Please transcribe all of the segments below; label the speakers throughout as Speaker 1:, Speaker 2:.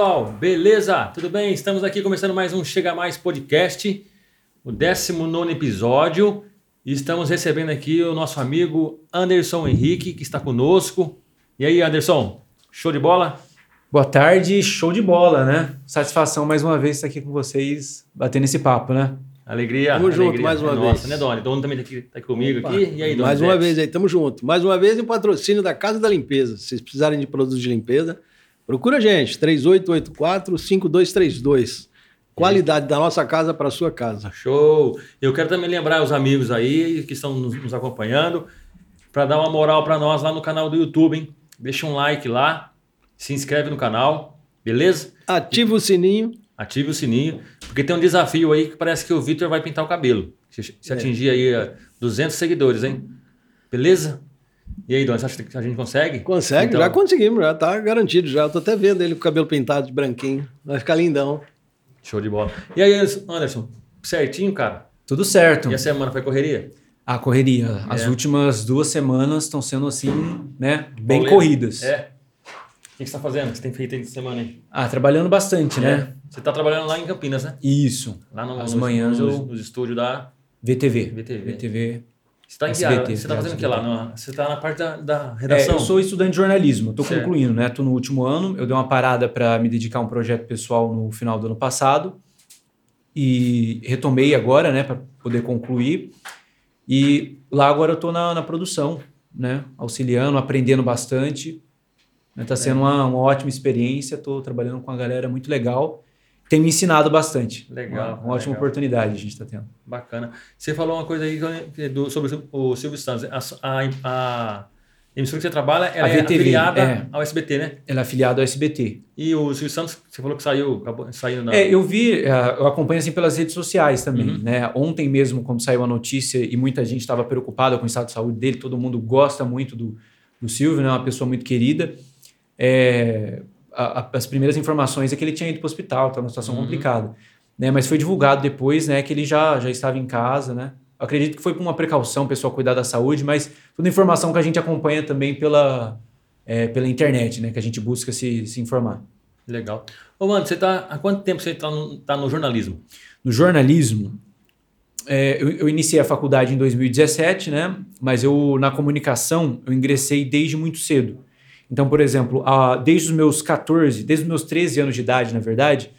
Speaker 1: pessoal, beleza? Tudo bem? Estamos aqui começando mais um Chega Mais Podcast, o 19 episódio. E estamos recebendo aqui o nosso amigo Anderson Henrique, que está conosco. E aí, Anderson, show de bola?
Speaker 2: Boa tarde, show de bola, né? Satisfação mais uma vez estar aqui com vocês, batendo esse papo, né?
Speaker 1: Alegria.
Speaker 3: Tamo
Speaker 1: alegria.
Speaker 3: junto mais uma
Speaker 1: é
Speaker 3: vez.
Speaker 1: Nossa, né, Doni? Doni também está aqui, tá aqui comigo
Speaker 3: Opa.
Speaker 1: aqui. E aí, Doni?
Speaker 3: Mais uma
Speaker 1: Zex?
Speaker 3: vez aí, tamo junto. Mais uma vez em patrocínio da Casa da Limpeza. Se vocês precisarem de produtos de limpeza, procura a gente, 3884-5232. Qualidade da nossa casa para sua casa.
Speaker 1: Show! Eu quero também lembrar os amigos aí que estão nos, nos acompanhando para dar uma moral para nós lá no canal do YouTube, hein? Deixa um like lá, se inscreve no canal, beleza?
Speaker 3: Ativa o sininho.
Speaker 1: Ative o sininho, porque tem um desafio aí que parece que o Vitor vai pintar o cabelo. Se, se
Speaker 3: É.
Speaker 1: atingir aí eh, 200 seguidores, hein? Beleza? E aí, Dona, você acha que a gente consegue?
Speaker 3: Consegue,
Speaker 1: Então,
Speaker 3: já conseguimos, já tá garantido já. Eu tô até vendo ele com o cabelo pintado de branquinho. Vai ficar lindão.
Speaker 1: Show de bola. E aí, Anderson, certinho, cara?
Speaker 2: Tudo certo.
Speaker 1: E a semana foi correria?
Speaker 2: A correria. As
Speaker 1: É.
Speaker 2: últimas duas semanas estão sendo assim, né? Bem
Speaker 1: Pauleiro?
Speaker 2: corridas.
Speaker 1: É. O que você está fazendo? O que você tem feito aí essa semana aí?
Speaker 2: Ah, trabalhando bastante, né?
Speaker 1: É. Você está trabalhando lá em Campinas, né?
Speaker 2: Isso.
Speaker 1: Lá no,
Speaker 2: As
Speaker 1: nos-
Speaker 2: manhãs
Speaker 1: nos,
Speaker 2: eu-
Speaker 1: nos estúdios da
Speaker 2: VTV.
Speaker 1: VTV.
Speaker 2: VTV.
Speaker 1: Você está
Speaker 2: SBT?
Speaker 1: Você está fazendo o que lá? No- Você está na parte da, da
Speaker 2: É,
Speaker 1: redação?
Speaker 2: eu sou estudante de jornalismo, estou concluindo, né? Estou no último ano. Eu dei uma parada para me dedicar a um projeto pessoal no final do ano passado e retomei agora, né, para poder concluir. E lá agora eu estou na, na produção, né? Auxiliando, aprendendo bastante. Está sendo uma, uma ótima experiência. Estou trabalhando com uma galera muito legal. Tem me ensinado bastante.
Speaker 1: Legal,
Speaker 2: Uma, uma ótima
Speaker 1: legal.
Speaker 2: oportunidade a gente está tendo.
Speaker 1: Bacana. Você falou uma coisa aí que- do- sobre o Silvio Santos. A, a, a emissora que você trabalha ela
Speaker 2: A
Speaker 1: é
Speaker 2: VTV,
Speaker 1: afiliada
Speaker 2: é.
Speaker 1: ao SBT, né?
Speaker 2: Ela é afiliada ao SBT.
Speaker 1: E o Silvio Santos, você falou que saiu, acabou saindo na...
Speaker 2: É, eu vi, eh, eu acompanho assim pelas redes sociais também,
Speaker 1: Uhum.
Speaker 2: né? Ontem mesmo, quando saiu a notícia e muita gente estava preocupada com o estado de saúde dele, todo mundo gosta muito do, do Silvio, né? Uma pessoa muito querida. É, a- a- as primeiras informações é que ele tinha ido para o hospital, estava numa situação
Speaker 1: Uhum.
Speaker 2: complicada, né? Mas foi divulgado depois, né? Que ele já, já estava em casa, né? Eu acredito que foi por uma precaução, o pessoal cuidar da saúde, mas toda informação que a gente acompanha também pela, eh, pela internet, né? Que a gente busca se, se informar.
Speaker 1: Legal. Ô, mano, você tá... Há quanto tempo você está no, tá no jornalismo?
Speaker 2: No jornalismo, é, eu, eu iniciei a faculdade em 2017, né? Mas eu na comunicação eu ingressei desde muito cedo. Então, por exemplo, a- desde os meus 14, desde os meus 13 anos de idade, na verdade,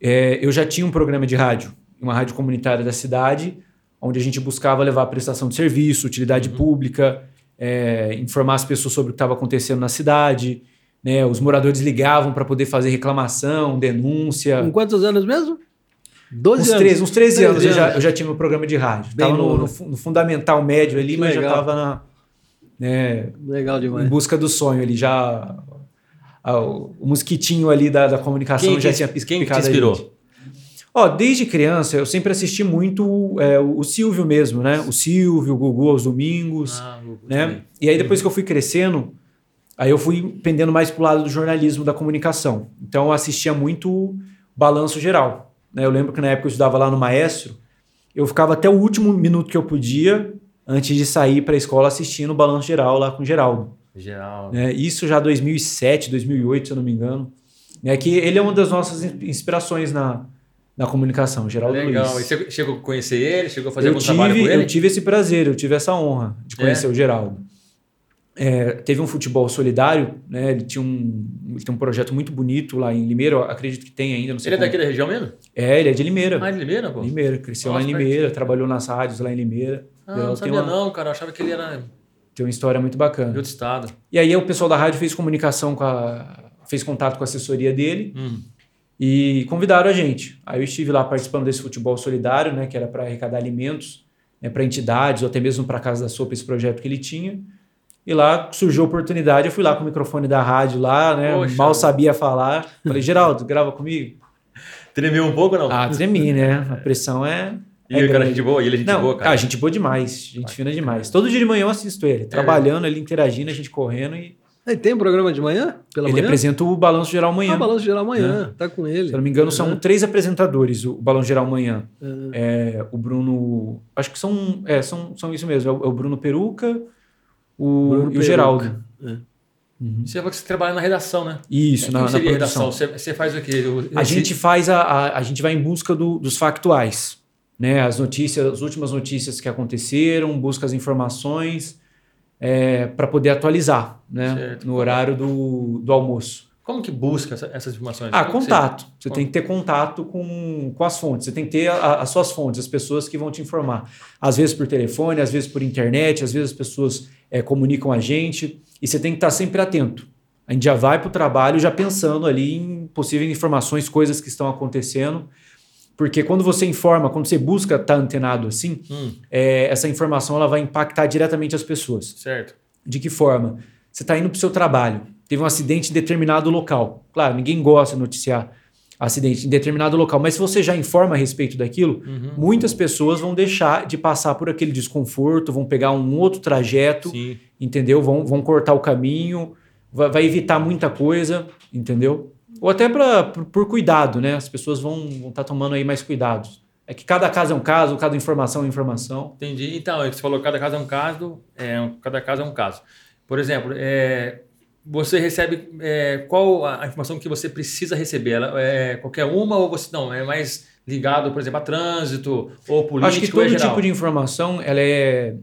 Speaker 2: é, eu já tinha um programa de rádio, uma rádio comunitária da cidade, onde a gente buscava levar prestação de serviço, utilidade pública, é, informar as pessoas sobre o que estava acontecendo na cidade. Né? Os moradores ligavam para poder fazer reclamação, denúncia.
Speaker 3: Com quantos anos mesmo? 12
Speaker 2: Uns
Speaker 3: anos.
Speaker 2: 13, uns 13
Speaker 3: 13
Speaker 2: anos eu já,
Speaker 3: anos.
Speaker 2: eu já tinha meu programa de rádio. Estava no, no no fundamental médio ali,
Speaker 3: Que
Speaker 2: mas já
Speaker 3: legal.
Speaker 2: estava na. Né,
Speaker 3: Legal
Speaker 2: em
Speaker 3: demais.
Speaker 2: busca do sonho ali, já. o mosquitinho ali da, da comunicação
Speaker 1: Quem,
Speaker 2: já
Speaker 1: que-
Speaker 2: tinha pis-
Speaker 1: quem que te
Speaker 2: picado
Speaker 1: inspirou?
Speaker 2: Ó, desde criança eu sempre assisti muito é, o Silvio mesmo, né? O Silvio, o Gugu aos domingos
Speaker 1: Ah, o-
Speaker 2: né? E aí depois que eu fui crescendo, aí eu fui pendendo mais pro lado do jornalismo, da comunicação. Então eu assistia muito balanço geral. Né? Eu lembro que na época eu estudava lá no Maestro, eu ficava até o último minuto que eu podia, antes de sair para a escola, assistindo o balanço geral lá com o Geraldo.
Speaker 1: Geral.
Speaker 2: né? Isso já 2007, 2008, se eu não me engano. É que ele é uma das nossas in- inspirações na, na comunicação, Geraldo
Speaker 1: Legal. E
Speaker 2: Luiz.
Speaker 1: você chegou a conhecer ele? Chegou a fazer
Speaker 2: Eu
Speaker 1: algum trabalho com
Speaker 2: tive,
Speaker 1: ele?
Speaker 2: eu tive esse prazer, eu tive essa honra de conhecer
Speaker 1: É?
Speaker 2: o Geraldo. É, teve um futebol solidário, né? Ele tinha um, ele tem um projeto muito bonito lá em Limeira, acredito que tem ainda. Não sei
Speaker 1: Ele é
Speaker 2: como-
Speaker 1: daqui da região mesmo?
Speaker 2: É, ele é de Limeira.
Speaker 1: Ah, de Limeira, pô?
Speaker 2: Limeira, cresceu lá em
Speaker 1: Nossa,
Speaker 2: Limeira, trabalhou nas rádios lá em Limeira.
Speaker 1: Ah,
Speaker 2: Geraldo
Speaker 1: não sabia
Speaker 2: uma,
Speaker 1: não, cara. Eu achava que ele era de
Speaker 2: tem uma história muito bacana.
Speaker 1: outro estado.
Speaker 2: E aí o pessoal da rádio fez comunicação com a. fez contato com a assessoria dele
Speaker 1: Hum.
Speaker 2: e convidaram a gente. Aí eu estive lá participando desse futebol solidário, né, que era para arrecadar alimentos né, para entidades ou até mesmo para a Casa da Sopa, esse projeto que ele tinha. E lá surgiu a oportunidade, eu fui lá com o microfone da rádio lá, né,
Speaker 1: Poxa.
Speaker 2: mal sabia falar. Falei, Geraldo, grava comigo?
Speaker 1: Tremeu um pouco ou não?
Speaker 2: Ah, tremi, né? A pressão é.
Speaker 1: E
Speaker 2: é
Speaker 1: o cara é
Speaker 2: grande.
Speaker 1: gente boa? E ele é gente
Speaker 2: Não,
Speaker 1: boa, cara?
Speaker 2: ah, gente boa demais, gente fina demais. Todo dia de manhã eu assisto ele, trabalhando, ele interagindo, a gente correndo e
Speaker 3: Ele tem um programa de manhã? Pela
Speaker 2: ele
Speaker 3: manhã?
Speaker 2: apresenta o Balanço Geral amanhã.
Speaker 3: Ah, Balanço Geral amanhã. Tá com ele.
Speaker 2: Se eu não me engano, são três apresentadores, o Balanço Geral amanhã.
Speaker 3: Ah,
Speaker 2: É, o Bruno. Acho que são, é, são, são isso mesmo. É o, é o Bruno Peruca o,
Speaker 3: Bruno
Speaker 2: e o
Speaker 3: Peruca.
Speaker 2: Geraldo.
Speaker 3: é.
Speaker 1: Uhum. Você você trabalha na redação, né?
Speaker 2: Isso,
Speaker 1: é,
Speaker 2: na, na
Speaker 1: redação? Você, você faz o quê?
Speaker 2: A gente faz a, a, a gente vai em busca do, dos factuais, né? As notícias, as últimas notícias que aconteceram, busca as informações é, para poder atualizar, né?
Speaker 1: Certo.
Speaker 2: No horário do, do almoço.
Speaker 1: Como que busca essa- essas informações?
Speaker 2: Ah,
Speaker 1: Como
Speaker 2: contato. Você
Speaker 1: Como?
Speaker 2: tem que ter contato com, com as fontes. Você tem que ter a- as suas fontes, as pessoas que vão te informar. Às vezes por telefone, às vezes por internet, às vezes as pessoas é, comunicam a gente. E você tem que estar sempre atento. A gente já vai para o trabalho já pensando ali em possíveis informações, coisas que estão acontecendo. Porque quando você informa, quando você busca estar antenado assim,
Speaker 1: Hum,
Speaker 2: é, essa informação ela vai impactar diretamente as pessoas.
Speaker 1: certo.
Speaker 2: De que forma? Você está indo para o seu trabalho, teve um acidente em determinado local. Claro, ninguém gosta de noticiar acidente em determinado local, mas se você já informa a respeito daquilo,
Speaker 1: Uhum.
Speaker 2: muitas pessoas vão deixar de passar por aquele desconforto, vão pegar um outro trajeto,
Speaker 1: Sim.
Speaker 2: entendeu? Vão, vão cortar o caminho, vai, vai evitar muita coisa, entendeu? Ou até pra, por, por cuidado, né? As pessoas vão estar tomando aí mais cuidados. É que cada caso é um caso, cada informação é informação.
Speaker 1: Entendi. Então, você falou que cada caso é um caso, é, cada caso é um caso. Por exemplo, é, você recebe é, qual a informação que você precisa receber? Ela é qualquer uma ou você não? É mais ligado, por exemplo, a trânsito ou político?
Speaker 2: Acho que
Speaker 1: é
Speaker 2: todo
Speaker 1: geral?
Speaker 2: tipo de informação ela é,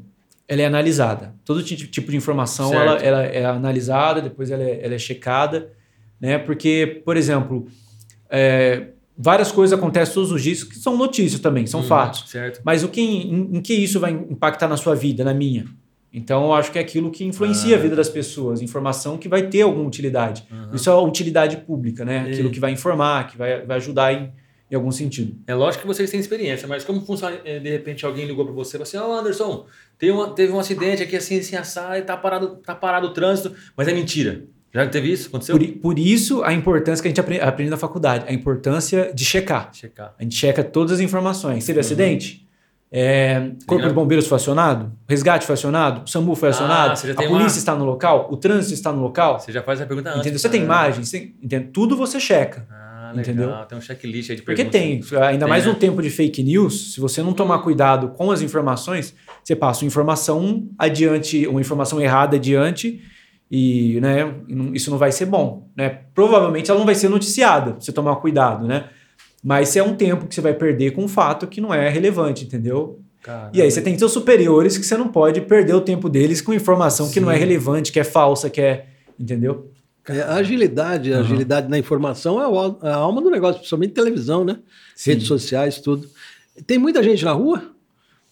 Speaker 2: ela é analisada. Todo ti- tipo de informação ela, ela é analisada, depois ela é, ela é checada, né? Porque, por exemplo, é, várias coisas acontecem todos os dias que são notícias também, são
Speaker 1: Uhum,
Speaker 2: fatos.
Speaker 1: Certo.
Speaker 2: Mas o que, em, em que isso vai impactar na sua vida, na minha? Então, eu acho que é aquilo que influencia
Speaker 1: Ah.
Speaker 2: a vida das pessoas, informação que vai ter alguma utilidade.
Speaker 1: Uhum.
Speaker 2: Isso é a utilidade pública, né?
Speaker 1: E-
Speaker 2: Aquilo que vai informar, que vai, vai ajudar em, em algum sentido.
Speaker 1: É lógico que vocês têm experiência, mas como funciona? eh, De repente alguém ligou para você e falou assim: Ó, Anderson, teve, uma, teve um acidente aqui assim, assim, assado, e tá parado, tá parado o trânsito, mas é mentira. Já teve isso? Aconteceu?
Speaker 2: Por, por isso, a importância que a gente apre- aprende na faculdade, a importância de checar.
Speaker 1: Checar.
Speaker 2: A gente checa todas as informações. Teve acidente? É, Corpo de Bombeiros foi acionado? Resgate foi acionado? O SAMU foi
Speaker 1: Ah,
Speaker 2: acionado?
Speaker 1: você já
Speaker 2: a polícia
Speaker 1: uma-
Speaker 2: está no local? O trânsito está no local?
Speaker 1: Você já faz a pergunta antes.
Speaker 2: Entendeu? Você tem
Speaker 1: Ah,
Speaker 2: imagens? Entende? Tudo você checa.
Speaker 1: Ah, legal.
Speaker 2: Entendeu?
Speaker 1: Tem um checklist aí de
Speaker 2: Porque
Speaker 1: perguntas.
Speaker 2: tem, ainda
Speaker 1: Tem,
Speaker 2: mais
Speaker 1: né?
Speaker 2: no tempo de fake news, se você não tomar cuidado com as informações, você passa uma informação adiante, uma informação errada adiante, e né, isso não vai ser bom. Né? Provavelmente ela não vai ser noticiada, se você tomar cuidado, né? Mas é um tempo que você vai perder com um fato que não é relevante, entendeu?
Speaker 1: Caramba.
Speaker 2: E aí você tem seus superiores que você não pode perder o tempo deles com informação que não é
Speaker 1: Sim.
Speaker 2: relevante, que é falsa, que é. Entendeu?
Speaker 3: É, a agilidade, a
Speaker 2: Uhum.
Speaker 3: agilidade na informação é al- a alma do negócio, principalmente televisão, né?
Speaker 2: Sim.
Speaker 3: Redes sociais, tudo. Tem muita gente na rua?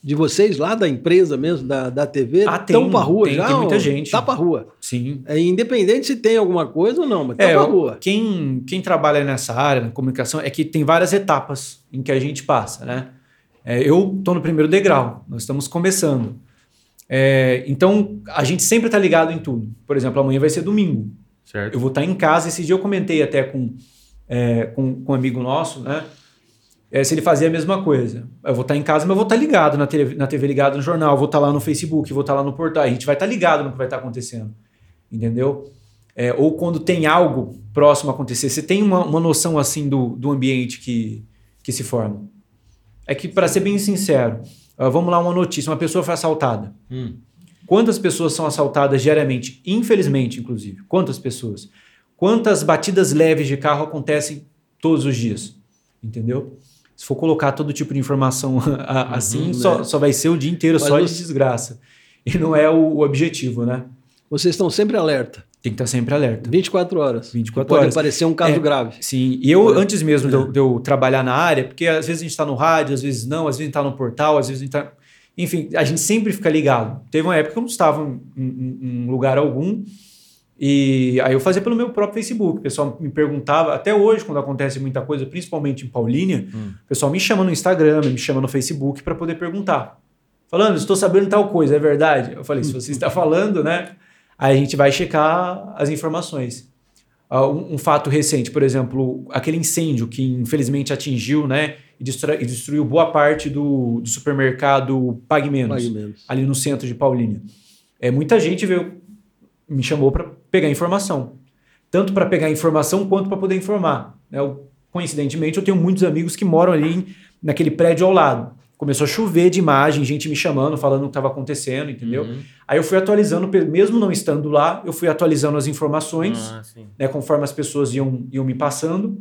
Speaker 3: De vocês lá da empresa mesmo, da, da TV?
Speaker 2: Ah, tem,
Speaker 3: Tão pra rua
Speaker 2: tem,
Speaker 3: já?
Speaker 2: tem muita gente.
Speaker 3: Tá pra rua.
Speaker 2: Sim.
Speaker 3: É independente se tem alguma coisa ou não, mas tá
Speaker 2: É,
Speaker 3: pra
Speaker 2: o-
Speaker 3: rua.
Speaker 2: quem, quem trabalha nessa área, na comunicação, é que tem várias etapas em que a gente passa, né? É, eu estou no primeiro degrau, nós estamos começando. É, então, a gente sempre está ligado em tudo. Por exemplo, amanhã vai ser domingo.
Speaker 1: Certo.
Speaker 2: Eu vou estar em casa. Esse dia eu comentei até com, é, com, com um amigo nosso, né? É, se ele fazia a mesma coisa. Eu vou estar em casa, mas eu vou estar ligado na TV, na TV ligado no jornal, vou estar lá no Facebook, vou estar lá no portal. A gente vai estar ligado no que vai estar acontecendo. Entendeu? É, ou quando tem algo próximo a acontecer, você tem uma, uma noção assim do, do ambiente que, que se forma. É que, para ser bem sincero, ah, vamos lá, uma notícia: uma pessoa foi assaltada.
Speaker 1: Hum.
Speaker 2: Quantas pessoas são assaltadas diariamente? Infelizmente, inclusive. Quantas pessoas? Quantas batidas leves de carro acontecem todos os dias? Entendeu? Se for colocar todo tipo de informação a- assim,
Speaker 3: né?
Speaker 2: só, só vai ser o dia inteiro
Speaker 3: Mas
Speaker 2: só de desgraça. E não é o, o objetivo, né?
Speaker 3: Vocês estão sempre alerta.
Speaker 2: Tem que estar sempre alerta.
Speaker 3: 24 horas.
Speaker 2: 24
Speaker 3: Pode
Speaker 2: horas.
Speaker 3: aparecer um caso
Speaker 2: É.
Speaker 3: grave.
Speaker 2: Sim, e eu, antes mesmo de eu, de eu trabalhar na área, porque às vezes a gente está no rádio, às vezes não, às vezes a gente está no portal, às vezes a gente está. Enfim, a gente sempre fica ligado. Teve uma época que eu não estava em, em- em lugar algum, e aí eu fazia pelo meu próprio Facebook. O pessoal me perguntava, até hoje, quando acontece muita coisa, principalmente em Paulínia,
Speaker 1: Hum.
Speaker 2: o pessoal me chama no Instagram, me chama no Facebook para poder perguntar. Falando, estou sabendo tal coisa, é verdade? Eu falei, se você está falando, né? Aí a gente vai checar as informações. Ah, um, um fato recente, por exemplo, aquele incêndio que infelizmente atingiu, né, e, destru- e destruiu boa parte do, do supermercado Pague Menos,
Speaker 3: Pague menos.
Speaker 2: ali no centro de Paulínia. É, muita gente veio, me chamou para pegar informação. Tanto para pegar informação quanto para poder informar. Eu, coincidentemente, eu tenho muitos amigos que moram ali naquele prédio ao lado. começou a chover de imagem, gente me chamando, falando o que estava acontecendo, entendeu?
Speaker 1: Uhum.
Speaker 2: Aí eu fui atualizando, mesmo não estando lá, eu fui atualizando as informações,
Speaker 1: Ah,
Speaker 2: né, conforme as pessoas iam, iam me passando.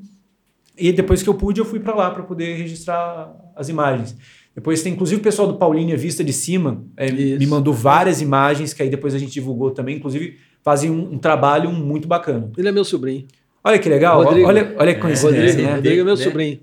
Speaker 2: E depois que eu pude, eu fui para lá para poder registrar as imagens. Depois tem inclusive o pessoal do Paulinha Vista de Cima, é, me mandou várias imagens que aí depois a gente divulgou também, inclusive fazem um, um trabalho muito bacana.
Speaker 3: Ele é meu sobrinho.
Speaker 2: Olha que legal,
Speaker 3: Rodrigo.
Speaker 2: olha, olha que
Speaker 1: É,
Speaker 2: coincidência,
Speaker 1: Rodrigo,
Speaker 2: né?
Speaker 3: Rodrigo é meu
Speaker 1: Né?
Speaker 3: sobrinho.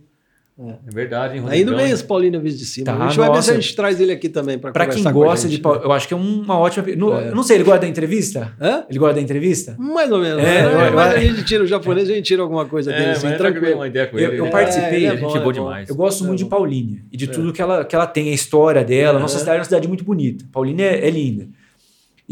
Speaker 1: É verdade, hein,
Speaker 3: Ainda bem esse Paulinho Viz de cima.
Speaker 2: Tá,
Speaker 3: a gente vai ver se
Speaker 2: nossa.
Speaker 3: a gente traz ele aqui também para
Speaker 2: Pra
Speaker 3: conversar
Speaker 2: quem
Speaker 3: com a
Speaker 2: gosta
Speaker 3: gente.
Speaker 2: de Paulo, eu acho que é uma ótima. no-
Speaker 3: É.
Speaker 2: Eu não sei, ele gosta da entrevista?
Speaker 3: Hã?
Speaker 2: Ele gosta da entrevista?
Speaker 3: Mais ou menos.
Speaker 2: É,
Speaker 3: né?
Speaker 2: eu-
Speaker 3: Mas
Speaker 2: eu-
Speaker 3: a gente tira o japonês, a gente tira alguma coisa dele,
Speaker 1: É,
Speaker 3: assim,
Speaker 1: mas tranquilo. uma ideia com
Speaker 2: Eu-
Speaker 1: ele.
Speaker 2: eu
Speaker 1: né?
Speaker 2: participei,
Speaker 3: ele é
Speaker 1: gente
Speaker 3: bom, é
Speaker 1: demais.
Speaker 2: Eu gosto
Speaker 3: É
Speaker 2: muito de
Speaker 3: bom.
Speaker 2: Paulínia e de tudo que ela, que ela tem, a história dela. Nossa cidade é uma cidade muito bonita. Paulínia é, é linda.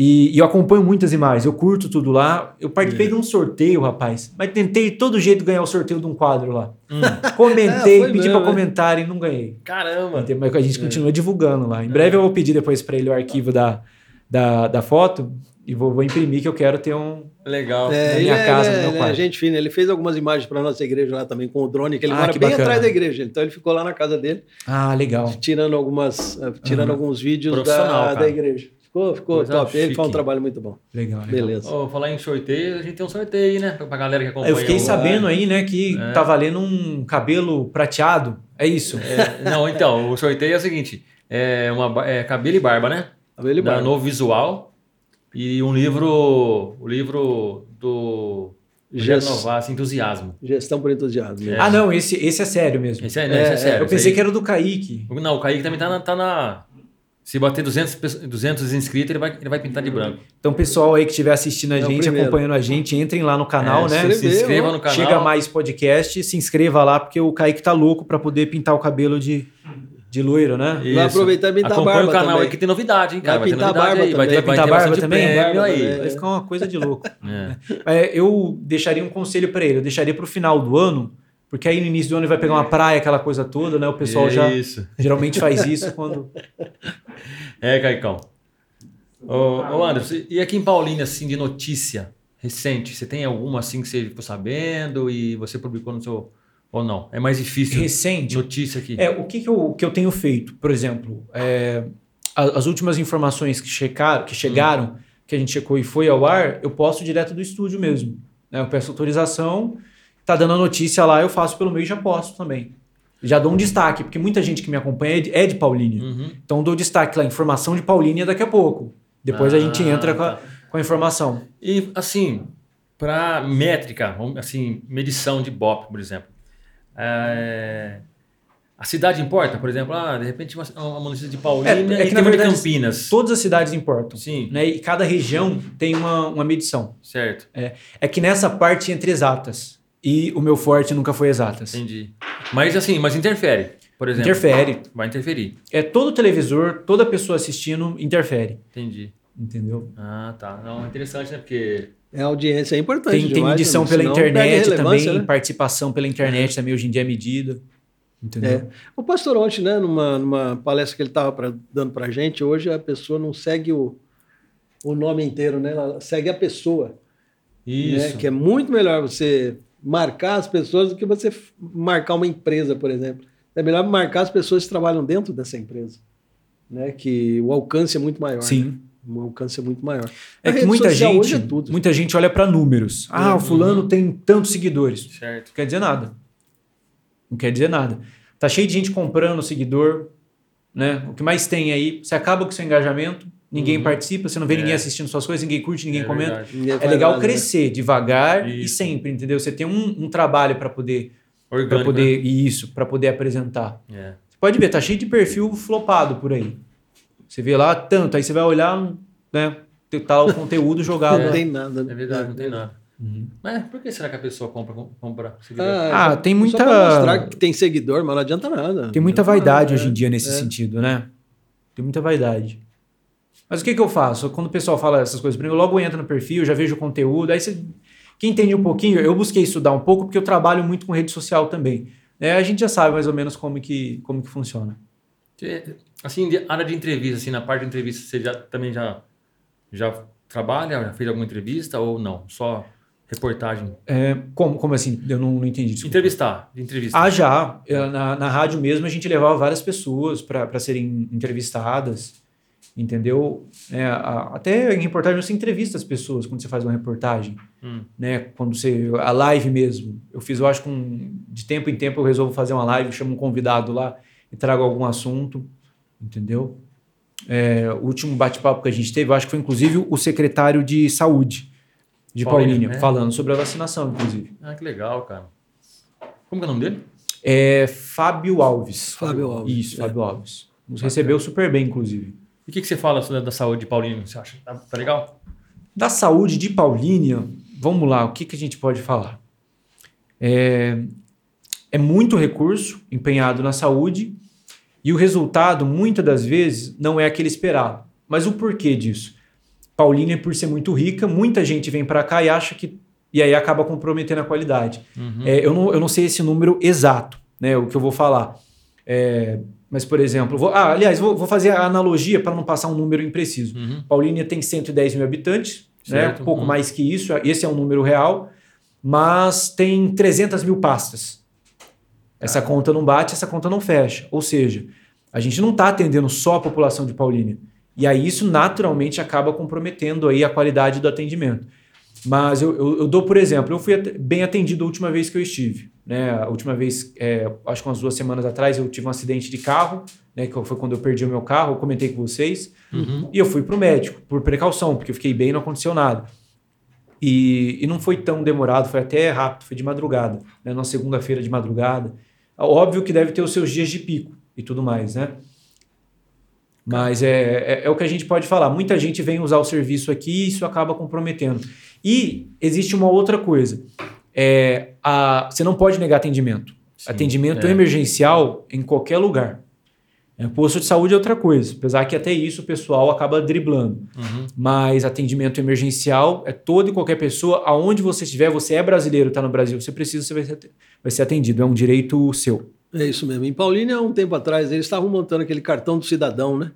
Speaker 2: E, e eu acompanho muitas imagens, eu curto tudo lá. Eu participei de um sorteio, rapaz, mas tentei de todo jeito ganhar o sorteio de um quadro lá.
Speaker 1: Hum.
Speaker 2: Comentei,
Speaker 3: É,
Speaker 2: pedi
Speaker 3: mesmo,
Speaker 2: pra
Speaker 3: né?
Speaker 2: comentar e não ganhei.
Speaker 1: Caramba!
Speaker 2: Mas a gente continua divulgando lá. Em breve eu vou pedir depois pra ele o arquivo da, da, da foto e vou, vou imprimir que eu quero ter um.
Speaker 1: Legal.
Speaker 3: É,
Speaker 2: na minha
Speaker 3: é,
Speaker 2: casa,
Speaker 3: ele
Speaker 2: no
Speaker 3: é-
Speaker 2: meu
Speaker 3: ele é
Speaker 2: quarto.
Speaker 3: gente fina. Ele fez algumas imagens para nossa igreja lá também com o drone, que ele
Speaker 2: Ah,
Speaker 3: mora
Speaker 2: que
Speaker 3: bem
Speaker 2: bacana.
Speaker 3: atrás da igreja. Então ele ficou lá na casa dele,
Speaker 2: Ah, legal.
Speaker 3: tirando algumas, eh, tirando
Speaker 2: Aham.
Speaker 3: alguns vídeos da, da igreja. Ficou, ficou
Speaker 1: Coisa
Speaker 3: top. Ele
Speaker 1: chique.
Speaker 3: faz um trabalho muito bom.
Speaker 2: Legal. legal.
Speaker 3: Beleza.
Speaker 1: Ô, falar em sorteio, a gente tem um sorteio aí, né? Pra galera que acompanha.
Speaker 2: Eu fiquei sabendo aí, né, que
Speaker 1: É.
Speaker 2: tá valendo um cabelo prateado. É isso.
Speaker 1: É, não, então, o sorteio é o seguinte: é, uma, é cabelo e barba, né?
Speaker 3: Cabelo e
Speaker 1: da
Speaker 3: barba.
Speaker 1: Novo Visual e um livro, o livro do
Speaker 3: Gest-
Speaker 1: Novas, Entusiasmo.
Speaker 3: Gestão por entusiasmo.
Speaker 1: É.
Speaker 2: Ah, não, esse, esse é sério mesmo.
Speaker 1: Esse é, né, esse é sério.
Speaker 2: eu pensei
Speaker 1: aí-
Speaker 2: que era do Kaique.
Speaker 1: Não, o Kaique também tá na. Tá na- se bater 200, pessoas- 200 inscritos, ele vai, ele vai pintar de branco.
Speaker 2: Então, pessoal aí que estiver assistindo a
Speaker 3: É o
Speaker 2: gente, acompanhando a gente, entrem lá no canal,
Speaker 1: É,
Speaker 2: né?
Speaker 1: Se inscreva no canal.
Speaker 2: Chega mais podcast, se inscreva lá, porque o Kaique tá louco pra poder pintar o cabelo de, de loiro, né?
Speaker 3: Vai
Speaker 1: Isso.
Speaker 3: aproveitar e pintar a
Speaker 1: Acompanha
Speaker 3: barba
Speaker 1: o canal
Speaker 3: também.
Speaker 1: aí que tem novidade, hein, cara.
Speaker 3: Vai
Speaker 1: Vai, ter
Speaker 3: pintar a
Speaker 1: novidade
Speaker 3: barba
Speaker 1: aí. Vai ter,
Speaker 3: também.
Speaker 1: vai
Speaker 2: Pintar
Speaker 1: ter
Speaker 2: a barba também?
Speaker 3: Barba
Speaker 1: aí.
Speaker 3: também.
Speaker 2: Vai ficar uma coisa de louco.
Speaker 1: É.
Speaker 2: É, eu deixaria um conselho pra ele, eu deixaria pro final do ano, porque aí no início do ano ele vai pegar uma praia, aquela coisa toda, né? O pessoal já
Speaker 1: Isso.
Speaker 2: geralmente faz isso quando.
Speaker 1: É, Caicão. Ô, ô Anderson, e aqui em Paulínia, assim, de notícia recente, você tem alguma assim que você ficou sabendo e você publicou no seu. Ou não? É mais difícil.
Speaker 2: Recente.
Speaker 1: Notícia aqui.
Speaker 2: É, o que, que, eu, que eu tenho feito? Por exemplo, é, as últimas informações que, checaram, que chegaram, que a gente checou e foi ao ar, eu posto direto do estúdio mesmo. né? Eu peço autorização, tá dando a notícia lá, eu faço pelo meio e já posto também. Já dou um destaque, porque muita gente que me acompanha é de, é de Paulínia.
Speaker 1: Uhum.
Speaker 2: Então dou destaque lá, informação de Paulínia daqui a pouco. Depois a gente
Speaker 1: Ah,
Speaker 2: entra com, a,
Speaker 1: tá.
Speaker 2: com a informação.
Speaker 1: E, assim, para métrica, assim, medição de BOP, por exemplo. é, A cidade importa, por exemplo, ah, de repente uma, uma notícia de Paulínia
Speaker 2: É, é que, na verdade,
Speaker 1: Campinas.
Speaker 2: Todas as cidades importam.
Speaker 1: Sim,
Speaker 2: Né? E cada região tem uma, uma medição.
Speaker 1: certo.
Speaker 2: É que nessa parte entre exatas. E o meu forte nunca foi exatas.
Speaker 1: Entendi. Mas assim, mas interfere, por exemplo.
Speaker 2: Interfere.
Speaker 1: Vai interferir.
Speaker 2: É todo televisor, toda pessoa assistindo interfere.
Speaker 1: Entendi.
Speaker 2: Entendeu?
Speaker 1: Ah, tá. Não, é interessante, né? Porque.
Speaker 3: É, a audiência é importante.
Speaker 2: Tem, tem
Speaker 3: demais,
Speaker 2: medição
Speaker 3: né?
Speaker 2: pela internet também,
Speaker 3: né?
Speaker 2: participação pela internet também hoje em dia é medida. Entendeu?
Speaker 3: É. O pastor ontem, né, numa, numa palestra que ele estava dando para a gente, hoje a pessoa não segue o, o nome inteiro, né? Ela segue a pessoa.
Speaker 1: Isso.
Speaker 3: Né? Que é muito melhor você marcar as pessoas do que você marcar uma empresa, por exemplo. É melhor marcar as pessoas que trabalham dentro dessa empresa. Né? Que o alcance é muito maior. né?
Speaker 2: Sim.
Speaker 3: O alcance é muito maior.
Speaker 2: É
Speaker 3: A
Speaker 2: que muita
Speaker 3: social
Speaker 2: gente,
Speaker 3: hoje é tudo.
Speaker 2: muita gente olha para números. Ah, o fulano tem tantos seguidores.
Speaker 1: Certo.
Speaker 2: Não quer dizer nada. Não quer dizer nada. Tá cheio de gente comprando seguidor, né? O que mais tem aí, você acaba com seu engajamento, ninguém
Speaker 1: Uhum.
Speaker 2: participa, você não vê
Speaker 1: É.
Speaker 2: ninguém assistindo suas coisas, ninguém curte, ninguém
Speaker 1: É
Speaker 2: comenta.
Speaker 3: Ninguém
Speaker 2: É legal
Speaker 3: nada, né?
Speaker 2: crescer devagar e
Speaker 1: Isso.
Speaker 2: sempre, entendeu? Você tem um, um trabalho para poder, pra
Speaker 1: Orgânico.
Speaker 2: poder isso, para poder apresentar.
Speaker 1: Né? É.
Speaker 2: Você pode ver, tá cheio de perfil flopado por aí. Você vê lá tanto, aí você vai olhar, né? Tá lá o conteúdo jogado.
Speaker 3: Não tem nada. né?
Speaker 1: É verdade, não tem nada.
Speaker 2: Uhum.
Speaker 1: Mas por que será que a pessoa compra, compra seguidor?
Speaker 2: Ah, tem
Speaker 3: só
Speaker 2: muita-
Speaker 3: pra mostrar que tem seguidor, mas não adianta nada.
Speaker 2: Tem muita vaidade
Speaker 3: nada,
Speaker 2: hoje em
Speaker 3: é.
Speaker 2: dia nesse
Speaker 3: É.
Speaker 2: sentido, né? Tem muita vaidade. Mas o que, que eu faço? Quando o pessoal fala essas coisas, pra mim, eu logo entro no perfil, já vejo o conteúdo. Aí você. Quem entende um pouquinho, eu busquei estudar um pouco, porque eu trabalho muito com rede social também. É, a gente já sabe mais ou menos como que, como que funciona.
Speaker 1: Assim, de área de entrevista, assim, na parte de entrevista, você já, também já, já trabalha, já fez alguma entrevista ou não? Só Reportagem.
Speaker 2: É, como, como assim? Eu não, não entendi. Desculpa.
Speaker 1: Entrevistar. Entrevista.
Speaker 2: Ah, já. Na, na rádio mesmo a gente levava várias pessoas para serem entrevistadas, entendeu? É, a- até em reportagem você entrevista as pessoas quando você faz uma reportagem,
Speaker 1: Hum.
Speaker 2: né? Quando você a live mesmo. Eu fiz, eu acho que um- de tempo em tempo eu resolvo fazer uma live, chamo um convidado lá e trago algum assunto, entendeu? É, o último bate-papo que a gente teve, eu acho que foi inclusive o secretário de saúde de
Speaker 1: Paulínia,
Speaker 2: Paulínia,
Speaker 1: né?
Speaker 2: falando sobre a vacinação, inclusive.
Speaker 1: Ah, que legal, cara. Como que é o nome dele?
Speaker 2: É Fábio Alves.
Speaker 3: Fábio Alves.
Speaker 2: Isso, Fábio Alves. Nos recebeu super bem, inclusive.
Speaker 1: O que, que você fala sobre- da saúde de Paulino? Você acha? Tá, tá legal?
Speaker 2: Da saúde de Paulínia, vamos lá, o que, que a gente pode falar? É, é muito recurso empenhado na saúde e o resultado, muitas das vezes, não é aquele esperado. Mas o porquê disso? Paulínia, por ser muito rica, muita gente vem para cá e acha que. E aí acaba comprometendo a qualidade.
Speaker 1: Uhum.
Speaker 2: É, eu, não, eu não sei esse número exato, né? O que eu vou falar. É, mas, por exemplo, vou, ah, aliás, vou, vou fazer a analogia para não passar um número impreciso.
Speaker 1: Uhum.
Speaker 2: Paulínia tem 110 mil habitantes, né?
Speaker 1: Certo.
Speaker 2: um pouco
Speaker 1: Uhum.
Speaker 2: mais que isso, esse é um número real, mas tem 300 mil pastas. Essa
Speaker 1: Ah.
Speaker 2: conta não bate, essa conta não fecha. Ou seja, a gente não está atendendo só a população de Paulínia. E aí isso naturalmente acaba comprometendo aí a qualidade do atendimento. Mas eu, eu, eu dou, por exemplo, eu fui bem atendido a última vez que eu estive. Né? A última vez, é, acho que umas duas semanas atrás, eu tive um acidente de carro, né? que foi quando eu perdi o meu carro, eu comentei com vocês.
Speaker 1: Uhum.
Speaker 2: E eu fui pro médico, por precaução, porque eu fiquei bem e não aconteceu nada. E, e não foi tão demorado, foi até rápido, foi de madrugada, né? Na segunda-feira de madrugada. Óbvio que deve ter os seus dias de pico e tudo mais, né? Mas é, é, é o que a gente pode falar. Muita gente vem usar o serviço aqui e isso acaba comprometendo. E existe uma outra coisa. É, a, você não pode negar atendimento.
Speaker 1: Sim,
Speaker 2: atendimento
Speaker 1: é.
Speaker 2: emergencial em qualquer lugar. É, posto de saúde é outra coisa, apesar que até isso o pessoal acaba driblando.
Speaker 1: Uhum.
Speaker 2: Mas atendimento emergencial é toda e qualquer pessoa, aonde você estiver, você é brasileiro, está no Brasil, você precisa, você vai ser, vai ser atendido, é um direito seu.
Speaker 3: É isso mesmo. Em Paulínia, há um tempo atrás, eles estavam montando aquele cartão do cidadão, né?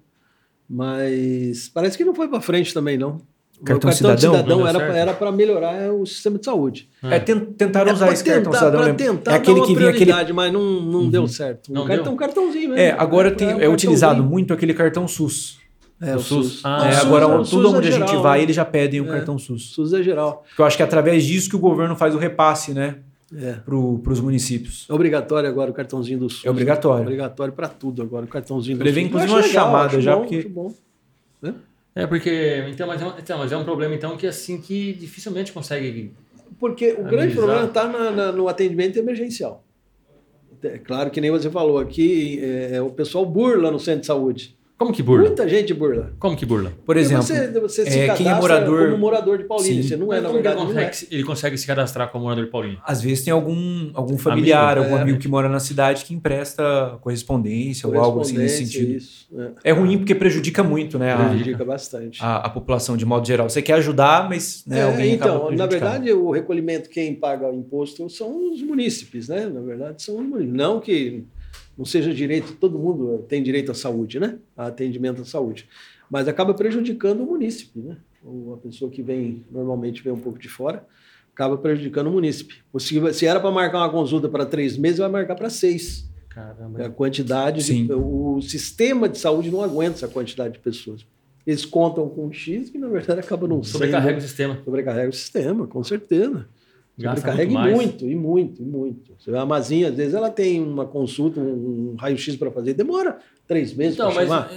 Speaker 3: Mas parece que não foi para frente também, não.
Speaker 2: Cartão
Speaker 3: o cartão
Speaker 2: cidadão?
Speaker 3: do cidadão era, para melhorar o sistema de saúde.
Speaker 2: É, ten- tentaram
Speaker 3: É
Speaker 2: usar esse cartão
Speaker 3: tentar-
Speaker 2: cidadão.
Speaker 3: pra
Speaker 2: né?
Speaker 3: tentar
Speaker 2: é aquele
Speaker 3: dar uma
Speaker 2: que vinha aquele.
Speaker 3: mas não, não deu certo.
Speaker 1: Não
Speaker 3: um cartão,
Speaker 1: deu?
Speaker 3: um cartãozinho mesmo.
Speaker 2: É, agora tem,
Speaker 3: um
Speaker 2: é utilizado muito aquele cartão SUS.
Speaker 3: É,
Speaker 1: O
Speaker 3: o
Speaker 1: SUS.
Speaker 3: SUS.
Speaker 1: Ah,
Speaker 2: É,
Speaker 3: SUS
Speaker 2: agora,
Speaker 3: é- o
Speaker 2: tudo
Speaker 3: SUS é
Speaker 2: onde a gente
Speaker 3: geral,
Speaker 2: vai,
Speaker 3: né?
Speaker 2: eles já pedem o
Speaker 3: É.
Speaker 2: cartão SUS.
Speaker 3: SUS é geral.
Speaker 2: Porque eu acho que é através disso que o governo faz o repasse, né?
Speaker 3: É.
Speaker 2: Para os municípios.
Speaker 3: É obrigatório agora o cartãozinho do SUS.
Speaker 2: É obrigatório.
Speaker 3: Obrigatório para tudo agora, o cartãozinho do
Speaker 2: levei,
Speaker 3: SUS.
Speaker 2: inclusive, uma chamada
Speaker 3: acho
Speaker 2: já,
Speaker 3: bom,
Speaker 2: porque-
Speaker 3: bom.
Speaker 1: É porque. Então mas, é um, então, mas é um problema, então, que assim que dificilmente consegue.
Speaker 3: Porque o grande
Speaker 1: Amenizar.
Speaker 3: problema está no atendimento emergencial. É claro que nem você falou aqui, é, o pessoal burla no centro de saúde.
Speaker 1: Como que burla?
Speaker 3: Muita gente burla.
Speaker 1: Como que burla?
Speaker 2: Por
Speaker 3: Porque
Speaker 2: exemplo,
Speaker 3: você, você se
Speaker 2: é, quem é
Speaker 3: cadastra
Speaker 2: morador-
Speaker 3: como morador de Paulínia.
Speaker 2: Sim.
Speaker 3: Você não é, na
Speaker 1: ele
Speaker 3: verdade, não é.
Speaker 1: consegue, se- ele consegue se cadastrar como morador de Paulínia?
Speaker 2: às vezes tem algum, algum familiar,
Speaker 3: Amigo,
Speaker 2: algum
Speaker 3: é.
Speaker 2: amigo que mora na cidade que empresta correspondência ou algo assim nesse
Speaker 3: Correspondência,
Speaker 2: sentido.
Speaker 3: Isso, é.
Speaker 2: É ruim porque prejudica muito, né? a-
Speaker 3: Prejudica bastante.
Speaker 2: a, a população de modo geral. Você quer ajudar, mas né,
Speaker 3: É,
Speaker 2: alguém acaba
Speaker 3: então, na verdade, o recolhimento, quem paga o imposto são os munícipes, né? Na verdade, são os munícipes. Não que não seja direito, todo mundo tem direito à saúde, né? A atendimento à saúde. Mas acaba prejudicando o munícipe, né? Ou a pessoa que vem, normalmente vem um pouco de fora, acaba prejudicando o munícipe. Se, se era para marcar uma consulta para três meses, vai marcar para seis.
Speaker 1: Caramba.
Speaker 3: A quantidade, de- o sistema de saúde não aguenta essa quantidade de pessoas. Eles contam com um X que, na verdade, acaba não sendo.
Speaker 1: Sobrecarrega o sistema.
Speaker 3: Sobrecarrega o sistema, com certeza. Sobrecarrega
Speaker 1: muito
Speaker 3: e muito, e muito, e muito. Você vê a Mazinha, às vezes ela tem uma consulta, um, um raio-x para fazer, demora três meses
Speaker 1: Então,
Speaker 3: para
Speaker 1: mas,
Speaker 3: chamar.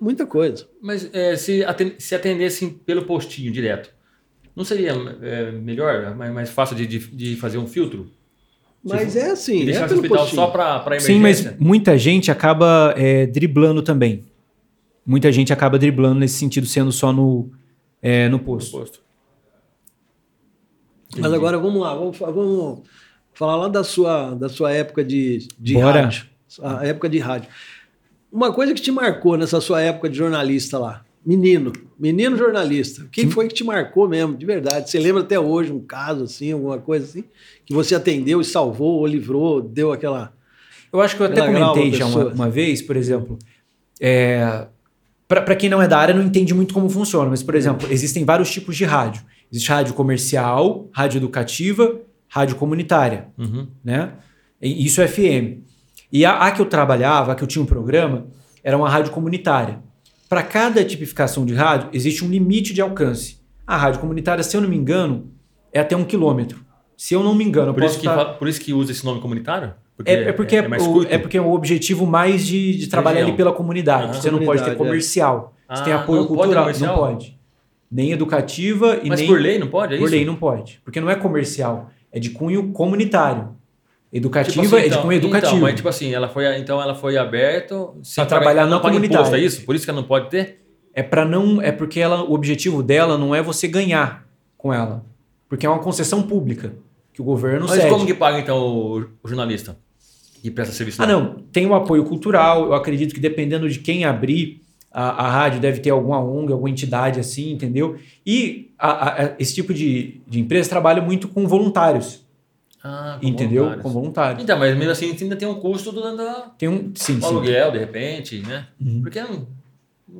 Speaker 3: Muita coisa.
Speaker 1: mas é, se, aten- se atendessem pelo postinho direto, não seria é, melhor, mais, mais fácil de, de, de fazer um filtro?
Speaker 3: Mas é
Speaker 1: E
Speaker 3: assim,
Speaker 1: deixar
Speaker 3: é
Speaker 1: hospital
Speaker 3: postinho.
Speaker 1: só para
Speaker 2: Sim, mas
Speaker 1: emergência?
Speaker 2: muita gente acaba é, driblando também. Muita gente acaba driblando nesse sentido, sendo só no, é, no posto.
Speaker 1: Posto.
Speaker 3: Mas agora vamos lá, vamos, vamos falar lá da sua, da sua época de, de
Speaker 2: Bora.
Speaker 3: rádio. A época de rádio. Uma coisa que te marcou nessa sua época de jornalista lá. Menino, menino jornalista. Quem foi que te marcou mesmo, de verdade? Você lembra até hoje um caso assim, alguma coisa assim, que você atendeu e salvou ou livrou, deu aquela.
Speaker 2: Eu acho que eu até comentei já uma, uma vez, por exemplo, é, Para quem não é da área, não entende muito como funciona, mas, por exemplo, existem vários tipos de rádio. Existe rádio comercial, rádio educativa, rádio comunitária,
Speaker 1: Uhum.
Speaker 2: né? E isso é FM. E a, a que eu trabalhava, a que eu tinha um programa, era uma rádio comunitária. Para cada tipificação de rádio, existe um limite de alcance. A rádio comunitária, se eu não me engano, é até um quilômetro. Se eu não me engano,
Speaker 1: Por, isso que,
Speaker 2: estar-
Speaker 1: fa- por isso que usa esse nome comunitário?
Speaker 2: é, é porque é,
Speaker 1: mais
Speaker 2: o, é porque é o objetivo mais de, de trabalhar ali pela comunidade. Você não pode ter
Speaker 3: é.
Speaker 2: comercial. Você
Speaker 1: Ah,
Speaker 2: tem apoio
Speaker 1: não pode
Speaker 2: cultural.
Speaker 1: comercial?
Speaker 2: Não pode. Nem educativa e
Speaker 1: Mas
Speaker 2: nem.
Speaker 1: por lei não pode? É
Speaker 2: por
Speaker 1: isso?
Speaker 2: lei não pode. Porque não é comercial. É de cunho comunitário. Educativa
Speaker 1: Tipo assim,
Speaker 2: é de cunho educativo.
Speaker 1: Então, mas tipo assim, ela foi, então ela foi aberta
Speaker 2: Pra trabalhar na comunidade.
Speaker 1: imposto, é isso? Por isso que ela não pode ter?
Speaker 2: É para não. É porque ela, o objetivo dela não é você ganhar com ela. Porque é uma concessão pública. Que o governo
Speaker 1: Mas
Speaker 2: cede.
Speaker 1: como que paga então o, o jornalista? Que presta serviço
Speaker 2: Ah,
Speaker 1: lá?
Speaker 2: não. Tem o apoio cultural. Eu acredito que dependendo de quem abrir a, a rádio, deve ter alguma ONG, alguma entidade assim, entendeu? E a- a- esse tipo de, de empresa trabalha muito com voluntários,
Speaker 1: Ah, com
Speaker 2: entendeu?
Speaker 1: voluntários.
Speaker 2: Com voluntários.
Speaker 1: Então, mas mesmo assim ainda tem um custo do, da,
Speaker 2: Tem um. Sim,
Speaker 1: do
Speaker 2: sim.
Speaker 1: aluguel, de repente, né?
Speaker 2: Uhum.
Speaker 1: Porque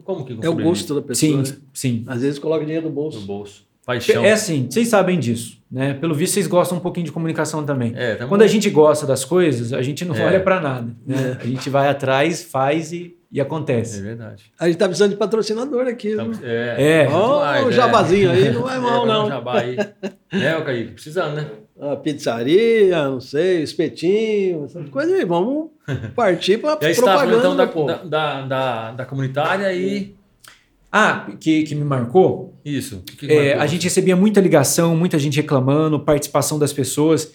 Speaker 1: como que
Speaker 3: É o gosto da pessoa.
Speaker 2: Sim,
Speaker 3: né?
Speaker 2: sim.
Speaker 3: Às vezes coloca dinheiro no bolso.
Speaker 1: bolso. Paixão.
Speaker 2: É assim, vocês sabem disso, né? Pelo visto, vocês gostam um pouquinho de comunicação também.
Speaker 1: É, tamo-
Speaker 2: Quando a gente gosta das coisas, a gente não
Speaker 1: É.
Speaker 2: olha pra nada. Né? A gente vai atrás, faz e, e acontece.
Speaker 1: É verdade.
Speaker 3: A gente tá precisando de patrocinador aqui. Viu?
Speaker 1: é,
Speaker 2: É.
Speaker 1: Demais,
Speaker 3: o
Speaker 1: é.
Speaker 3: jabazinho aí não é mal,
Speaker 1: É,
Speaker 3: não.
Speaker 1: um jabá aí. É, o Kaique, precisando, né?
Speaker 3: A pizzaria, não sei, espetinho, essas coisas aí. Vamos partir para propaganda
Speaker 1: então da, da, da, da, da comunitária e.
Speaker 2: Ah, que, que me marcou?
Speaker 1: Isso. Que que
Speaker 2: É,
Speaker 1: marcou
Speaker 2: a gente recebia muita ligação, muita gente reclamando, participação das pessoas.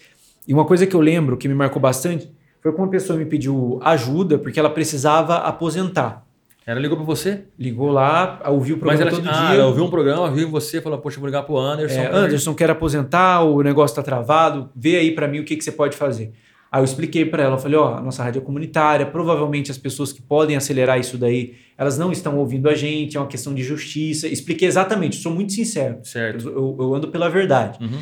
Speaker 2: E uma coisa que eu lembro que me marcou bastante foi quando uma pessoa me pediu ajuda porque ela precisava aposentar.
Speaker 1: Ela ligou pra você?
Speaker 2: Ligou lá, ouviu o
Speaker 1: Mas
Speaker 2: programa
Speaker 1: ela,
Speaker 2: todo
Speaker 1: ah,
Speaker 2: dia.
Speaker 1: ela ouviu um programa, viu você, falou, poxa, vou ligar pro Anderson.
Speaker 2: É, Anderson, quero aposentar, o negócio está travado, vê aí para mim o que, que você pode fazer. Aí eu expliquei para ela, eu falei, ó, a nossa rádio é comunitária, provavelmente as pessoas que podem acelerar isso daí, elas não estão ouvindo a gente, é uma questão de justiça. Expliquei exatamente, sou muito sincero.
Speaker 1: Certo.
Speaker 2: Eu, eu- eu ando pela verdade.
Speaker 1: Uhum.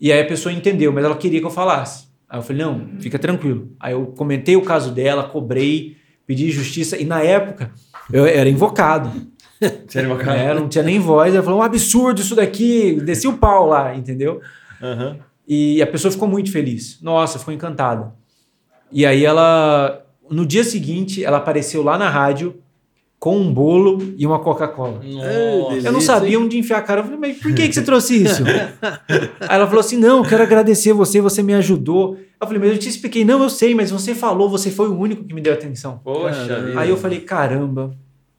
Speaker 2: E aí a pessoa entendeu, mas ela queria que eu falasse. Aí eu falei, não, fica tranquilo. Aí eu comentei o caso dela, cobrei, pedi justiça, e na época eu era invocado.
Speaker 1: Sério, meu cara?
Speaker 2: É, não tinha nem voz. Ela falou, um absurdo isso daqui. Desci o pau lá, entendeu?
Speaker 1: Aham.
Speaker 2: E a pessoa ficou muito feliz. Nossa, ficou encantada. E aí ela, no dia seguinte, ela apareceu lá na rádio com um bolo e uma Coca-Cola. Eu não sabia onde enfiar a cara. Eu falei, mas por que, que você trouxe isso? Aí ela falou assim: não, eu quero agradecer você, você me ajudou. Eu falei, mas eu te expliquei, não, eu sei, mas você falou, você foi o único que me deu atenção.
Speaker 1: Poxa.
Speaker 2: Aí eu falei, caramba,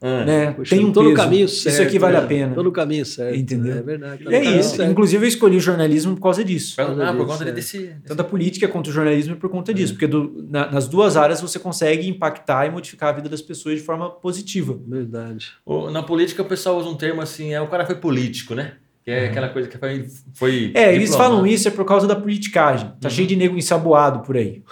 Speaker 1: Ah.
Speaker 2: né? Tem um
Speaker 3: tô no
Speaker 2: peso.
Speaker 3: caminho certo.
Speaker 2: Isso aqui vale
Speaker 3: né?
Speaker 2: a pena.
Speaker 3: Tô no caminho certo.
Speaker 2: Entendeu?
Speaker 3: É verdade.
Speaker 2: E é isso.
Speaker 3: certo.
Speaker 2: Inclusive, eu escolhi o jornalismo por causa disso.
Speaker 1: Ah, por conta
Speaker 3: é.
Speaker 1: desse.
Speaker 2: Tanto a política quanto o jornalismo é por conta disso. Porque do- na- nas duas áreas você consegue impactar e modificar a vida das pessoas de forma positiva.
Speaker 3: Verdade.
Speaker 1: O- Na política o pessoal usa um termo assim, é o cara foi político, né? Que é aquela coisa que foi. foi
Speaker 2: É, eles
Speaker 1: diplomata.
Speaker 2: falam isso é por causa da politicagem. Tá
Speaker 1: Uhum.
Speaker 2: cheio de nego ensaboado por aí.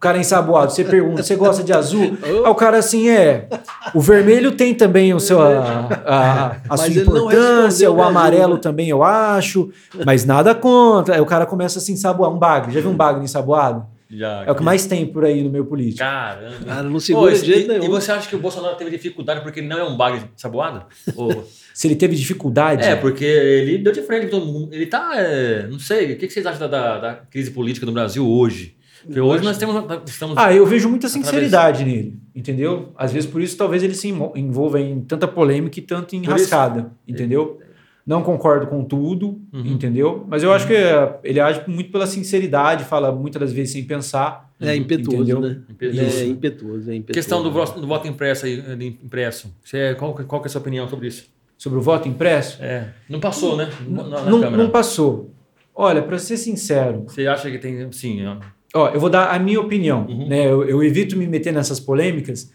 Speaker 2: O cara é ensaboado, você pergunta, você gosta de azul? Aí o cara assim é. O vermelho tem também o seu, a, a, a sua importância, o
Speaker 3: azul,
Speaker 2: amarelo
Speaker 3: né?
Speaker 2: também eu acho, mas nada contra. Aí o cara começa a se ensaboar. Um bagre, já viu um bagre ensaboado?
Speaker 1: Já,
Speaker 2: É o que mais tem por aí no meio político.
Speaker 1: Caramba.
Speaker 3: Cara, não
Speaker 1: Pô,
Speaker 3: segura
Speaker 1: esse-
Speaker 3: de jeito
Speaker 1: e,
Speaker 3: nenhum.
Speaker 1: e você acha que o Bolsonaro teve dificuldade porque ele não é um bagre saboado? Ou-
Speaker 2: Se ele teve dificuldade.
Speaker 1: é, porque ele deu de frente com todo mundo. Ele tá. é, não sei, o que que vocês acham da, da- da crise política do Brasil hoje? Porque hoje nós temos. Estamos,
Speaker 2: Ah, eu vejo muita sinceridade nele, entendeu? Às vezes por isso talvez ele se envolva em tanta polêmica e tanto em
Speaker 1: Por isso-
Speaker 2: rascada, entendeu? Não concordo com tudo,
Speaker 1: Uhum.
Speaker 2: entendeu? Mas eu acho que é, ele age muito pela sinceridade, fala muitas das vezes sem pensar.
Speaker 3: É impetuoso,
Speaker 2: Entendeu?
Speaker 3: né?
Speaker 1: Impetuoso.
Speaker 3: É impetuoso, é impetuoso.
Speaker 1: questão do voto, do voto impresso aí, de impresso. Você, qual, que- qual que é a sua opinião sobre isso?
Speaker 2: Sobre o voto impresso,
Speaker 1: É, não passou, né? Na, na
Speaker 2: não, não passou. Olha, para ser sincero,
Speaker 1: Você acha que tem. Sim, ó,
Speaker 2: Ó, eu vou dar a minha opinião.
Speaker 1: Uhum.
Speaker 2: Né? Eu, eu evito me meter nessas polêmicas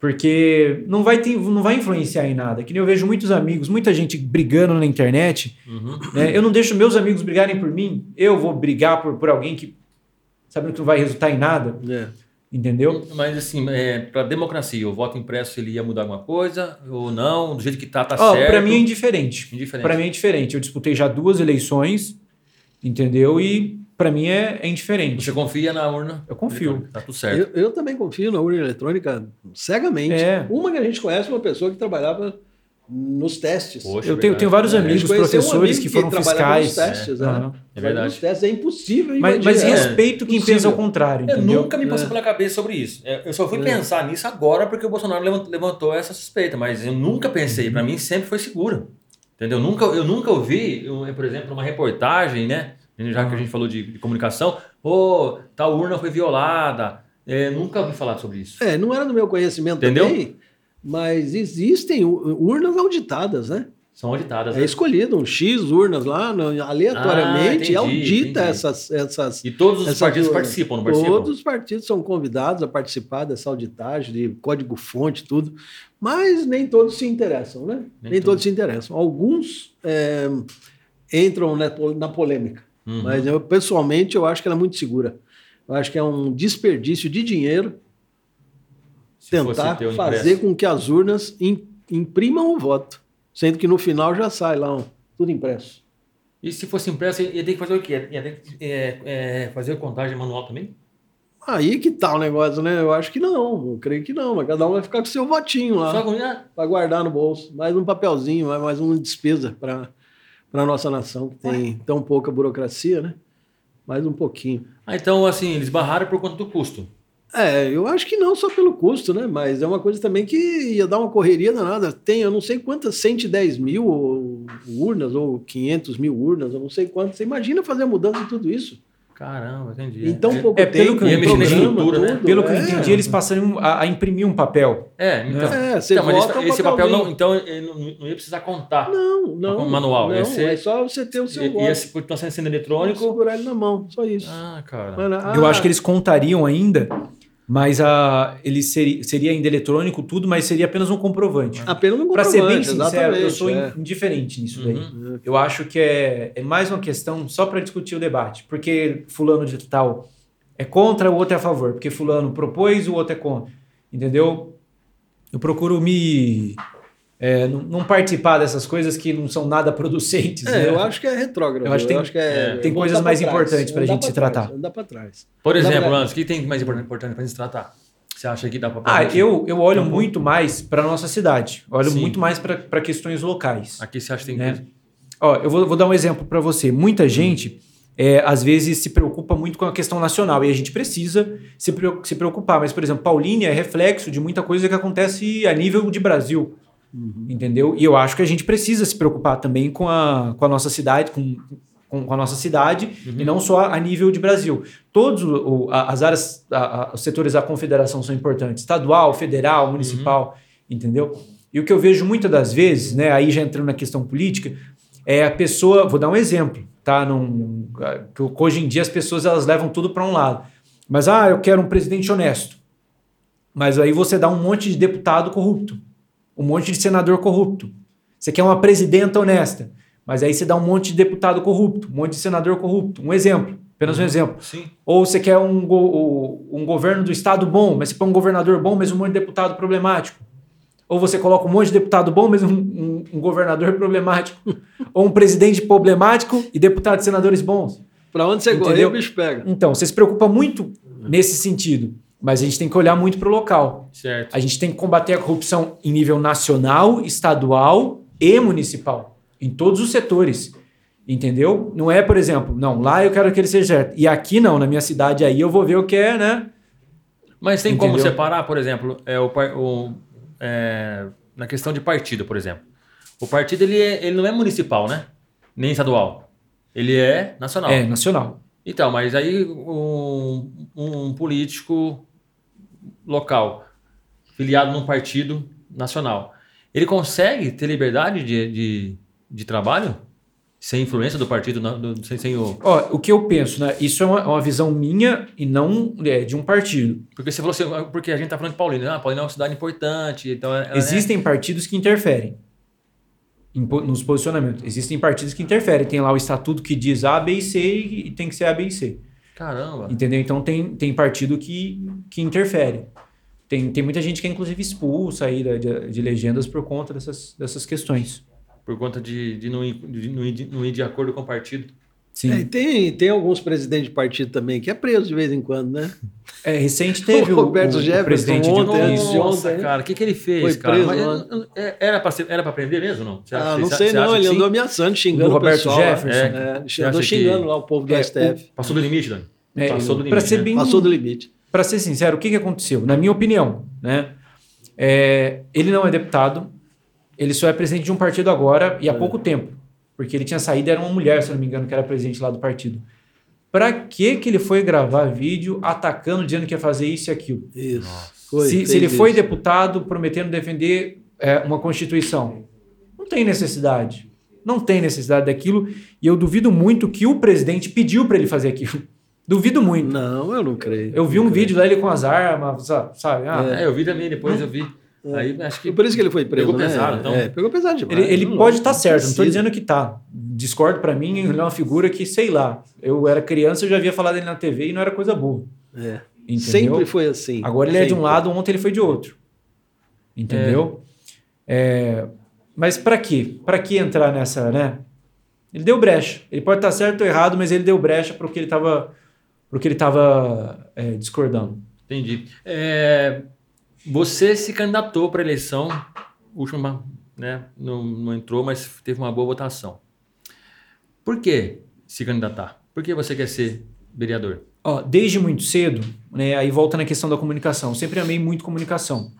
Speaker 2: porque não vai, ter, não vai influenciar em nada. Que nem eu vejo muitos amigos, muita gente brigando na internet.
Speaker 1: Uhum.
Speaker 2: né? Eu não deixo meus amigos brigarem por mim. Eu vou brigar por, por alguém que sabendo que não vai resultar em nada.
Speaker 3: É.
Speaker 2: Entendeu?
Speaker 1: Mas assim, é, para democracia, o voto impresso ele ia mudar alguma coisa ou não? Do jeito que tá, tá
Speaker 2: Ó,
Speaker 1: certo?
Speaker 2: para mim é indiferente.
Speaker 1: Indiferente.
Speaker 2: Para mim é indiferente. Eu disputei já duas eleições, entendeu? E para mim é, é indiferente.
Speaker 1: Você confia na urna?
Speaker 2: Eu confio.
Speaker 1: eletrônica, Tá tudo certo.
Speaker 3: Eu, eu também confio na urna eletrônica cegamente.
Speaker 2: É.
Speaker 3: Uma que a gente conhece, uma pessoa que trabalhava nos testes.
Speaker 1: Poxa,
Speaker 2: Eu
Speaker 1: é
Speaker 2: tenho, tenho vários
Speaker 1: É,
Speaker 2: amigos,
Speaker 3: conheceu um
Speaker 2: professores
Speaker 3: amigo
Speaker 2: que foram
Speaker 3: trabalhava
Speaker 2: fiscais.
Speaker 3: Nos testes,
Speaker 2: É.
Speaker 3: né?
Speaker 1: É verdade.
Speaker 3: Nos testes, é impossível
Speaker 2: Mas, mas respeito quem
Speaker 3: Impossível.
Speaker 2: pensa ao contrário,
Speaker 1: Eu
Speaker 2: entendeu?
Speaker 1: nunca me passou pela cabeça sobre isso. É, Eu só fui
Speaker 3: É.
Speaker 1: pensar nisso agora porque o Bolsonaro levan- levantou essa suspeita, mas eu nunca pensei. Para mim sempre foi seguro. Entendeu? Nunca, eu nunca ouvi, eu, por exemplo, uma reportagem, né? Já que a gente falou de, de comunicação, pô, tal urna foi violada. É, nunca ouvi falar sobre isso.
Speaker 3: É, não era do meu conhecimento
Speaker 1: Entendeu?
Speaker 3: também, mas existem urnas auditadas, né?
Speaker 1: São auditadas.
Speaker 3: É
Speaker 1: né?
Speaker 3: escolhido um X urnas lá, aleatoriamente,
Speaker 1: Ah, entendi,
Speaker 3: audita
Speaker 1: entendi.
Speaker 3: essas, essas.
Speaker 1: E todos os
Speaker 3: essas
Speaker 1: partidos
Speaker 3: urnas.
Speaker 1: participam, não participam?
Speaker 3: Todos os partidos são convidados a participar dessa auditagem de código-fonte, tudo. Mas nem todos se interessam, né?
Speaker 1: Nem
Speaker 3: Nem, todos se interessam. Alguns é, entram na polêmica.
Speaker 1: Uhum.
Speaker 3: Mas eu, pessoalmente, eu acho que ela é muito segura. Eu acho que é um desperdício de dinheiro
Speaker 1: Se
Speaker 3: tentar fazer com que as urnas im- imprimam o voto. Sendo que no final já sai lá um- tudo impresso.
Speaker 1: E se fosse impresso, ia ter que fazer o quê? Ia ter que é, é, fazer contagem manual também?
Speaker 3: Aí que tá o negócio, né? Eu acho que não, eu creio que não, mas cada um vai ficar com seu votinho lá.
Speaker 1: Só com...
Speaker 3: para guardar no bolso. Mais um papelzinho, mais uma despesa para a nossa nação, que tem tão pouca burocracia, né? Mais um pouquinho.
Speaker 1: Ah, então, assim, eles barraram por conta do custo.
Speaker 3: É, eu acho que não só pelo custo, né? Mas é uma coisa também que ia dar uma correria danada. Tem, eu não sei quantas, 110 mil ou- urnas ou 500 mil urnas, eu não sei quantas. Você imagina fazer a mudança de tudo isso?
Speaker 1: Caramba, entendi.
Speaker 3: Em tão
Speaker 1: é,
Speaker 3: pouco
Speaker 2: é, pelo
Speaker 3: tempo,
Speaker 2: que eu
Speaker 1: mexer na
Speaker 3: programa,
Speaker 1: estrutura, né?
Speaker 2: Pelo que eu
Speaker 3: é.
Speaker 2: entendi, eles passariam a, a imprimir um papel.
Speaker 1: É, então.
Speaker 3: É, você
Speaker 1: então, mas
Speaker 3: vota
Speaker 1: esse,
Speaker 3: um
Speaker 1: esse papel
Speaker 3: papelzinho.
Speaker 1: não, então ele não, não ia precisar contar.
Speaker 3: Não, não.
Speaker 1: Com manual,
Speaker 3: Não,
Speaker 1: ser-
Speaker 3: é só você ter o seu
Speaker 1: Ia,
Speaker 3: voto.
Speaker 1: ia se então, sendo
Speaker 3: Eletrônico. Segurar ele na mão, só isso.
Speaker 1: Ah, cara.
Speaker 3: Mano,
Speaker 2: Eu
Speaker 3: ah,
Speaker 2: acho que eles contariam ainda, mas a, ele seria, seria ainda eletrônico tudo, mas seria apenas um comprovante.
Speaker 3: Apenas um
Speaker 2: Para ser bem
Speaker 3: comprovante,
Speaker 2: sincero, eu sou
Speaker 3: é.
Speaker 2: indiferente nisso daí.
Speaker 1: Uhum.
Speaker 2: Eu acho que é, é mais uma questão só para discutir o debate. Porque fulano de tal é contra, o outro é a favor. Porque fulano propôs, o outro é contra. Entendeu? Eu procuro me... é, não, não participar dessas coisas que não são nada producentes.
Speaker 3: É,
Speaker 2: né?
Speaker 3: eu acho que é retrógrado.
Speaker 2: Eu acho que tem-
Speaker 1: é,
Speaker 2: tem
Speaker 3: voltar
Speaker 2: coisas
Speaker 3: pra
Speaker 2: mais
Speaker 3: trás,
Speaker 2: importantes pra
Speaker 3: andar
Speaker 2: gente se
Speaker 3: trás,
Speaker 2: tratar.
Speaker 3: Andar para trás.
Speaker 1: Por exemplo, Anderson, o que tem mais importante para gente se tratar? Você acha que dá para
Speaker 2: Ah, eu, eu olho
Speaker 1: Então,
Speaker 2: muito mais para nossa cidade. Olho
Speaker 1: Sim.
Speaker 2: muito mais para questões locais.
Speaker 1: Aqui você acha que tem
Speaker 2: né?
Speaker 1: coisa-
Speaker 2: Ó, eu vou, vou dar um exemplo para você. Muita gente, é, às vezes, se preocupa muito com a questão nacional e a gente precisa se, se preocupar. Mas, por exemplo, Paulínia é reflexo de muita coisa que acontece a nível de Brasil. Entendeu? E eu acho que a gente precisa se preocupar também com a, com a nossa cidade, com, com, a nossa cidade, e não só a nível de Brasil. Todos o- as áreas, a- a- os setores da confederação são importantes: estadual, federal, municipal, entendeu? E o que eu vejo muitas das vezes, né, aí já entrando na questão política, é a pessoa, vou dar um exemplo, tá? Num, que hoje em dia as pessoas elas levam tudo para um lado. Mas ah, eu quero um presidente honesto. Mas aí você dá um monte de deputado corrupto, um monte de senador corrupto. Você quer uma presidenta honesta, mas aí você dá um monte de deputado corrupto, um monte de senador corrupto. Um exemplo, apenas um exemplo.
Speaker 1: Sim.
Speaker 2: Ou você quer um, go- um governo do estado bom, mas você põe um governador bom, mas um monte de deputado problemático. Ou você coloca um monte de deputado bom, mas um, um- um governador problemático. Ou um presidente problemático e deputados e senadores bons.
Speaker 3: Para onde você correr, o bicho pega.
Speaker 2: Então, você se preocupa muito nesse sentido, mas a gente tem que olhar muito para o local.
Speaker 1: Certo.
Speaker 2: A gente tem que combater a corrupção em nível nacional, estadual e municipal, em todos os setores. Entendeu? Não é, por exemplo, não, lá eu quero que ele seja certo. E aqui não, na minha cidade aí eu vou ver o que é, né?
Speaker 1: Mas tem como
Speaker 2: Entendeu?
Speaker 1: separar, por exemplo, é, o, o- é, na questão de partido, por exemplo. O partido ele, é- ele não é municipal, né? Nem estadual. Ele é nacional.
Speaker 2: É, nacional.
Speaker 1: Então, mas aí um, um político local, filiado num partido nacional, ele consegue ter liberdade de, de, de trabalho sem influência do partido, do- sem, sem o...
Speaker 2: Ó, o que eu penso, né? Isso é uma, uma visão minha e não é, de um partido.
Speaker 1: Porque você falou assim, porque a gente tá falando de Paulínia, ah, Paulínia é uma cidade importante, então... ela é-
Speaker 2: Existem partidos que interferem nos posicionamentos. Existem partidos que interferem. Tem lá o estatuto que diz A, B e C e e tem que ser A, B e C.
Speaker 1: Caramba!
Speaker 2: Entendeu? Então tem, tem partido que, que interfere. Tem, tem muita gente que é inclusive expulsa aí da- de, de legendas por conta dessas, dessas questões.
Speaker 1: Por conta de, de, não, ir, de não, ir, de não ir de acordo com o partido.
Speaker 2: Sim.
Speaker 3: É, tem, tem alguns presidentes de partido também que é preso de vez em quando, né?
Speaker 2: É, recente teve
Speaker 3: O Roberto
Speaker 2: o,
Speaker 3: Jefferson
Speaker 2: o presidente de
Speaker 3: ontem, antes de
Speaker 1: Nossa,
Speaker 3: ontem, né?
Speaker 1: cara, o que, que ele fez,
Speaker 3: Foi
Speaker 1: cara?
Speaker 3: preso,
Speaker 1: Mas,
Speaker 3: né?
Speaker 1: eu- é- era ser- era pra prender mesmo ou não? Você
Speaker 3: Ah, não
Speaker 1: você-
Speaker 3: sei
Speaker 1: você
Speaker 3: não, ele
Speaker 1: que
Speaker 3: andou
Speaker 1: sim?
Speaker 3: ameaçando, xingando
Speaker 2: Do
Speaker 3: o
Speaker 2: Roberto
Speaker 3: pessoal.
Speaker 2: Jefferson.
Speaker 3: É,
Speaker 1: Você
Speaker 3: andou xingando
Speaker 1: que-
Speaker 3: lá o povo do
Speaker 2: É,
Speaker 3: STF.
Speaker 1: Passou do limite, Dani?
Speaker 2: É,
Speaker 1: Passou do limite,
Speaker 2: ser
Speaker 1: né?
Speaker 2: bem
Speaker 3: Passou do limite.
Speaker 2: Para ser sincero, o que, que aconteceu? Na minha opinião, né? é, ele não é deputado, ele só é presidente de um partido agora e há pouco tempo. Porque ele tinha saído, era uma mulher, se eu não me engano, que era presidente lá do partido. Para que, que ele foi gravar vídeo atacando, dizendo que ia fazer isso e aquilo?
Speaker 3: Isso. Foi,
Speaker 2: se, se ele
Speaker 3: isso.
Speaker 2: foi deputado prometendo defender é, uma Constituição, não tem necessidade. Não tem necessidade daquilo. E eu duvido muito que o presidente pediu para ele fazer aquilo. Duvido muito.
Speaker 3: Não, eu não creio.
Speaker 2: Eu vi um
Speaker 3: Não creio.
Speaker 2: vídeo lá ele com as armas, sa- sabe? Ah,
Speaker 1: É, eu vi também, depois eu vi. Aí acho que.
Speaker 3: Por isso que ele foi preso,
Speaker 1: Pegou
Speaker 3: né?
Speaker 1: pesado, então.
Speaker 3: É, pegou pesado demais.
Speaker 2: Ele, ele
Speaker 3: Não,
Speaker 2: pode estar certo, não estou dizendo que tá. Discordo para mim, ele é uma figura que, sei lá, eu era criança, eu já havia falado dele na TV e não era coisa boa.
Speaker 3: É.
Speaker 2: Entendeu?
Speaker 3: Sempre foi assim.
Speaker 2: Agora ele é de um
Speaker 3: Sempre.
Speaker 2: lado, ontem ele foi de outro. Entendeu? É, mas para quê? Para que entrar nessa, né? Ele deu brecha. Ele pode estar certo ou errado, mas ele deu brecha para o que ele estava pro que ele estava é, discordando.
Speaker 1: Entendi. É, você se candidatou para a eleição, última, né? Não, não entrou, mas teve uma boa votação. Por que se candidatar? Por que você quer ser vereador?
Speaker 2: Ó, desde muito cedo, né, aí volta na questão da comunicação. Sempre amei muito comunicação.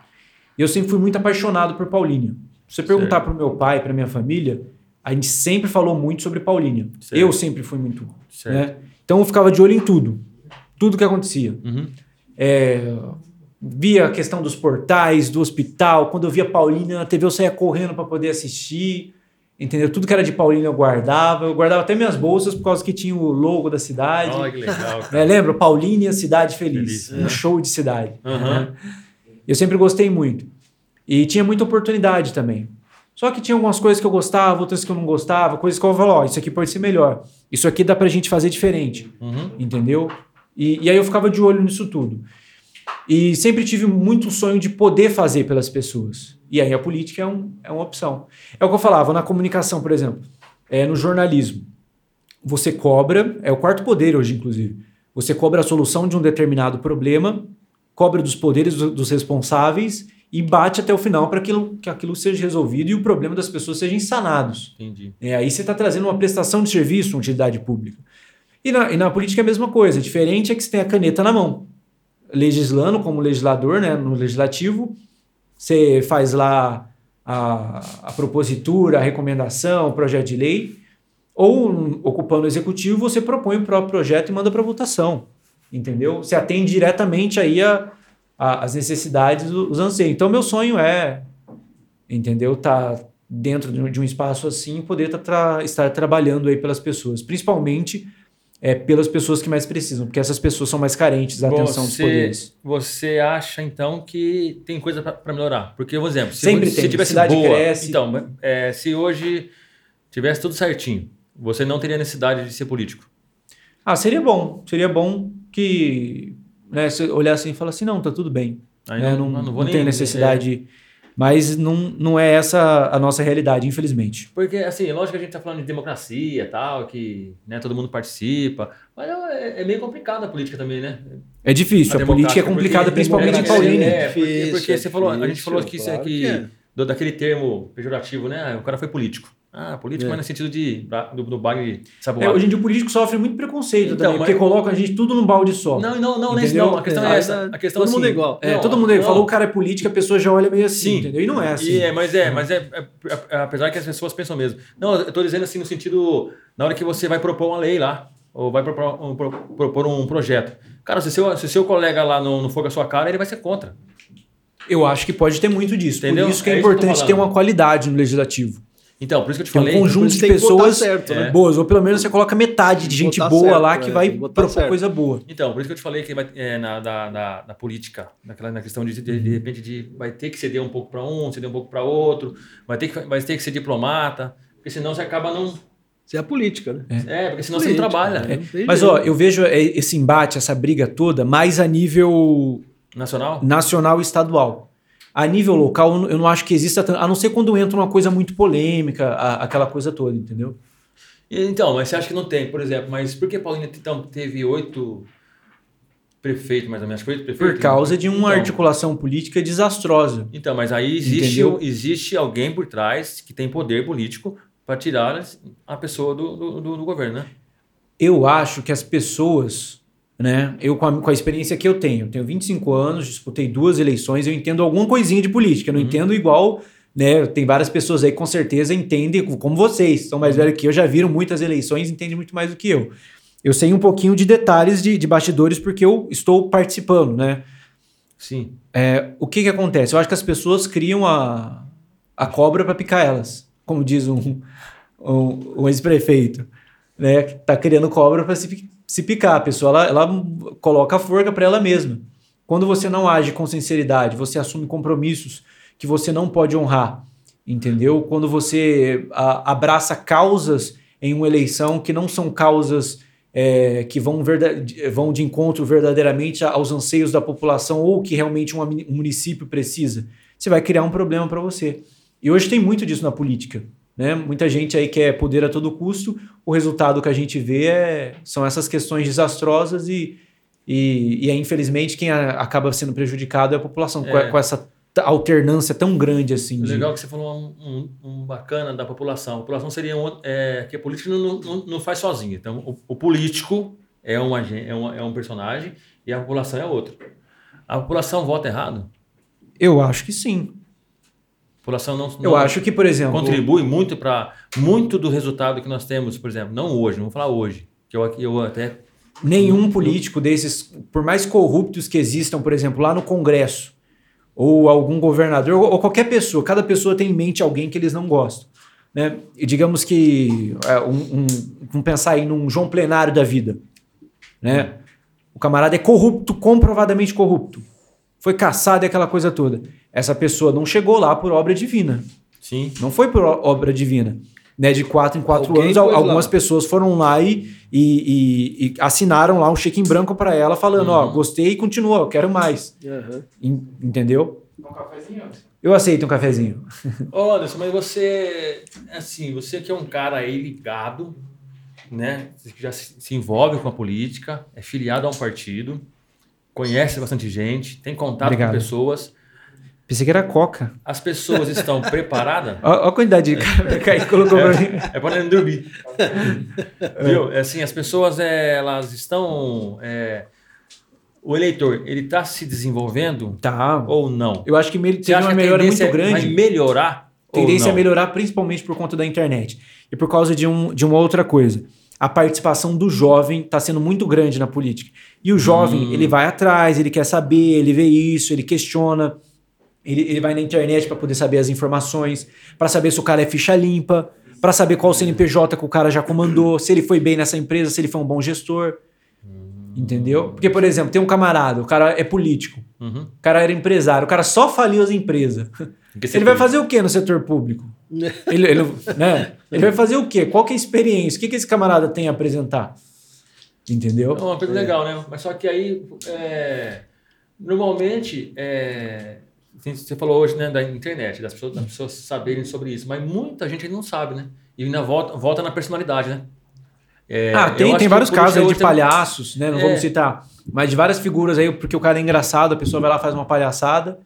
Speaker 2: E eu sempre fui muito apaixonado por Paulínia. Se você perguntar para o meu pai, para minha família, a gente sempre falou muito sobre Paulínia.
Speaker 1: Certo.
Speaker 2: Eu sempre fui muito. Né? Então eu ficava de olho em tudo. Tudo que acontecia.
Speaker 1: Uhum.
Speaker 2: É, via a questão dos portais, do hospital. Quando eu via Paulínia na TV, eu saía correndo para poder assistir. Entendeu? Tudo que era de Paulínia eu guardava. Eu guardava até minhas bolsas por causa que tinha o logo da cidade.
Speaker 1: Olha que legal. cara.
Speaker 2: É, lembra? Paulínia, Cidade Feliz.
Speaker 1: Feliz,
Speaker 2: um
Speaker 1: é.
Speaker 2: show de cidade.
Speaker 1: Aham.
Speaker 2: né? Eu sempre gostei muito. E tinha muita oportunidade também. Só que tinha algumas coisas que eu gostava, outras que eu não gostava, coisas que eu falava, ó, isso aqui pode ser melhor. Isso aqui dá pra gente fazer diferente.
Speaker 1: Uhum.
Speaker 2: Entendeu? E, e aí eu ficava de olho nisso tudo. E sempre tive muito sonho de poder fazer pelas pessoas. E aí a política é, um, é uma opção. É o que eu falava na comunicação, por exemplo, é, no jornalismo. Você cobra, é o quarto poder hoje, inclusive. Você cobra a solução de um determinado problema, cobra dos poderes do- dos responsáveis e bate até o final para que aquilo seja resolvido e o problema das pessoas sejam sanados.
Speaker 1: Entendi.
Speaker 2: É, aí você está trazendo uma prestação de serviço, uma utilidade pública. E na, e na política é a mesma coisa. Diferente é que você tem a caneta na mão. Legislando como legislador, né, no legislativo, você faz lá a, a propositura, a recomendação, o projeto de lei, ou ocupando o executivo, você propõe o próprio projeto e manda para votação. Entendeu? Você atende diretamente aí a, a- as necessidades, os anseios. Então, meu sonho é, entendeu? Tá dentro de um, de um espaço assim, poder tá tra- estar trabalhando aí pelas pessoas, principalmente é, pelas pessoas que mais precisam, porque essas pessoas são mais carentes da atenção dos
Speaker 1: Você,
Speaker 2: poderes.
Speaker 1: você acha então que tem coisa para melhorar? Porque, por exemplo, se,
Speaker 2: Sempre
Speaker 1: se
Speaker 2: tem.
Speaker 1: tivesse
Speaker 2: Cidade
Speaker 1: boa,
Speaker 2: cresce.
Speaker 1: então, é, se hoje tivesse tudo certinho, você não teria necessidade de ser político.
Speaker 2: Ah, seria bom, seria bom que né, você olhar assim e falar assim, não, tá tudo bem.
Speaker 1: Aí
Speaker 2: né,
Speaker 1: não,
Speaker 2: não,
Speaker 1: não vou nem
Speaker 2: tem necessidade, mas não, não é essa a nossa realidade, infelizmente.
Speaker 1: Porque, assim, lógico que a gente tá falando de democracia e tal, que né, todo mundo participa, mas é, é meio complicado a política também, né?
Speaker 2: É difícil, a, política é complicada,
Speaker 1: porque-
Speaker 2: principalmente em
Speaker 3: é,
Speaker 2: Paulínia.
Speaker 1: É, porque,
Speaker 3: Difícil,
Speaker 1: porque
Speaker 3: é
Speaker 1: você falou, a gente
Speaker 3: difícil,
Speaker 1: falou que isso
Speaker 3: claro
Speaker 1: aqui,
Speaker 3: que é.
Speaker 1: do- daquele termo pejorativo, né? O cara foi político. Ah, político,
Speaker 3: É.
Speaker 1: mas no sentido de, do, do baile
Speaker 2: É,
Speaker 1: saboado.
Speaker 2: hoje em dia o político sofre muito preconceito
Speaker 1: Então,
Speaker 2: também,
Speaker 1: mas-
Speaker 2: porque coloca a gente tudo num balde só.
Speaker 1: Não, não, não, isso
Speaker 2: Entendeu?
Speaker 1: não. A questão
Speaker 3: É,
Speaker 1: é essa. A questão
Speaker 3: todo mundo
Speaker 1: assim,
Speaker 3: é igual.
Speaker 2: É,
Speaker 1: não,
Speaker 2: todo mundo aí
Speaker 1: não.
Speaker 2: falou o cara é político, a pessoa já olha meio assim,
Speaker 1: Sim.
Speaker 2: entendeu? E não é assim.
Speaker 1: E é, mas é, mas é, é- é- apesar que as pessoas pensam mesmo. Não, eu tô dizendo assim no sentido, na hora que você vai propor uma lei lá, ou vai propor um, pro- propor um projeto. Cara, se seu, se seu colega lá não, não for com a sua cara, ele vai ser contra.
Speaker 2: Eu acho que pode ter muito disso.
Speaker 1: Entendeu?
Speaker 2: Por isso que é,
Speaker 1: É isso que
Speaker 2: importante ter uma qualidade no legislativo.
Speaker 1: Então, por isso que eu te
Speaker 2: Tem um
Speaker 1: falei.
Speaker 2: conjunto de
Speaker 3: tem que botar
Speaker 2: pessoas
Speaker 3: certo,
Speaker 1: né?
Speaker 2: boas, ou pelo menos você coloca metade de gente boa
Speaker 3: certo,
Speaker 2: lá
Speaker 3: é,
Speaker 2: que
Speaker 3: tem
Speaker 2: vai propor coisa boa.
Speaker 1: Então, por isso que eu te falei que vai, é, na, da, da, da política, naquela, na questão de, de, de repente, de, vai ter que ceder um pouco para um, ceder um pouco para outro, vai ter, que, vai ter que ser diplomata, porque senão você acaba não.
Speaker 3: Isso é a política, né?
Speaker 1: É, porque senão você não
Speaker 3: Política,
Speaker 1: trabalha.
Speaker 3: né? Não tem
Speaker 2: Mas
Speaker 3: jeito.
Speaker 2: ó, eu vejo é, esse embate, essa briga toda, mais a nível
Speaker 1: Nacional?
Speaker 2: nacional e estadual. A nível local, eu não- acho que exista a não ser quando entra uma coisa muito polêmica, a- aquela coisa toda, entendeu?
Speaker 1: Então, mas você acha que não tem, por exemplo, mas por que Paulínia então, teve oito prefeitos, mais ou menos? Oito prefeitos?
Speaker 2: Por causa de uma
Speaker 1: Então,
Speaker 2: articulação política desastrosa.
Speaker 1: Então, mas aí existe,
Speaker 2: Entendeu?
Speaker 1: existe alguém por trás que tem poder político para tirar a pessoa do, do, do- do governo, né?
Speaker 2: Eu acho que as pessoas, né? Eu, com a, com a experiência que eu tenho, tenho 25 anos, disputei duas eleições, eu entendo alguma coisinha de política. Eu não entendo igual, né? Tem várias pessoas aí que com certeza entendem, como vocês, são mais velhos que eu, já viram muitas eleições, entendem muito mais do que eu. Eu sei um pouquinho de detalhes de, de bastidores porque eu estou participando, né?
Speaker 1: Sim.
Speaker 2: É, o que que acontece? Eu acho que as pessoas criam a, a cobra para picar elas, como diz um, um, um ex-prefeito, né? Tá criando cobra para se, se picar. A pessoa ela, ela coloca a forca para ela mesma. Quando você não age com sinceridade, você assume compromissos que você não pode honrar, entendeu? Quando você a- abraça causas em uma eleição que não são causas é, que vão, vão de encontro verdadeiramente aos anseios da população ou que realmente um município precisa, você vai criar um problema para você. E hoje tem muito disso na política. Né? Muita gente aí quer poder a todo custo, o resultado que a gente vê é, são essas questões desastrosas e, e, e aí, infelizmente, quem a- acaba sendo prejudicado é a população, com,
Speaker 1: É.
Speaker 2: com essa t- alternância tão grande assim. de-
Speaker 1: Legal que você falou um, um- um bacana da população. A população seria um, é, que a política não, não, não faz sozinha. Então, o, o político é um, agen- é, um, é um personagem e a população é outro. A população vota errado?
Speaker 2: Eu acho que sim.
Speaker 1: População não,
Speaker 2: Eu
Speaker 1: não
Speaker 2: acho que, por exemplo,
Speaker 1: contribui muito para muito do resultado que nós temos, por exemplo, não hoje, não vou falar hoje, que eu, eu até
Speaker 2: nenhum político desses, por mais corruptos que existam, por exemplo, lá no Congresso, ou algum governador, ou, ou qualquer pessoa, cada pessoa tem em mente alguém que eles não gostam. Né? E digamos que, é, um, um- vamos pensar aí num João Plenário da vida. Né? O camarada é corrupto, comprovadamente corrupto. Foi caçado e aquela coisa toda. Essa pessoa não chegou lá por obra divina.
Speaker 1: sim.
Speaker 2: Não foi por obra divina. Né, de quatro em quatro
Speaker 3: Alguém
Speaker 2: anos, al-
Speaker 3: pôs lá.
Speaker 2: algumas pessoas foram lá e, e- e- e assinaram lá um cheque em branco para ela, falando: Ó, gostei e continua, eu quero mais. En- Entendeu?
Speaker 4: Um cafezinho?
Speaker 2: Eu aceito um cafezinho.
Speaker 1: Ô, Anderson, mas você, assim, você que é um cara aí ligado, né? Que já se envolve com a política, é filiado a um partido, conhece bastante gente, tem contato
Speaker 2: Obrigado.
Speaker 1: com pessoas.
Speaker 2: Pensei que era coca.
Speaker 1: As pessoas estão preparadas?
Speaker 2: Ó a quantidade de cara que aí colocou pra mim.
Speaker 1: É para não dormir. Viu? É Assim, as pessoas, é, elas estão... é, o eleitor, ele está se desenvolvendo
Speaker 2: Tá.
Speaker 1: ou não?
Speaker 2: Eu acho que me- teve uma melhora muito grande.
Speaker 1: vai melhorar
Speaker 2: tendência a melhorar principalmente por conta da internet e por causa de, um, de uma outra coisa. A participação do jovem está sendo muito grande na política. E o jovem,
Speaker 1: Hum.
Speaker 2: ele vai atrás, ele quer saber, ele vê isso, ele questiona, ele, ele vai na internet para poder saber as informações, para saber se o cara é ficha limpa, para saber qual CNPJ que o cara já comandou, se ele foi bem nessa empresa, se ele foi um bom gestor. Entendeu? Porque, por exemplo, tem um camarada, o cara é político,
Speaker 1: Uhum.
Speaker 2: o cara era empresário, o cara só faliu as empresas. Ele vai fazer o que no setor público? Ele, ele, né? ele vai fazer o quê? Qual que é a experiência? O que, que esse camarada tem a apresentar? Entendeu?
Speaker 1: É uma coisa legal, né? Mas só que aí, é, normalmente, é, você falou hoje né, da internet, das pessoas, das pessoas saberem sobre isso, mas muita gente ainda não sabe, né? E ainda volta, volta na personalidade, né? É,
Speaker 2: ah, tem, tem vários casos aí de
Speaker 1: tem-
Speaker 2: palhaços, né? Não
Speaker 1: É.
Speaker 2: vamos citar. Mas de várias figuras aí, porque o cara é engraçado, a pessoa vai lá faz uma palhaçada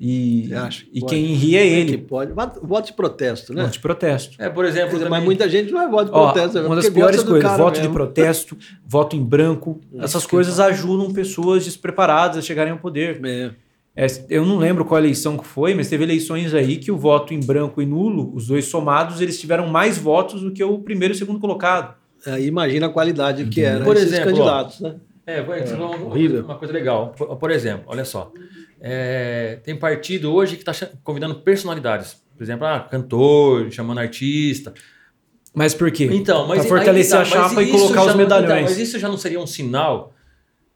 Speaker 2: e,
Speaker 3: acha que
Speaker 2: e
Speaker 3: pode?
Speaker 2: quem ri é
Speaker 3: Que
Speaker 2: ele.
Speaker 3: pode. Voto de protesto, né?
Speaker 2: Voto de protesto.
Speaker 1: É, por exemplo, também-
Speaker 3: mas muita gente não é voto de
Speaker 2: Ó,
Speaker 3: protesto. é
Speaker 2: uma das
Speaker 3: porque
Speaker 2: piores coisas,
Speaker 3: cara
Speaker 2: voto de
Speaker 3: mesmo.
Speaker 2: protesto, voto em branco, essas
Speaker 3: que
Speaker 2: coisas ajudam pessoas despreparadas a chegarem ao poder.
Speaker 3: É.
Speaker 2: É, eu não lembro qual eleição que foi, mas teve eleições aí que o voto em branco e nulo, os dois somados, eles tiveram mais votos do que o primeiro e o segundo colocado.
Speaker 3: Aí imagina a qualidade que eram
Speaker 1: Por
Speaker 3: esses
Speaker 1: exemplo,
Speaker 3: candidatos, né?
Speaker 1: É, falou uma,
Speaker 3: horrível.
Speaker 1: uma coisa legal. Por, por exemplo, olha só. É, tem partido hoje que está convidando personalidades. Por exemplo, ah, cantor, chamando artista.
Speaker 2: Mas por quê?
Speaker 1: Então, mas
Speaker 2: Pra fortalecer a
Speaker 1: tá, mas
Speaker 2: chapa e colocar os
Speaker 1: não-
Speaker 2: medalhões.
Speaker 1: então, mas isso já não seria um sinal,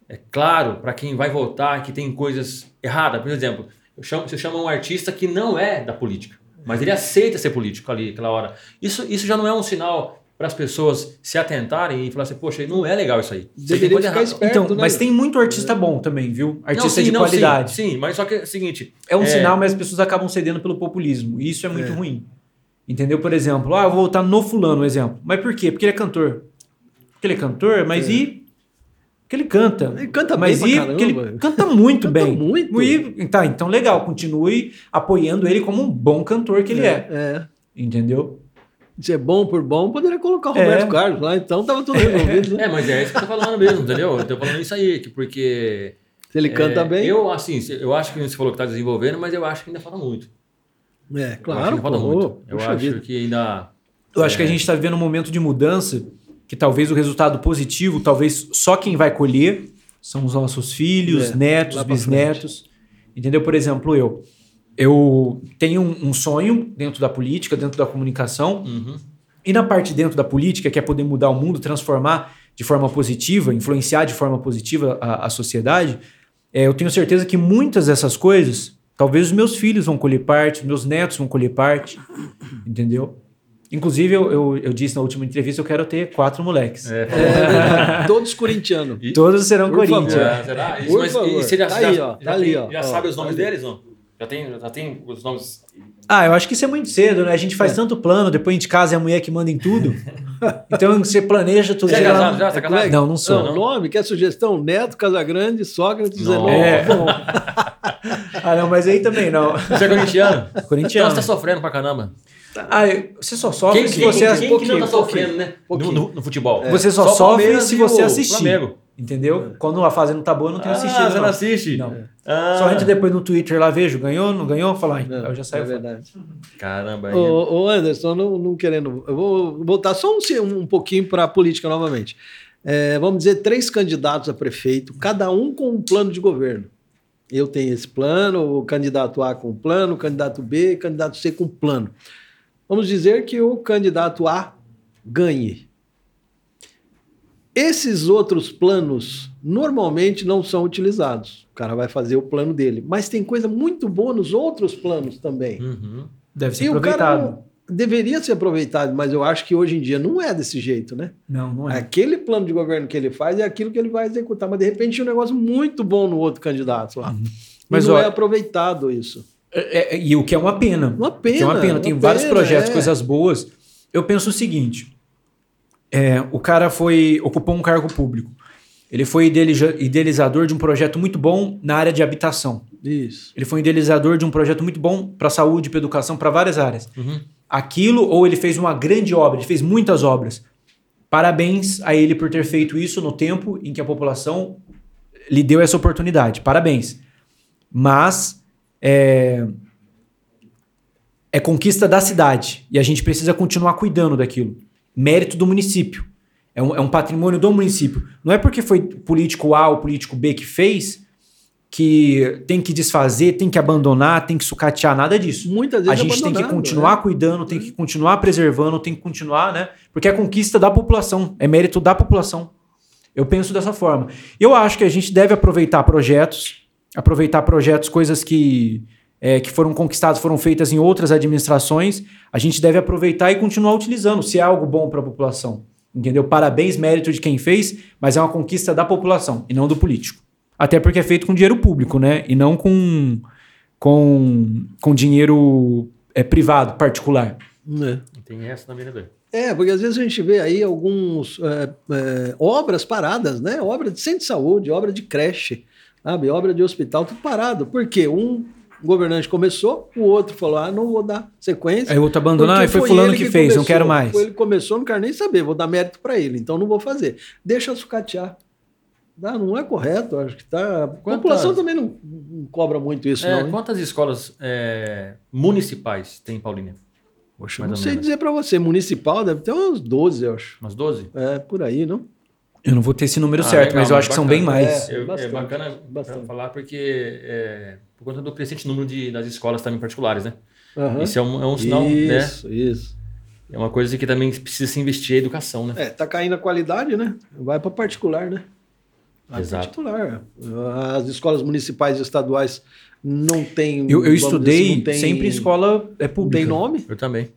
Speaker 1: é claro, para quem vai votar que tem coisas erradas. Por exemplo, eu chamo, você chama um artista que não é da política, mas ele aceita ser político ali, aquela hora. Isso, isso já não é um sinal para as pessoas se atentarem e falar assim, poxa, não é legal isso aí.
Speaker 3: Deveria
Speaker 1: coisa
Speaker 3: ficar esperto.
Speaker 2: Então,
Speaker 3: né,
Speaker 2: mas tem muito artista bom também, viu? Artista
Speaker 1: Não, sim,
Speaker 2: de
Speaker 1: não,
Speaker 2: qualidade.
Speaker 1: Sim, sim, mas só que é o seguinte.
Speaker 2: É um sinal, mas as pessoas acabam cedendo pelo populismo. E isso é muito
Speaker 3: É.
Speaker 2: ruim. Entendeu? Por exemplo, ah, eu vou votar no fulano, um exemplo. Mas por quê? Porque ele é cantor. Porque ele é cantor, mas
Speaker 3: É.
Speaker 2: e... Porque ele canta.
Speaker 3: Ele canta
Speaker 2: mas
Speaker 3: bem
Speaker 2: e porque ele canta muito
Speaker 3: Canta
Speaker 2: bem.
Speaker 3: muito.
Speaker 2: E, tá, então legal, continue apoiando ele como um bom cantor que ele é.
Speaker 3: É.
Speaker 2: Entendeu?
Speaker 3: Se é bom por bom, poderia colocar o
Speaker 2: É.
Speaker 3: Roberto Carlos lá, então tava tudo resolvido. né?
Speaker 1: É, mas é isso que eu tô falando mesmo, entendeu? Eu tô falando isso aí, que porque.
Speaker 3: Se ele canta
Speaker 1: é,
Speaker 3: bem.
Speaker 1: Eu, assim, eu acho que você falou que tá desenvolvendo, mas eu acho que ainda falta muito.
Speaker 3: É,
Speaker 1: eu acho que
Speaker 3: claro.
Speaker 1: ainda falta
Speaker 3: pô,
Speaker 1: muito. Eu acho
Speaker 3: vida.
Speaker 1: que ainda.
Speaker 2: Eu acho que a gente está vivendo um momento de mudança que talvez o resultado positivo, talvez só quem vai colher são os nossos filhos,
Speaker 3: É,
Speaker 2: netos, bisnetos. Entendeu? Por exemplo, eu. Eu tenho um, um sonho dentro da política, dentro da comunicação,
Speaker 1: Uhum.
Speaker 2: e na parte dentro da política, que é poder mudar o mundo, transformar de forma positiva, influenciar de forma positiva a, a sociedade, é, eu tenho certeza que muitas dessas coisas, talvez os meus filhos vão colher parte, os meus netos vão colher parte, entendeu? Inclusive, eu, eu, eu disse na última entrevista, eu quero ter quatro moleques.
Speaker 1: É.
Speaker 3: É. Todos corintianos.
Speaker 2: Todos serão
Speaker 3: Por
Speaker 2: Corinthians.
Speaker 3: favor.
Speaker 1: É, será? Isso,
Speaker 3: Por
Speaker 1: mas,
Speaker 3: favor.
Speaker 1: E você já,
Speaker 3: Tá
Speaker 1: já,
Speaker 3: aí, ó,
Speaker 1: já
Speaker 3: tá ali, ó.
Speaker 1: já
Speaker 3: Ó,
Speaker 1: sabe os nomes deles, não? Já tem, já tem os nomes.
Speaker 2: Ah, eu acho que isso é muito cedo, né? A gente faz tanto plano, depois a gente casa e a mulher que manda em tudo. então você planeja tudo.
Speaker 1: Você é casado já? Você é
Speaker 3: é
Speaker 1: casado?
Speaker 3: que-
Speaker 2: Não, não sou.
Speaker 3: Não, nome, quer sugestão? Neto, Casagrande, Sócrates,
Speaker 1: Não.
Speaker 3: Zenon.
Speaker 2: É.
Speaker 3: Bom,
Speaker 2: Ah, não, mas aí também não.
Speaker 1: Você é corintiano? Então
Speaker 2: Corintiano.
Speaker 1: você tá sofrendo pra caramba.
Speaker 2: Ah, você só sofre
Speaker 1: Quem,
Speaker 2: se
Speaker 1: quem,
Speaker 2: você
Speaker 1: quem,
Speaker 2: assistir.
Speaker 1: quem que não tá sofrendo, né? No, no- no futebol.
Speaker 2: Você só,
Speaker 1: o
Speaker 2: sofre se você assistir.
Speaker 1: Flamengo.
Speaker 2: Entendeu? Quando a fase não tá boa, eu não tenho
Speaker 1: ah,
Speaker 2: assistido.
Speaker 1: você
Speaker 2: não.
Speaker 1: não assiste?
Speaker 2: Não.
Speaker 1: Ah,
Speaker 2: Só entra depois no Twitter lá, vejo, ganhou, não ganhou, fala, ai,
Speaker 3: não,
Speaker 2: eu já saio
Speaker 3: é
Speaker 2: fora.
Speaker 3: verdade.
Speaker 1: Caramba. aí-
Speaker 3: Ô, ô, Anderson, não, não querendo. Eu vou voltar só um, um pouquinho para a política novamente. É, vamos dizer, três candidatos a prefeito, cada um com um plano de governo. Eu tenho esse plano, o candidato A com um plano, o candidato B, o candidato C com um plano. Vamos dizer que o candidato A ganhe. Esses outros planos normalmente não são utilizados. O cara vai fazer o plano dele. Mas tem coisa muito boa nos outros planos também.
Speaker 1: Uhum.
Speaker 2: Deve ser
Speaker 3: E o cara
Speaker 2: aproveitado.
Speaker 3: deveria ser aproveitado, mas eu acho que hoje em dia não é desse jeito, né?
Speaker 2: Não, não é.
Speaker 3: Aquele plano de governo que ele faz é aquilo que ele vai executar, mas de repente tinha um negócio muito bom no outro candidato lá.
Speaker 2: Mas,
Speaker 3: Mas não
Speaker 2: ó,
Speaker 3: é aproveitado isso.
Speaker 2: É- é- e o que é uma pena.
Speaker 3: Uma
Speaker 2: que é
Speaker 3: pena.
Speaker 2: uma pena.
Speaker 3: uma
Speaker 2: Tem vários
Speaker 3: pena,
Speaker 2: projetos,
Speaker 3: é.
Speaker 2: coisas boas. Eu penso o seguinte: é, o cara foi ocupou um cargo público. Ele foi idealiza- idealizador de um projeto muito bom na área de habitação.
Speaker 3: Isso.
Speaker 2: Ele foi idealizador de um projeto muito bom para saúde, para educação, para várias áreas.
Speaker 1: Uhum.
Speaker 2: Aquilo, ou ele fez uma grande obra, ele fez muitas obras. Parabéns a ele por ter feito isso no tempo em que a população lhe deu essa oportunidade. Parabéns. Mas é, é conquista da cidade e a gente precisa continuar cuidando daquilo. Mérito do município. É um, é um patrimônio do município. Não é porque foi político A ou político B que fez que tem que desfazer, tem que abandonar, tem que sucatear, nada disso.
Speaker 3: Muitas
Speaker 2: A
Speaker 3: vezes
Speaker 2: gente tem que continuar
Speaker 3: né?
Speaker 2: cuidando, tem que continuar preservando, tem que continuar, né? Porque é conquista da população, é mérito da população. Eu penso dessa forma. Eu acho que a gente deve aproveitar projetos, aproveitar projetos, coisas que, é, que foram conquistadas, foram feitas em outras administrações, a gente deve aproveitar e continuar utilizando, se é algo bom para a população. Entendeu? Parabéns, mérito de quem fez, mas é uma conquista da população e não do político. Até porque é feito com dinheiro público, né? E não com, com, com dinheiro é, privado, particular.
Speaker 3: É.
Speaker 1: Tem essa também, né, doido?
Speaker 3: É, porque às vezes a gente vê aí alguns é, é, obras paradas, né? Obra de centro de saúde, obra de creche, sabe? Obra de hospital, tudo parado. Por quê? Um governante começou, o outro falou: ah, não vou dar sequência.
Speaker 2: Aí o outro abandonou,
Speaker 3: porque
Speaker 2: e foi fulano
Speaker 3: ele
Speaker 2: que, fez, não
Speaker 3: começou.
Speaker 2: quero mais.
Speaker 3: Foi ele começou, não quero nem saber, vou dar mérito para ele, então não vou fazer. Deixa sucatear. Não, não é correto, acho que tá. A população também não, não cobra muito isso,
Speaker 1: É,
Speaker 3: não. hein?
Speaker 1: quantas escolas é, municipais tem em Paulínia?
Speaker 3: Poxa, não sei
Speaker 1: menos.
Speaker 3: dizer para você, municipal deve ter uns 12, eu acho.
Speaker 1: Umas 12?
Speaker 3: É, por aí, não?
Speaker 2: Eu não vou ter esse número
Speaker 1: Ah,
Speaker 2: certo,
Speaker 1: legal,
Speaker 2: mas eu acho que são
Speaker 1: bacana.
Speaker 2: bem mais.
Speaker 3: É.
Speaker 1: É,
Speaker 3: bastante,
Speaker 1: bacana
Speaker 3: bastante.
Speaker 1: falar porque é, por conta do crescente número de, das escolas também particulares, né?
Speaker 3: Aham.
Speaker 1: Isso é um, é um sinal, né?
Speaker 3: Isso, isso.
Speaker 1: É uma coisa que também precisa se investir em educação, né?
Speaker 3: É, tá caindo a qualidade, né? Vai para particular, né? Vai
Speaker 1: Exato.
Speaker 3: particular. As escolas municipais e estaduais não têm.
Speaker 2: Eu, eu
Speaker 3: dizer
Speaker 2: estudei
Speaker 3: assim, não tem-
Speaker 2: sempre em escola é
Speaker 3: Não
Speaker 2: pública.
Speaker 3: tem nome.
Speaker 1: Eu também.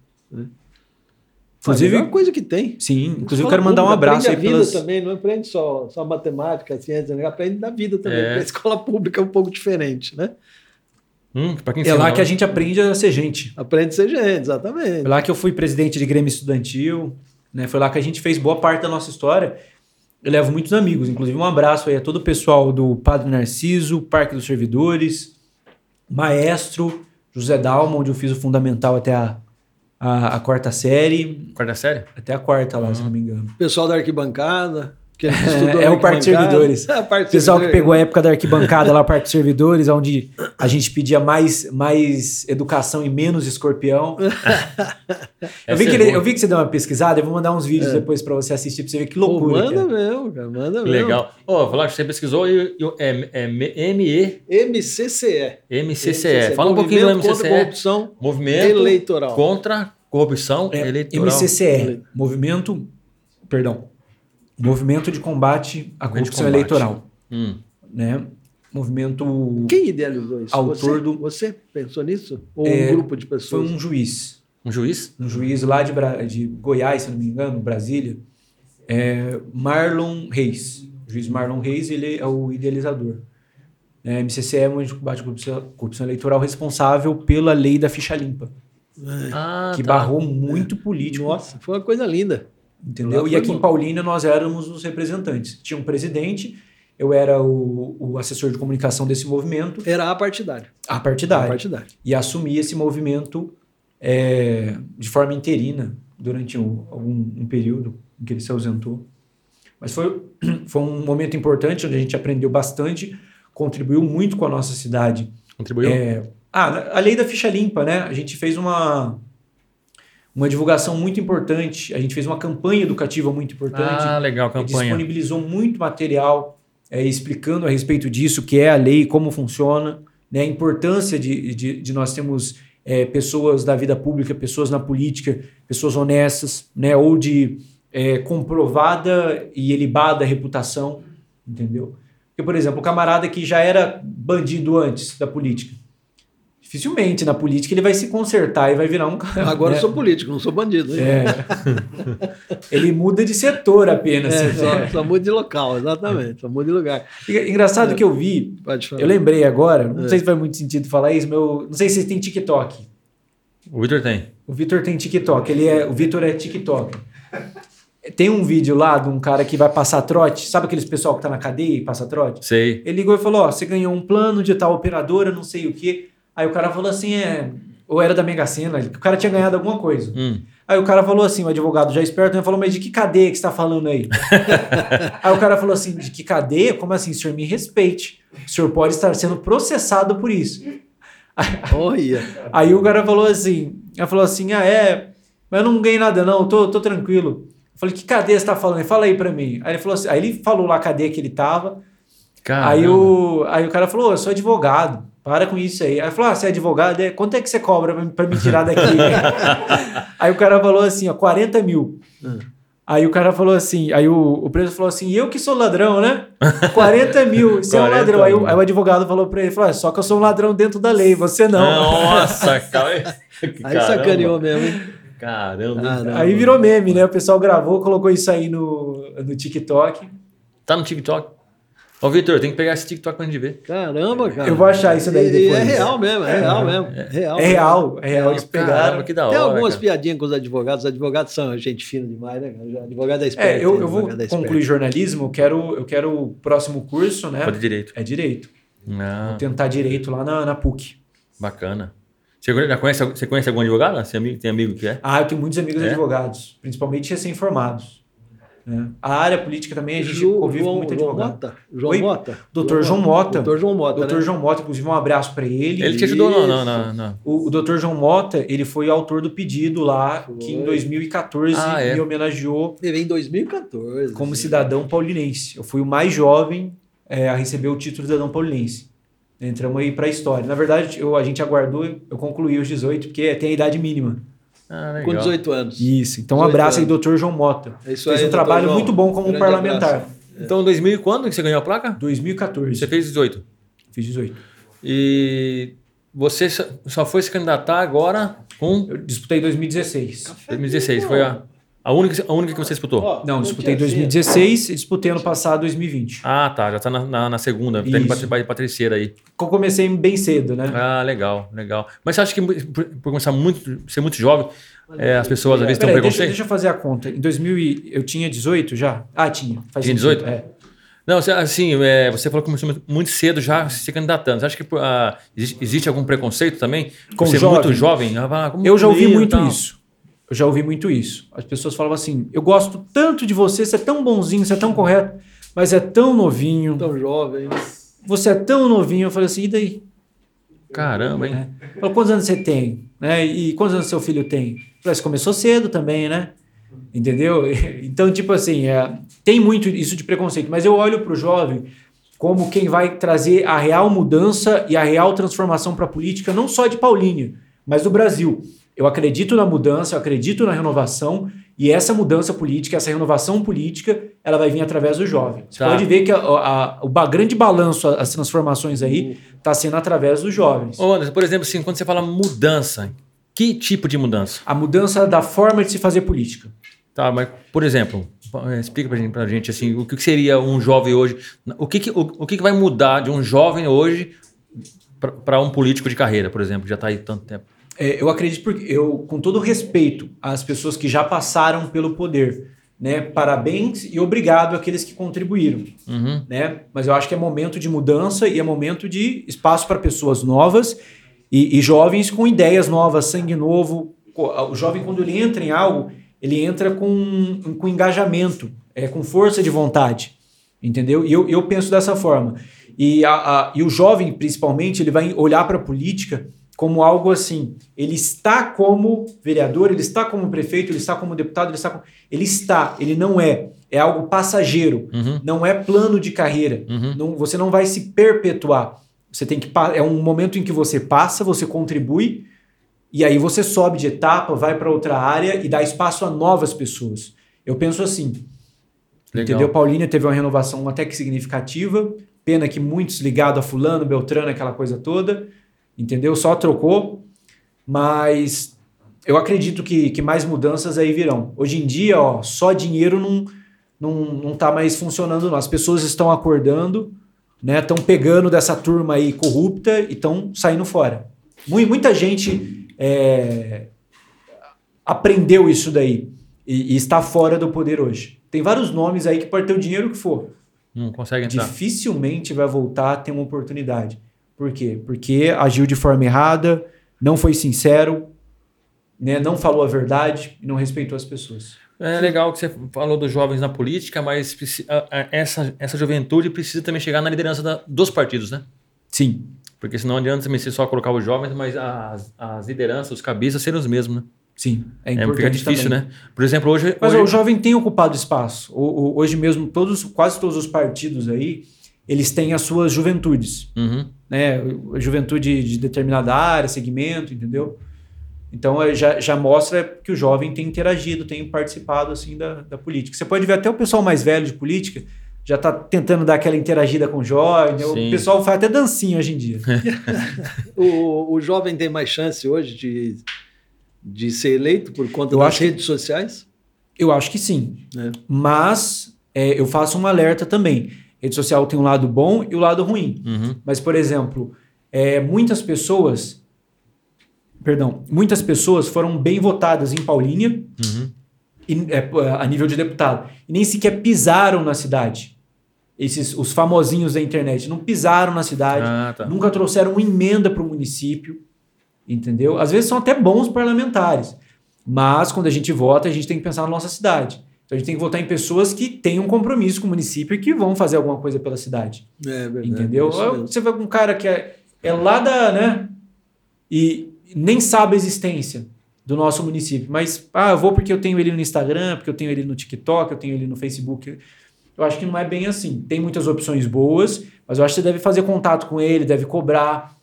Speaker 2: Inclusive-
Speaker 3: é a melhor coisa que tem.
Speaker 2: Sim, inclusive eu quero mandar um abraço aí pelas.
Speaker 3: também, não aprende só, só matemática, ciência, né? aprende da vida também.
Speaker 1: É.
Speaker 3: A escola pública é um pouco diferente, né?
Speaker 1: Hum,
Speaker 2: É lá que a gente aprende a ser gente.
Speaker 3: Aprende a ser gente, exatamente.
Speaker 2: Foi lá que eu fui presidente de Grêmio Estudantil, né? Foi lá que a gente fez boa parte da nossa história. Eu levo muitos amigos, inclusive um abraço aí a todo o pessoal do Padre Narciso, Parque dos Servidores, Maestro, José Dalma, onde eu fiz o fundamental até a, a, a quarta série,
Speaker 1: Quarta série?
Speaker 2: até a quarta lá, se não me engano.
Speaker 3: Pessoal da arquibancada. Que a gente estudou
Speaker 2: É, o Parque. Servidores.
Speaker 3: É, o Parque dos
Speaker 2: pessoal que
Speaker 3: Servidores.
Speaker 2: pegou a época da arquibancada lá, Parque Servidores, onde a gente pedia mais, mais educação e menos escorpião. Eu vi, que
Speaker 1: é
Speaker 2: ele- eu vi que você deu uma pesquisada, eu vou mandar uns vídeos depois pra você assistir, pra você ver que
Speaker 3: É. Pô,
Speaker 2: loucura.
Speaker 3: manda
Speaker 2: cara.
Speaker 3: mesmo, cara. Manda
Speaker 1: Que
Speaker 3: mesmo.
Speaker 1: legal. Ó, falar que você pesquisou e, e- é, é ME,
Speaker 3: MCCE.
Speaker 1: MCCE. Fala um pouquinho do
Speaker 3: Movimento contra
Speaker 1: MCCE.
Speaker 3: corrupção
Speaker 1: Movimento
Speaker 3: eleitoral.
Speaker 1: contra corrupção
Speaker 2: É,
Speaker 1: eleitoral.
Speaker 2: MCCE, Movimento, perdão, Movimento de Combate à Corrupção
Speaker 1: combate.
Speaker 2: Eleitoral,
Speaker 1: Hum.
Speaker 2: né? Movimento
Speaker 3: Quem idealizou isso?
Speaker 2: Autor
Speaker 3: você?
Speaker 2: do-
Speaker 3: Você pensou nisso? Ou
Speaker 2: É,
Speaker 3: um grupo de
Speaker 2: foi
Speaker 3: pessoas?
Speaker 2: um juiz,
Speaker 1: Um juiz?
Speaker 2: um juiz lá de, Bra- de Goiás, se não me engano, Brasília, é Marlon Reis. O juiz Marlon Reis, ele é o idealizador. É, MCCE é o Movimento de Combate à Corrupção, Corrupção Eleitoral responsável pela lei da ficha limpa,
Speaker 1: Ah,
Speaker 2: que
Speaker 1: tá.
Speaker 2: barrou muito político
Speaker 3: Nossa, foi uma coisa linda.
Speaker 2: Entendeu? E aqui
Speaker 3: bom.
Speaker 2: em Paulínia nós éramos os representantes. Tinha um presidente, eu era o, o assessor de comunicação desse movimento,
Speaker 3: Era a partidário.
Speaker 2: a
Speaker 3: A
Speaker 2: partidário.
Speaker 3: partidário.
Speaker 2: E assumi esse movimento é, de forma interina durante um, algum um período em que ele se ausentou. Mas foi, foi um momento importante onde a gente aprendeu bastante, contribuiu muito com a nossa cidade.
Speaker 1: Contribuiu?
Speaker 2: É, ah, a lei da ficha limpa, né? A gente fez uma, uma divulgação muito importante, a gente fez uma campanha educativa muito importante.
Speaker 1: ah, legal, campanha.
Speaker 2: disponibilizou muito material é, explicando a respeito disso, o que é a lei, como funciona, né, a importância de, de, de nós termos é, pessoas da vida pública, pessoas na política, pessoas honestas, né, ou de é, comprovada e elibada reputação, entendeu? Porque, por exemplo, o camarada que já era bandido antes da política, dificilmente na política ele vai se consertar e vai virar um cara.
Speaker 3: Agora
Speaker 2: né?
Speaker 3: eu sou político, não sou bandido.
Speaker 2: É. ele muda de setor apenas.
Speaker 3: É,
Speaker 2: né?
Speaker 3: só, só muda de local, exatamente. Só muda de lugar.
Speaker 2: Engra- Engraçado que eu vi,
Speaker 3: Pode falar.
Speaker 2: eu lembrei agora, não
Speaker 3: É.
Speaker 2: sei se faz muito sentido falar isso, mas eu, não sei se vocês têm TikTok.
Speaker 1: O Vitor tem.
Speaker 2: O Vitor tem TikTok, ele é, o Vitor é TikTok. Tem um vídeo lá de um cara que vai passar trote, sabe aqueles pessoal que tá na cadeia e passa trote?
Speaker 1: Sei.
Speaker 2: Ele ligou e falou: Ó, você ganhou um plano de tal operadora, não sei o quê. Aí o cara falou assim: é. Ou era da Mega Sena, o cara tinha ganhado alguma coisa.
Speaker 1: Hum.
Speaker 2: Aí o cara falou assim, o advogado já esperto, ele falou, mas de que cadeia que você tá falando aí? aí o cara falou assim, de que cadeia? Como assim? O senhor me respeite. O senhor pode estar sendo processado por isso.
Speaker 3: Olha.
Speaker 2: Aí o cara falou assim, ela falou assim, ah, é, mas eu não ganhei nada não, tô, tô tranquilo. Eu falei, que cadeia você tá falando? Ele, Fala aí pra mim. Aí ele falou assim, aí ele falou lá a cadeia que ele tava,
Speaker 1: Caramba.
Speaker 2: aí o, aí o cara falou, "Ô, eu sou advogado, para com isso aí. Aí falou, ah, você é advogado? É, quanto é que você cobra pra, pra me tirar daqui? aí o cara falou assim, ó, 40 mil. Aí o cara falou assim, aí o, o preso falou assim, eu que sou ladrão, né? 40 mil, você é um
Speaker 1: 40
Speaker 2: ladrão. Aí aí o advogado falou pra ele, falou, "É, só que eu sou um ladrão dentro da lei, você não.
Speaker 1: Nossa, cara.
Speaker 3: Aí sacaneou mesmo, hein?
Speaker 1: Caramba.
Speaker 3: Ah, não.
Speaker 2: Aí virou meme, né? O pessoal gravou, colocou isso aí no, no TikTok.
Speaker 1: Tá no TikTok? Ô, Vitor, tem que pegar esse TikTok pra gente ver.
Speaker 3: Caramba, cara.
Speaker 2: Eu vou achar isso daí
Speaker 3: e
Speaker 2: depois.
Speaker 3: É real mesmo, é real mesmo. É real.
Speaker 2: É real, é real, eles
Speaker 1: Caramba,
Speaker 2: pegaram.
Speaker 1: que da
Speaker 3: Tem
Speaker 1: hora.
Speaker 3: algumas
Speaker 1: cara.
Speaker 3: piadinhas com os advogados. Os advogados são gente fina demais, né? advogado é esperto.
Speaker 2: É, eu, eu vou
Speaker 3: é
Speaker 2: concluir jornalismo, eu quero, eu quero o próximo curso, né?
Speaker 1: Pode direito.
Speaker 2: É direito.
Speaker 1: Ah,
Speaker 2: Tentar direito lá na, na PUC.
Speaker 1: bacana. Você já conhece, você conhece algum advogado? Você amigo, tem amigo que é?
Speaker 2: Ah, eu tenho muitos amigos
Speaker 1: É?
Speaker 2: advogados, principalmente recém-formados. A área política também, a gente
Speaker 3: Ju-
Speaker 2: convive com
Speaker 3: João,
Speaker 2: muito
Speaker 3: João
Speaker 2: advogado.
Speaker 3: Mota? João
Speaker 2: Oi?
Speaker 3: Mota?
Speaker 2: Doutor João Mota.
Speaker 3: Doutor João Mota,
Speaker 2: Doutor
Speaker 3: né?
Speaker 2: João Mota, inclusive, um abraço para ele.
Speaker 1: Ele te ajudou
Speaker 3: Isso.
Speaker 1: na, na, na-
Speaker 2: O, o Dr. João Mota, ele foi o autor do pedido lá,
Speaker 3: Foi.
Speaker 2: que em 2014
Speaker 1: Ah, é?
Speaker 2: me homenageou
Speaker 3: Ele veio em 2014.
Speaker 2: como cidadão paulinense. Eu fui o mais jovem é, a receber o título de cidadão paulinense. Entramos aí para a história. Na verdade, eu, a gente aguardou, eu concluí os 18, porque tem a idade mínima.
Speaker 1: Ah.
Speaker 3: Com 18 anos.
Speaker 2: Isso. Então, um
Speaker 3: 18
Speaker 2: abraço aí,
Speaker 3: anos.
Speaker 2: Dr. João Mota.
Speaker 3: É isso
Speaker 2: Fez
Speaker 3: aí,
Speaker 2: um trabalho
Speaker 3: João.
Speaker 2: muito bom como
Speaker 3: Grande
Speaker 2: parlamentar.
Speaker 3: abraço.
Speaker 1: Então, em 2000 e quando que você ganhou a placa?
Speaker 2: 2014.
Speaker 1: Você fez 18.
Speaker 2: Fiz 18.
Speaker 1: E você só- só foi se candidatar agora com
Speaker 2: Eu disputei em 2016.
Speaker 1: 2016. Foi a... A única, a única que você disputou?
Speaker 3: Ó,
Speaker 2: Não,
Speaker 3: eu
Speaker 2: disputei em
Speaker 3: tinha
Speaker 2: 2016 e disputei ano passado, 2020.
Speaker 1: Ah, tá. Já tá na, na, na segunda. Tá indo
Speaker 2: Isso.
Speaker 1: pra, pra terceira aí.
Speaker 2: Eu comecei bem cedo, né?
Speaker 1: Ah, legal, legal. Mas você acha que por, por começar muito, ser muito jovem, é, as pessoas às vezes têm um
Speaker 2: Peraí, deixa,
Speaker 1: preconceito?
Speaker 2: deixa eu fazer a conta. Em 2000 e- eu tinha 18 já? Ah, tinha. Faz
Speaker 1: Tinha
Speaker 2: sentido,
Speaker 1: 18?
Speaker 2: É.
Speaker 1: Não, assim, é, você falou que começou muito- cedo já se candidatando. Você acha que ah, existe, existe algum preconceito também?
Speaker 2: Com
Speaker 1: ser
Speaker 2: jovem?
Speaker 1: muito jovem? Ah, como
Speaker 2: Eu já ouvi muito isso. Eu já ouvi muito isso. As pessoas falavam assim: eu gosto tanto de você, você é tão bonzinho, você é tão correto, mas é tão novinho.
Speaker 3: Tão jovem.
Speaker 2: Você é tão novinho. Eu falei assim: e daí?
Speaker 1: Caramba, hein?
Speaker 2: né? Falou, quantos anos você tem? Né? E quantos anos seu filho tem? Eu Falei, você começou cedo também, né? Entendeu? Então, tipo assim, é, tem muito isso de preconceito, mas eu olho para o jovem como quem vai trazer a real mudança e a real transformação para a política, não só de Paulínia, mas do Brasil. Eu acredito na mudança, eu acredito na renovação, e essa mudança política, essa renovação política, ela vai vir através do jovem. Você
Speaker 1: Tá.
Speaker 2: pode ver que a- a- o grande balanço, as transformações aí, está sendo através dos jovens.
Speaker 1: Ô, Anderson, por exemplo, assim, quando você fala mudança, que tipo de mudança?
Speaker 2: A mudança da forma de se fazer política.
Speaker 1: Tá, mas, por exemplo, eh, explica pra gente, pra gente assim, o que seria um jovem hoje? O que, que, o, o que, que vai mudar de um jovem hoje para um político de carreira, por exemplo, já está aí tanto tempo?
Speaker 2: É, eu acredito porque eu, com todo respeito às pessoas que já passaram pelo poder, né? Parabéns e obrigado àqueles que contribuíram,
Speaker 1: Uhum.
Speaker 2: né? Mas eu acho que é momento de mudança e é momento de espaço para pessoas novas e, e jovens com ideias novas, sangue novo. O jovem quando ele entra em algo, ele entra com, com engajamento, é, com força de vontade, entendeu? E eu, eu penso dessa forma. E, a, a- e o jovem, principalmente, ele vai olhar para a política como algo assim. Ele está como vereador, ele está como prefeito, ele está como deputado, ele está como... Ele está, ele não é. É algo passageiro,
Speaker 1: Uhum.
Speaker 2: não é plano de carreira.
Speaker 1: Uhum.
Speaker 2: Não, você não vai se perpetuar. Você tem que é um momento em que você passa, você contribui e aí você sobe de etapa, vai para outra área e dá espaço a novas pessoas. Eu penso assim,
Speaker 1: Legal.
Speaker 2: entendeu? Paulínia teve uma renovação até que significativa. Pena que muitos ligados a fulano, Beltrano, aquela coisa toda, entendeu? Só trocou, mas eu acredito que, que mais mudanças aí virão. Hoje em dia, ó, só dinheiro não, não, não tá mais funcionando. Não. As pessoas estão acordando, né? Estão pegando dessa turma aí corrupta e estão saindo fora. Mui- Muita gente é, aprendeu isso daí e, e está fora do poder hoje. Tem vários nomes aí que pode ter o dinheiro que for.
Speaker 1: Não consegue entrar.
Speaker 2: Dificilmente vai voltar a ter uma oportunidade. Por quê? Porque agiu de forma errada, não foi sincero, né? não falou a verdade e não respeitou as pessoas.
Speaker 1: É legal que você falou dos jovens na política, mas essa, essa juventude precisa também chegar na liderança da- dos partidos, né?
Speaker 2: Sim.
Speaker 1: Porque senão não adianta também você só colocar os jovens, mas as, as lideranças, os cabeças serem os mesmos, né?
Speaker 2: Sim. É
Speaker 1: É,
Speaker 2: importante
Speaker 1: fica difícil,
Speaker 2: também.
Speaker 1: né? Por exemplo, hoje.
Speaker 2: Mas
Speaker 1: hoje-
Speaker 2: o jovem tem ocupado espaço. Hoje mesmo, todos, quase todos os partidos aí, eles têm as suas juventudes.
Speaker 1: Uhum.
Speaker 2: né? A juventude de determinada área, segmento, entendeu? Então é, já, já mostra que o jovem tem interagido, tem participado assim da, da política. Você pode ver até o pessoal mais velho de política já está tentando dar aquela interagida com o jovem.
Speaker 1: Sim.
Speaker 2: O pessoal faz até dancinha hoje em dia.
Speaker 3: O, o jovem tem mais chance hoje de, de ser eleito por conta
Speaker 2: Eu
Speaker 3: das
Speaker 2: acho que-
Speaker 3: redes sociais?
Speaker 2: Eu acho que sim.
Speaker 3: né?
Speaker 2: Mas é, eu faço um alerta também. Rede social tem um lado bom e o lado ruim.
Speaker 1: Uhum.
Speaker 2: Mas, por exemplo, é, muitas pessoas. Perdão, muitas pessoas foram bem votadas em Paulínia
Speaker 1: Uhum.
Speaker 2: e, é, a nível de deputado. E nem sequer pisaram na cidade. Esses, os famosinhos da internet não pisaram na cidade,
Speaker 1: Ah, tá.
Speaker 2: nunca trouxeram uma emenda para o município, entendeu? Às vezes são até bons parlamentares, mas quando a gente vota, a gente tem que pensar na nossa cidade. Então a gente tem que votar em pessoas que têm um compromisso com o município e que vão fazer alguma coisa pela cidade.
Speaker 3: É verdade.
Speaker 2: Entendeu?
Speaker 3: mesmo.
Speaker 2: Você vai com um cara que é, é lá da, né? E nem sabe a existência do nosso município. Mas, ah, eu vou porque eu tenho ele no Instagram, porque eu tenho ele no TikTok, eu tenho ele no Facebook. Eu acho que não é bem assim. Tem muitas opções boas, mas eu acho que você deve fazer contato com ele, deve cobrar,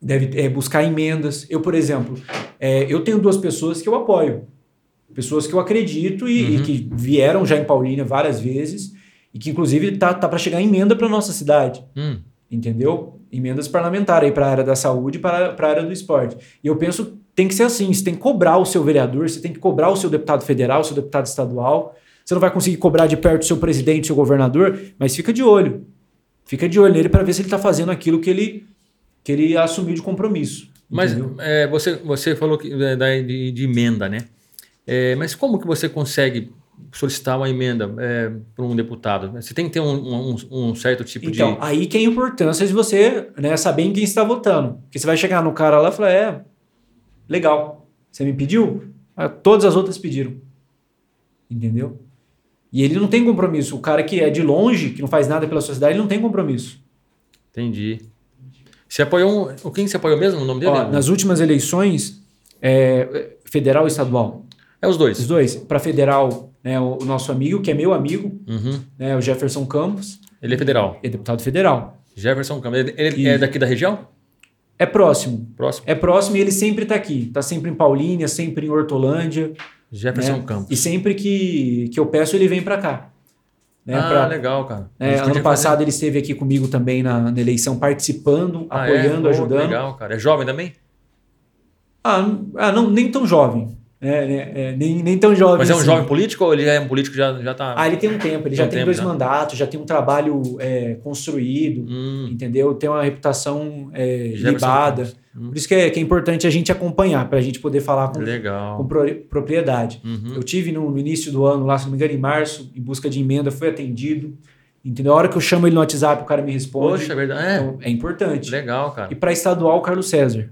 Speaker 2: deve é, buscar emendas. Eu, por exemplo, é, eu tenho duas pessoas que eu apoio. Pessoas que eu acredito e, e
Speaker 1: Uhum.
Speaker 2: que vieram já em Paulínia várias vezes e que, inclusive, tá, tá para chegar emenda para nossa cidade
Speaker 1: Hum.
Speaker 2: entendeu? Emendas parlamentares para a área da saúde e para para a área do esporte. E eu penso tem que ser assim. Você tem que cobrar o seu vereador, você tem que cobrar o seu deputado federal, o seu deputado estadual. Você não vai conseguir cobrar de perto o seu presidente, o seu governador, mas fica de olho. Fica de olho nele para ver se ele está fazendo aquilo que ele, que ele assumiu de compromisso.
Speaker 1: Mas é, você, você falou que, é, da- de, de emenda, né? É, mas como que você consegue solicitar uma emenda é, para um deputado? Você tem que ter um, um- um certo tipo
Speaker 2: Então,
Speaker 1: de.
Speaker 2: aí que é a importância de você né, saber em quem está votando. Porque você vai chegar no cara lá e falar: é, legal, você me pediu? Ah, Todas as outras pediram. Entendeu? E ele não tem compromisso. O cara que é de longe, que não faz nada pela sociedade, ele não tem compromisso.
Speaker 1: Entendi. Você apoiou um. Quem você apoiou mesmo? O nome dele?
Speaker 2: Ó, nas últimas eleições, é, federal e estadual,
Speaker 1: É os
Speaker 2: os
Speaker 1: dois.
Speaker 2: dois, para federal, né, o, o nosso amigo, que é meu amigo,
Speaker 1: Uhum.
Speaker 2: né, o Jefferson Campos,
Speaker 1: Ele é federal.
Speaker 2: é deputado federal.
Speaker 1: Jefferson Campos. Ele, ele
Speaker 2: Isso.
Speaker 1: é daqui da região?
Speaker 2: É próximo.
Speaker 1: Próximo.
Speaker 2: É próximo e ele sempre está aqui. Está sempre em Paulínia, sempre em Hortolândia.
Speaker 1: Jefferson
Speaker 2: né?
Speaker 1: Campos.
Speaker 2: E sempre que, que eu peço, ele vem para cá. Né,
Speaker 1: ah,
Speaker 2: pra-
Speaker 1: legal, cara. Eles
Speaker 2: ano passado
Speaker 1: fazer-
Speaker 2: ele esteve aqui comigo também na, na eleição, participando,
Speaker 1: Ah, é?
Speaker 2: apoiando,
Speaker 1: Pô,
Speaker 2: ajudando.
Speaker 1: Legal, cara. É jovem também?
Speaker 2: Ah, ah, não, nem tão jovem. É, né, é, nem, nem tão jovem.
Speaker 1: Mas é um
Speaker 2: assim.
Speaker 1: jovem político ou ele é um político que já, já tá.
Speaker 2: Ah, ele tem um tempo, ele
Speaker 1: Tem
Speaker 2: já
Speaker 1: um
Speaker 2: tem
Speaker 1: tempo
Speaker 2: dois
Speaker 1: já.
Speaker 2: mandatos, já tem um trabalho é, construído,
Speaker 1: Hum,
Speaker 2: entendeu? Tem uma reputação é, libada.
Speaker 1: Hum,
Speaker 2: Por isso que é, que é importante a gente acompanhar, para a gente poder falar com,
Speaker 1: legal.
Speaker 2: com pro- propriedade.
Speaker 1: Uhum.
Speaker 2: Eu tive no, no início do ano, lá, se não me engano, em março, em busca de emenda, fui atendido. Entendeu? A hora que eu chamo ele no WhatsApp, o cara me responde.
Speaker 1: Poxa, é verdade. É,
Speaker 2: Então, é importante.
Speaker 1: legal, cara.
Speaker 2: E para estadual, o Carlos César.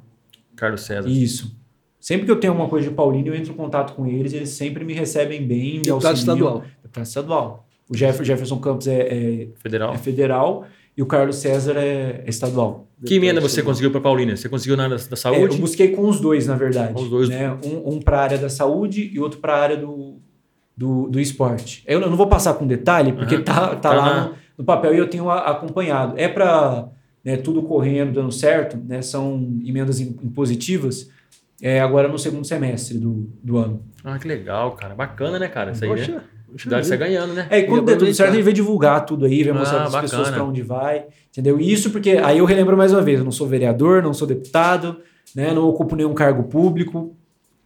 Speaker 1: Carlos César.
Speaker 2: Isso. Sempre que eu tenho alguma coisa de Paulino, eu entro em contato com eles, eles sempre me recebem bem, me
Speaker 3: Deputado
Speaker 2: auxiliam.
Speaker 3: estadual.
Speaker 2: Deputado estadual. O Jeff- Jefferson Campos é, é-
Speaker 1: Federal.
Speaker 2: é federal e o Carlos César é, é estadual.
Speaker 1: Que emenda você conseguiu para Paulínia? Você conseguiu na área da, da
Speaker 2: É, eu
Speaker 1: saúde?
Speaker 2: busquei com os dois, na verdade.
Speaker 1: Os dois.
Speaker 2: Né? Um, um para a área da saúde e outro para a área do, do, do esporte. Eu não vou passar com detalhe, porque
Speaker 1: Aham.
Speaker 2: tá, tá,
Speaker 1: Tá
Speaker 2: lá
Speaker 1: na-
Speaker 2: no, no papel e eu tenho a- acompanhado. É para né, tudo correndo, dando certo, né? são emendas im- impositivas, é, agora no segundo semestre do, do ano.
Speaker 1: Ah, que legal, cara. Bacana, né, cara? Isso aí, né?
Speaker 3: Poxa, puxa
Speaker 1: Dá de você
Speaker 3: vida.
Speaker 1: ganhando, né?
Speaker 2: É, e quando der tudo certo, a gente vai divulgar tudo aí, vai
Speaker 1: Ah,
Speaker 2: mostrar para as pessoas para onde vai, entendeu? E isso porque, aí eu relembro mais uma vez, eu não sou vereador, não sou deputado, né, não ocupo nenhum cargo público,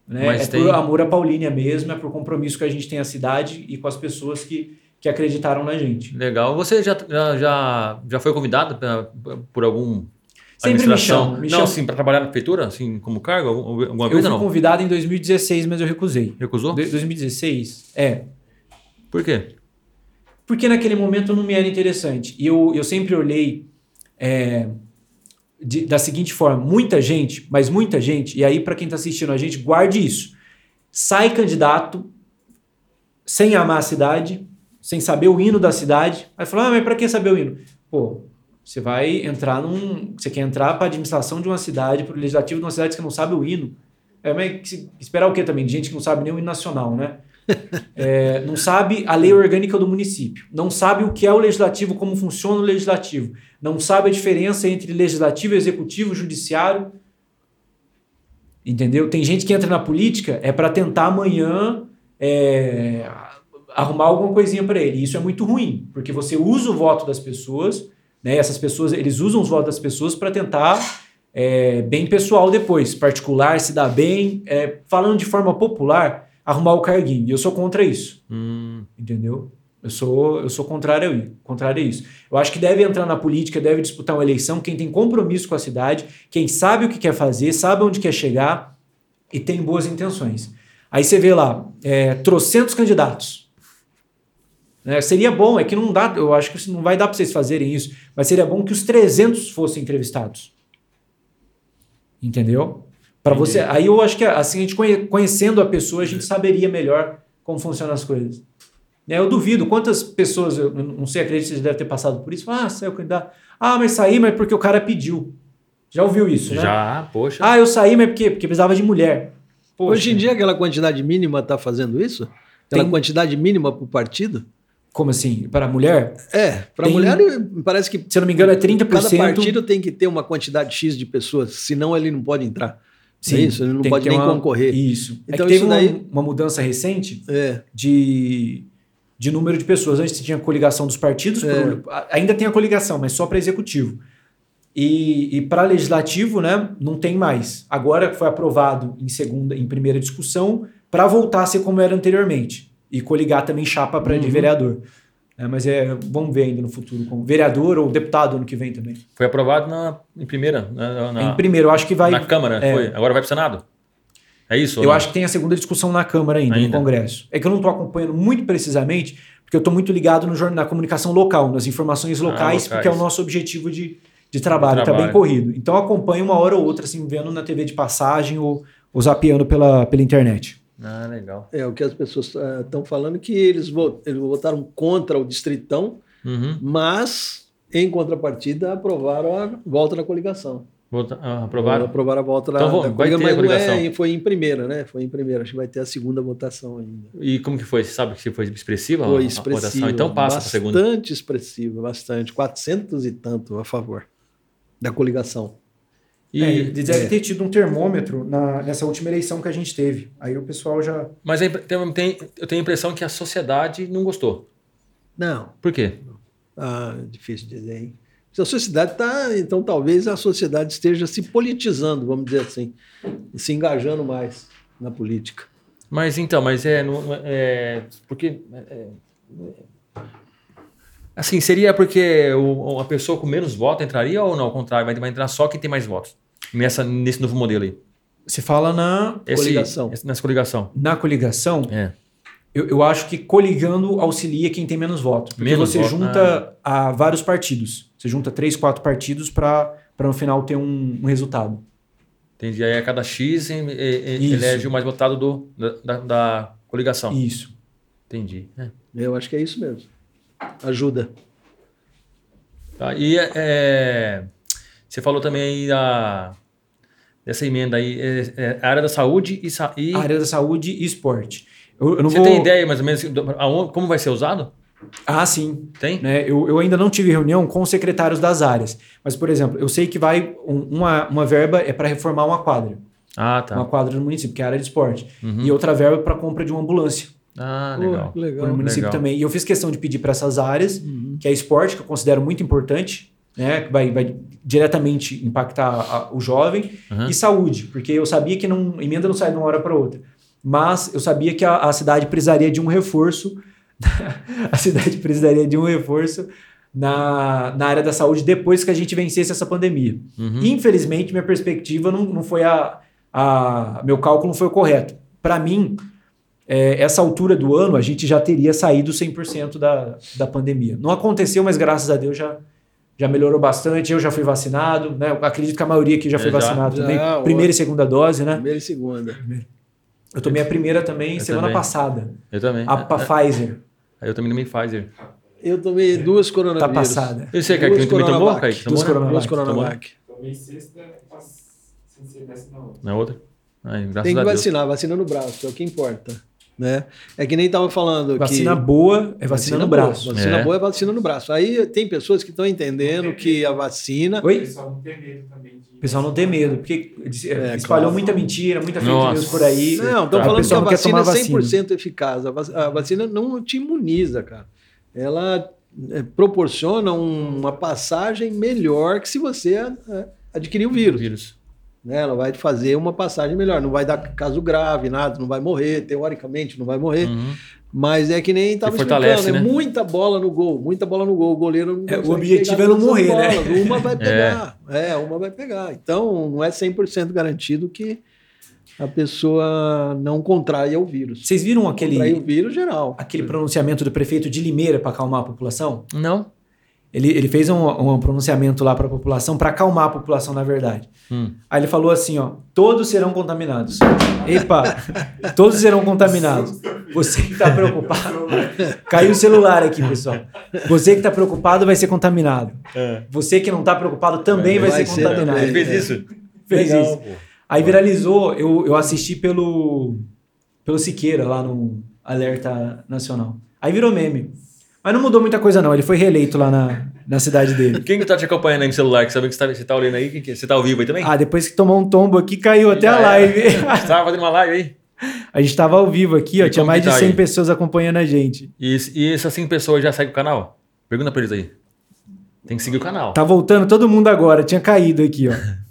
Speaker 2: né,
Speaker 1: Mas
Speaker 2: é
Speaker 1: tem-
Speaker 2: por amor à Paulínia mesmo, é por compromisso que a gente tem à cidade e com as pessoas que, que acreditaram na gente.
Speaker 1: Legal. Você já, já, já, já foi convidado pra- por algum
Speaker 2: Sempre me chamam, me
Speaker 1: não,
Speaker 2: chamam.
Speaker 1: assim, para trabalhar na prefeitura, assim, como cargo? Algum- Alguma
Speaker 2: Eu
Speaker 1: coisa
Speaker 2: fui
Speaker 1: não?
Speaker 2: convidado em 2016, mas eu recusei.
Speaker 1: Recusou?
Speaker 2: De- 2016? É,
Speaker 1: Por quê?
Speaker 2: Porque naquele momento não me era interessante. E eu, eu sempre olhei é, de- da seguinte forma: muita gente, mas muita gente, e aí para quem está assistindo a gente, guarde isso. Sai candidato sem amar a cidade, sem saber o hino da cidade. Aí fala: ah, mas para que saber o hino? Pô, você vai entrar num. Você quer entrar para a administração de uma cidade, para o legislativo de uma cidade que não sabe o hino. É, mas que- esperar o quê também? De gente que não sabe nem o hino nacional, né? É, não sabe a lei orgânica do município, não sabe o que é o legislativo, como funciona o legislativo, não sabe a diferença entre legislativo, executivo, judiciário. Entendeu? Tem gente que entra na política é para tentar amanhã é, arrumar alguma coisinha para ele. E isso é muito ruim, porque você usa o voto das pessoas, né? Essas pessoas, eles usam os votos das pessoas para tentar é, bem pessoal depois, particular, se dar bem, é, falando de forma popular, arrumar o carguinho. E eu sou contra isso,
Speaker 1: Hum,
Speaker 2: entendeu? Eu sou, eu sou contrário, contrário a isso. Eu acho que deve entrar na política, deve disputar uma eleição quem tem compromisso com a cidade, quem sabe o que quer fazer, sabe onde quer chegar e tem boas intenções. Aí você vê lá, é, trocentos candidatos. Né? Seria bom, é que não dá, eu acho que não vai dar para vocês fazerem isso, mas seria bom que os 300 fossem entrevistados. Entendeu? Para você, aí eu acho que assim a gente conhe- conhecendo a pessoa, a gente saberia melhor como funcionam as coisas. Né, Eu duvido quantas pessoas, eu não sei, acredito que vocês devem ter passado por isso. Ah, saiu candidato. Ah, mas saí, mas porque o cara pediu. Já ouviu isso, né?
Speaker 1: já, poxa.
Speaker 2: Ah, eu saí, mas porque, porque precisava de mulher. Poxa.
Speaker 3: Hoje em dia, aquela quantidade mínima está fazendo isso? Aquela
Speaker 2: Tem-
Speaker 3: quantidade mínima para o partido?
Speaker 2: Como assim? Para a mulher?
Speaker 3: É, para a mulher parece que
Speaker 2: Se eu não me engano, é 30%.
Speaker 3: cada partido tem que ter uma quantidade X de pessoas, senão ele não pode entrar.
Speaker 2: Sim,
Speaker 3: é isso, ele não pode nem
Speaker 2: uma-
Speaker 3: concorrer.
Speaker 2: Isso.
Speaker 3: Então,
Speaker 2: é teve
Speaker 3: isso daí-
Speaker 2: uma, mudança recente
Speaker 3: É,
Speaker 2: de, de número de pessoas. Antes tinha a coligação dos partidos,
Speaker 3: É.
Speaker 2: pro- ainda tem a coligação, mas só para executivo. E, e para legislativo, né, não tem mais. Agora foi aprovado em segunda, em primeira discussão, para voltar a ser como era anteriormente e coligar também chapa para de
Speaker 3: Uhum.
Speaker 2: vereador. É, mas é, vamos ver ainda no futuro como vereador ou deputado ano que vem também.
Speaker 1: Foi aprovado na, em primeira, na, na,
Speaker 2: em primeiro, eu acho que vai.
Speaker 1: na Câmara,
Speaker 2: é.
Speaker 1: foi. Agora vai pro Senado? É isso?
Speaker 2: Eu
Speaker 1: não?
Speaker 2: acho que tem a segunda discussão na Câmara ainda,
Speaker 1: Ainda.
Speaker 2: no Congresso. É que eu não estou acompanhando muito precisamente, porque eu estou muito ligado no jornal, na comunicação local, nas informações locais,
Speaker 1: Ah, locais.
Speaker 2: porque é o nosso objetivo de, de trabalho, está bem corrido. Então acompanho uma hora ou outra, assim, vendo na TV de passagem ou, ou zapeando pela, pela internet.
Speaker 1: Ah, legal.
Speaker 3: É o que as pessoas estão falando que eles, vo- eles votaram contra o distritão,
Speaker 1: Uhum.
Speaker 3: mas em contrapartida aprovaram a volta da coligação.
Speaker 1: Vota- ah, aprovaram?
Speaker 3: Aprovaram a volta da,
Speaker 1: Então, vou-
Speaker 3: da
Speaker 1: ter a
Speaker 3: mas não é-
Speaker 1: coligação.
Speaker 3: foi em primeira, né? Foi em primeira. Acho que vai ter a segunda votação ainda.
Speaker 1: E como que foi? Você sabe se foi expressiva a-
Speaker 3: Foi
Speaker 1: a
Speaker 3: expressivo.
Speaker 1: votação? Então passa para segunda.
Speaker 3: Bastante expressivo, bastante. 400 e tanto a favor da coligação.
Speaker 1: E,
Speaker 2: É, devem
Speaker 3: é.
Speaker 2: ter tido um termômetro na- nessa última eleição que a gente teve. Aí o pessoal já.
Speaker 1: Mas tem- tem- eu tenho a impressão que a sociedade não gostou.
Speaker 3: Não,
Speaker 1: Por quê?
Speaker 3: ah, difícil dizer, hein? Se a sociedade está, então talvez a sociedade esteja se politizando, vamos dizer assim, e se engajando mais na política.
Speaker 1: Mas então, mas é, é- é porque é, é, assim seria porque o, a pessoa com menos votos entraria ou não? Ao contrário, vai, vai entrar só quem tem mais votos nessa nesse novo modelo aí.
Speaker 2: Se fala na,
Speaker 1: Esse-
Speaker 3: Coligação.
Speaker 1: esse- nessa coligação.
Speaker 2: na coligação,
Speaker 1: É.
Speaker 2: eu, eu acho que coligando auxilia quem tem menos votos. Porque
Speaker 1: Menos
Speaker 2: você
Speaker 1: voto,
Speaker 2: junta a vários partidos. Você junta três, quatro partidos para no final ter um, um resultado.
Speaker 1: Entendi. Aí a cada X em- em- elege o mais votado do, da, da, da coligação.
Speaker 2: Isso.
Speaker 1: Entendi. É.
Speaker 3: Eu acho que é isso mesmo. Ajuda.
Speaker 1: Tá, E é, você falou também aí da, dessa emenda aí, é, é, a área da saúde e, sa- e
Speaker 2: área da saúde e esporte. Eu, eu
Speaker 1: você
Speaker 2: vou...
Speaker 1: tem ideia mais ou menos aonde- como vai ser usado?
Speaker 2: Ah, sim.
Speaker 1: Tem?
Speaker 2: né? Eu, eu ainda não tive reunião com os secretários das áreas. Mas, por exemplo, eu sei que vai um- uma, uma verba é para reformar uma quadra.
Speaker 1: Ah, tá.
Speaker 2: Uma quadra no município, que é a área de esporte.
Speaker 1: Uhum.
Speaker 2: E outra verba para compra de uma ambulância.
Speaker 1: Ah, legal.
Speaker 3: que legal.
Speaker 2: no município
Speaker 1: legal.
Speaker 2: também. E eu fiz questão de pedir para essas áreas, que é esporte, que eu considero muito importante, né? Que vai, vai diretamente impactar a- o jovem,
Speaker 1: Uhum.
Speaker 2: e saúde, porque eu sabia que não, emenda não sai de uma hora para outra. Mas eu sabia que a, a cidade precisaria de um reforço. a cidade precisaria de um reforço na, na área da saúde depois que a gente vencesse essa pandemia.
Speaker 1: Uhum.
Speaker 2: Infelizmente, minha perspectiva não, não foi a, a. Meu cálculo não foi o correto. Para mim, é, essa altura do ano, a gente já teria saído 100% da, da pandemia. Não aconteceu, mas graças a Deus já, já melhorou bastante. Eu já fui vacinado, né? Eu acredito que a maioria aqui já foi
Speaker 1: É, já.
Speaker 2: vacinado
Speaker 3: Já,
Speaker 2: também.
Speaker 3: ó.
Speaker 2: Primeira e segunda dose, né?
Speaker 3: Primeira e segunda.
Speaker 2: Eu tomei a primeira também
Speaker 1: Eu
Speaker 2: semana
Speaker 1: também.
Speaker 2: passada.
Speaker 1: Eu também.
Speaker 2: A, a Pfizer.
Speaker 1: Eu também tomei Pfizer.
Speaker 3: Eu tomei duas
Speaker 2: Tá
Speaker 3: coronavírus.
Speaker 2: passada.
Speaker 1: Eu sei, Kaique,
Speaker 3: Duas
Speaker 1: também tomou,
Speaker 3: Coronavac.
Speaker 1: Kaique?
Speaker 2: Duas
Speaker 1: Tomou, né?
Speaker 2: Coronavac.
Speaker 3: Duas Coronavac.
Speaker 4: Tomei sexta, sem ser na outra.
Speaker 1: Na outra? Ai, graças
Speaker 3: Tem que
Speaker 1: a Deus.
Speaker 3: vacinar, vacina no braço, é o que importa. Né? É que nem tava falando
Speaker 2: Vacina
Speaker 3: que...
Speaker 2: boa é vacina, no
Speaker 3: boa,
Speaker 2: braço.
Speaker 3: Vacina
Speaker 1: É.
Speaker 3: boa é vacina no braço. Aí tem pessoas que estão entendendo que a vacina...
Speaker 4: O
Speaker 2: Oi?
Speaker 4: pessoal não tem medo também de.
Speaker 2: O pessoal não tem medo, porque
Speaker 3: É,
Speaker 2: espalhou
Speaker 3: claro.
Speaker 2: muita mentira, muita fake news por aí.
Speaker 3: Não, estão.
Speaker 2: O
Speaker 3: falando que a vacina é
Speaker 2: tomar vacina.
Speaker 3: 100% eficaz. A vac- a vacina não te imuniza, cara. Ela é, proporciona um- uma passagem melhor que se você é, adquirir o vírus.
Speaker 1: Vírus.
Speaker 3: Né? Ela vai fazer uma passagem melhor. Não vai dar caso grave, nada, não vai morrer, teoricamente não vai morrer.
Speaker 1: Uhum.
Speaker 3: Mas é que nem estava explicando,
Speaker 1: fortalece,
Speaker 3: é
Speaker 1: né?
Speaker 3: muita bola no gol, muita bola no gol. O goleiro não
Speaker 2: É, o objetivo é não morrer, né?
Speaker 3: bolas. Uma vai pegar. É. uma vai pegar. Então, não é 100% garantido que a pessoa não contraia o vírus.
Speaker 2: Vocês viram
Speaker 3: Contrai o
Speaker 2: aquele,
Speaker 3: vírus geral.
Speaker 2: aquele pronunciamento do prefeito de Limeira para acalmar a população?
Speaker 1: Não?
Speaker 2: Ele, ele fez um, um pronunciamento lá para a população, para acalmar a população, na verdade.
Speaker 1: Hum.
Speaker 2: Aí ele falou assim: ó, todos serão contaminados. Epa, todos serão contaminados. Você que está preocupado. Caiu o celular aqui, pessoal. Você que está preocupado vai ser contaminado. Você que não está preocupado também vai,
Speaker 3: Vai
Speaker 2: ser
Speaker 3: ser
Speaker 2: contaminado.
Speaker 3: também.
Speaker 1: Ele fez isso?
Speaker 2: Fez
Speaker 1: Legal,
Speaker 2: isso.
Speaker 1: pô.
Speaker 2: Aí viralizou, eu, eu assisti pelo, pelo Siqueira lá no Alerta Nacional. Aí virou meme. Mas não mudou muita coisa, não. Ele foi reeleito lá na, na cidade dele.
Speaker 1: Quem que tá te acompanhando aí no celular? Que sabe que você tá, você tá olhando aí? Que- Você tá ao vivo aí também?
Speaker 2: Ah, depois que tomou um tombo aqui, caiu até a live.
Speaker 1: Você tava fazendo uma live aí?
Speaker 2: A gente tava ao vivo aqui, ó.
Speaker 1: E
Speaker 2: Tinha mais
Speaker 1: que
Speaker 2: de
Speaker 1: tá
Speaker 2: 100
Speaker 1: aí?
Speaker 2: pessoas acompanhando a gente.
Speaker 1: E, e essas cinco pessoas já seguem o canal? Pergunta pra eles aí. Tem que seguir o canal.
Speaker 2: Tá voltando todo mundo agora, tinha caído aqui, ó.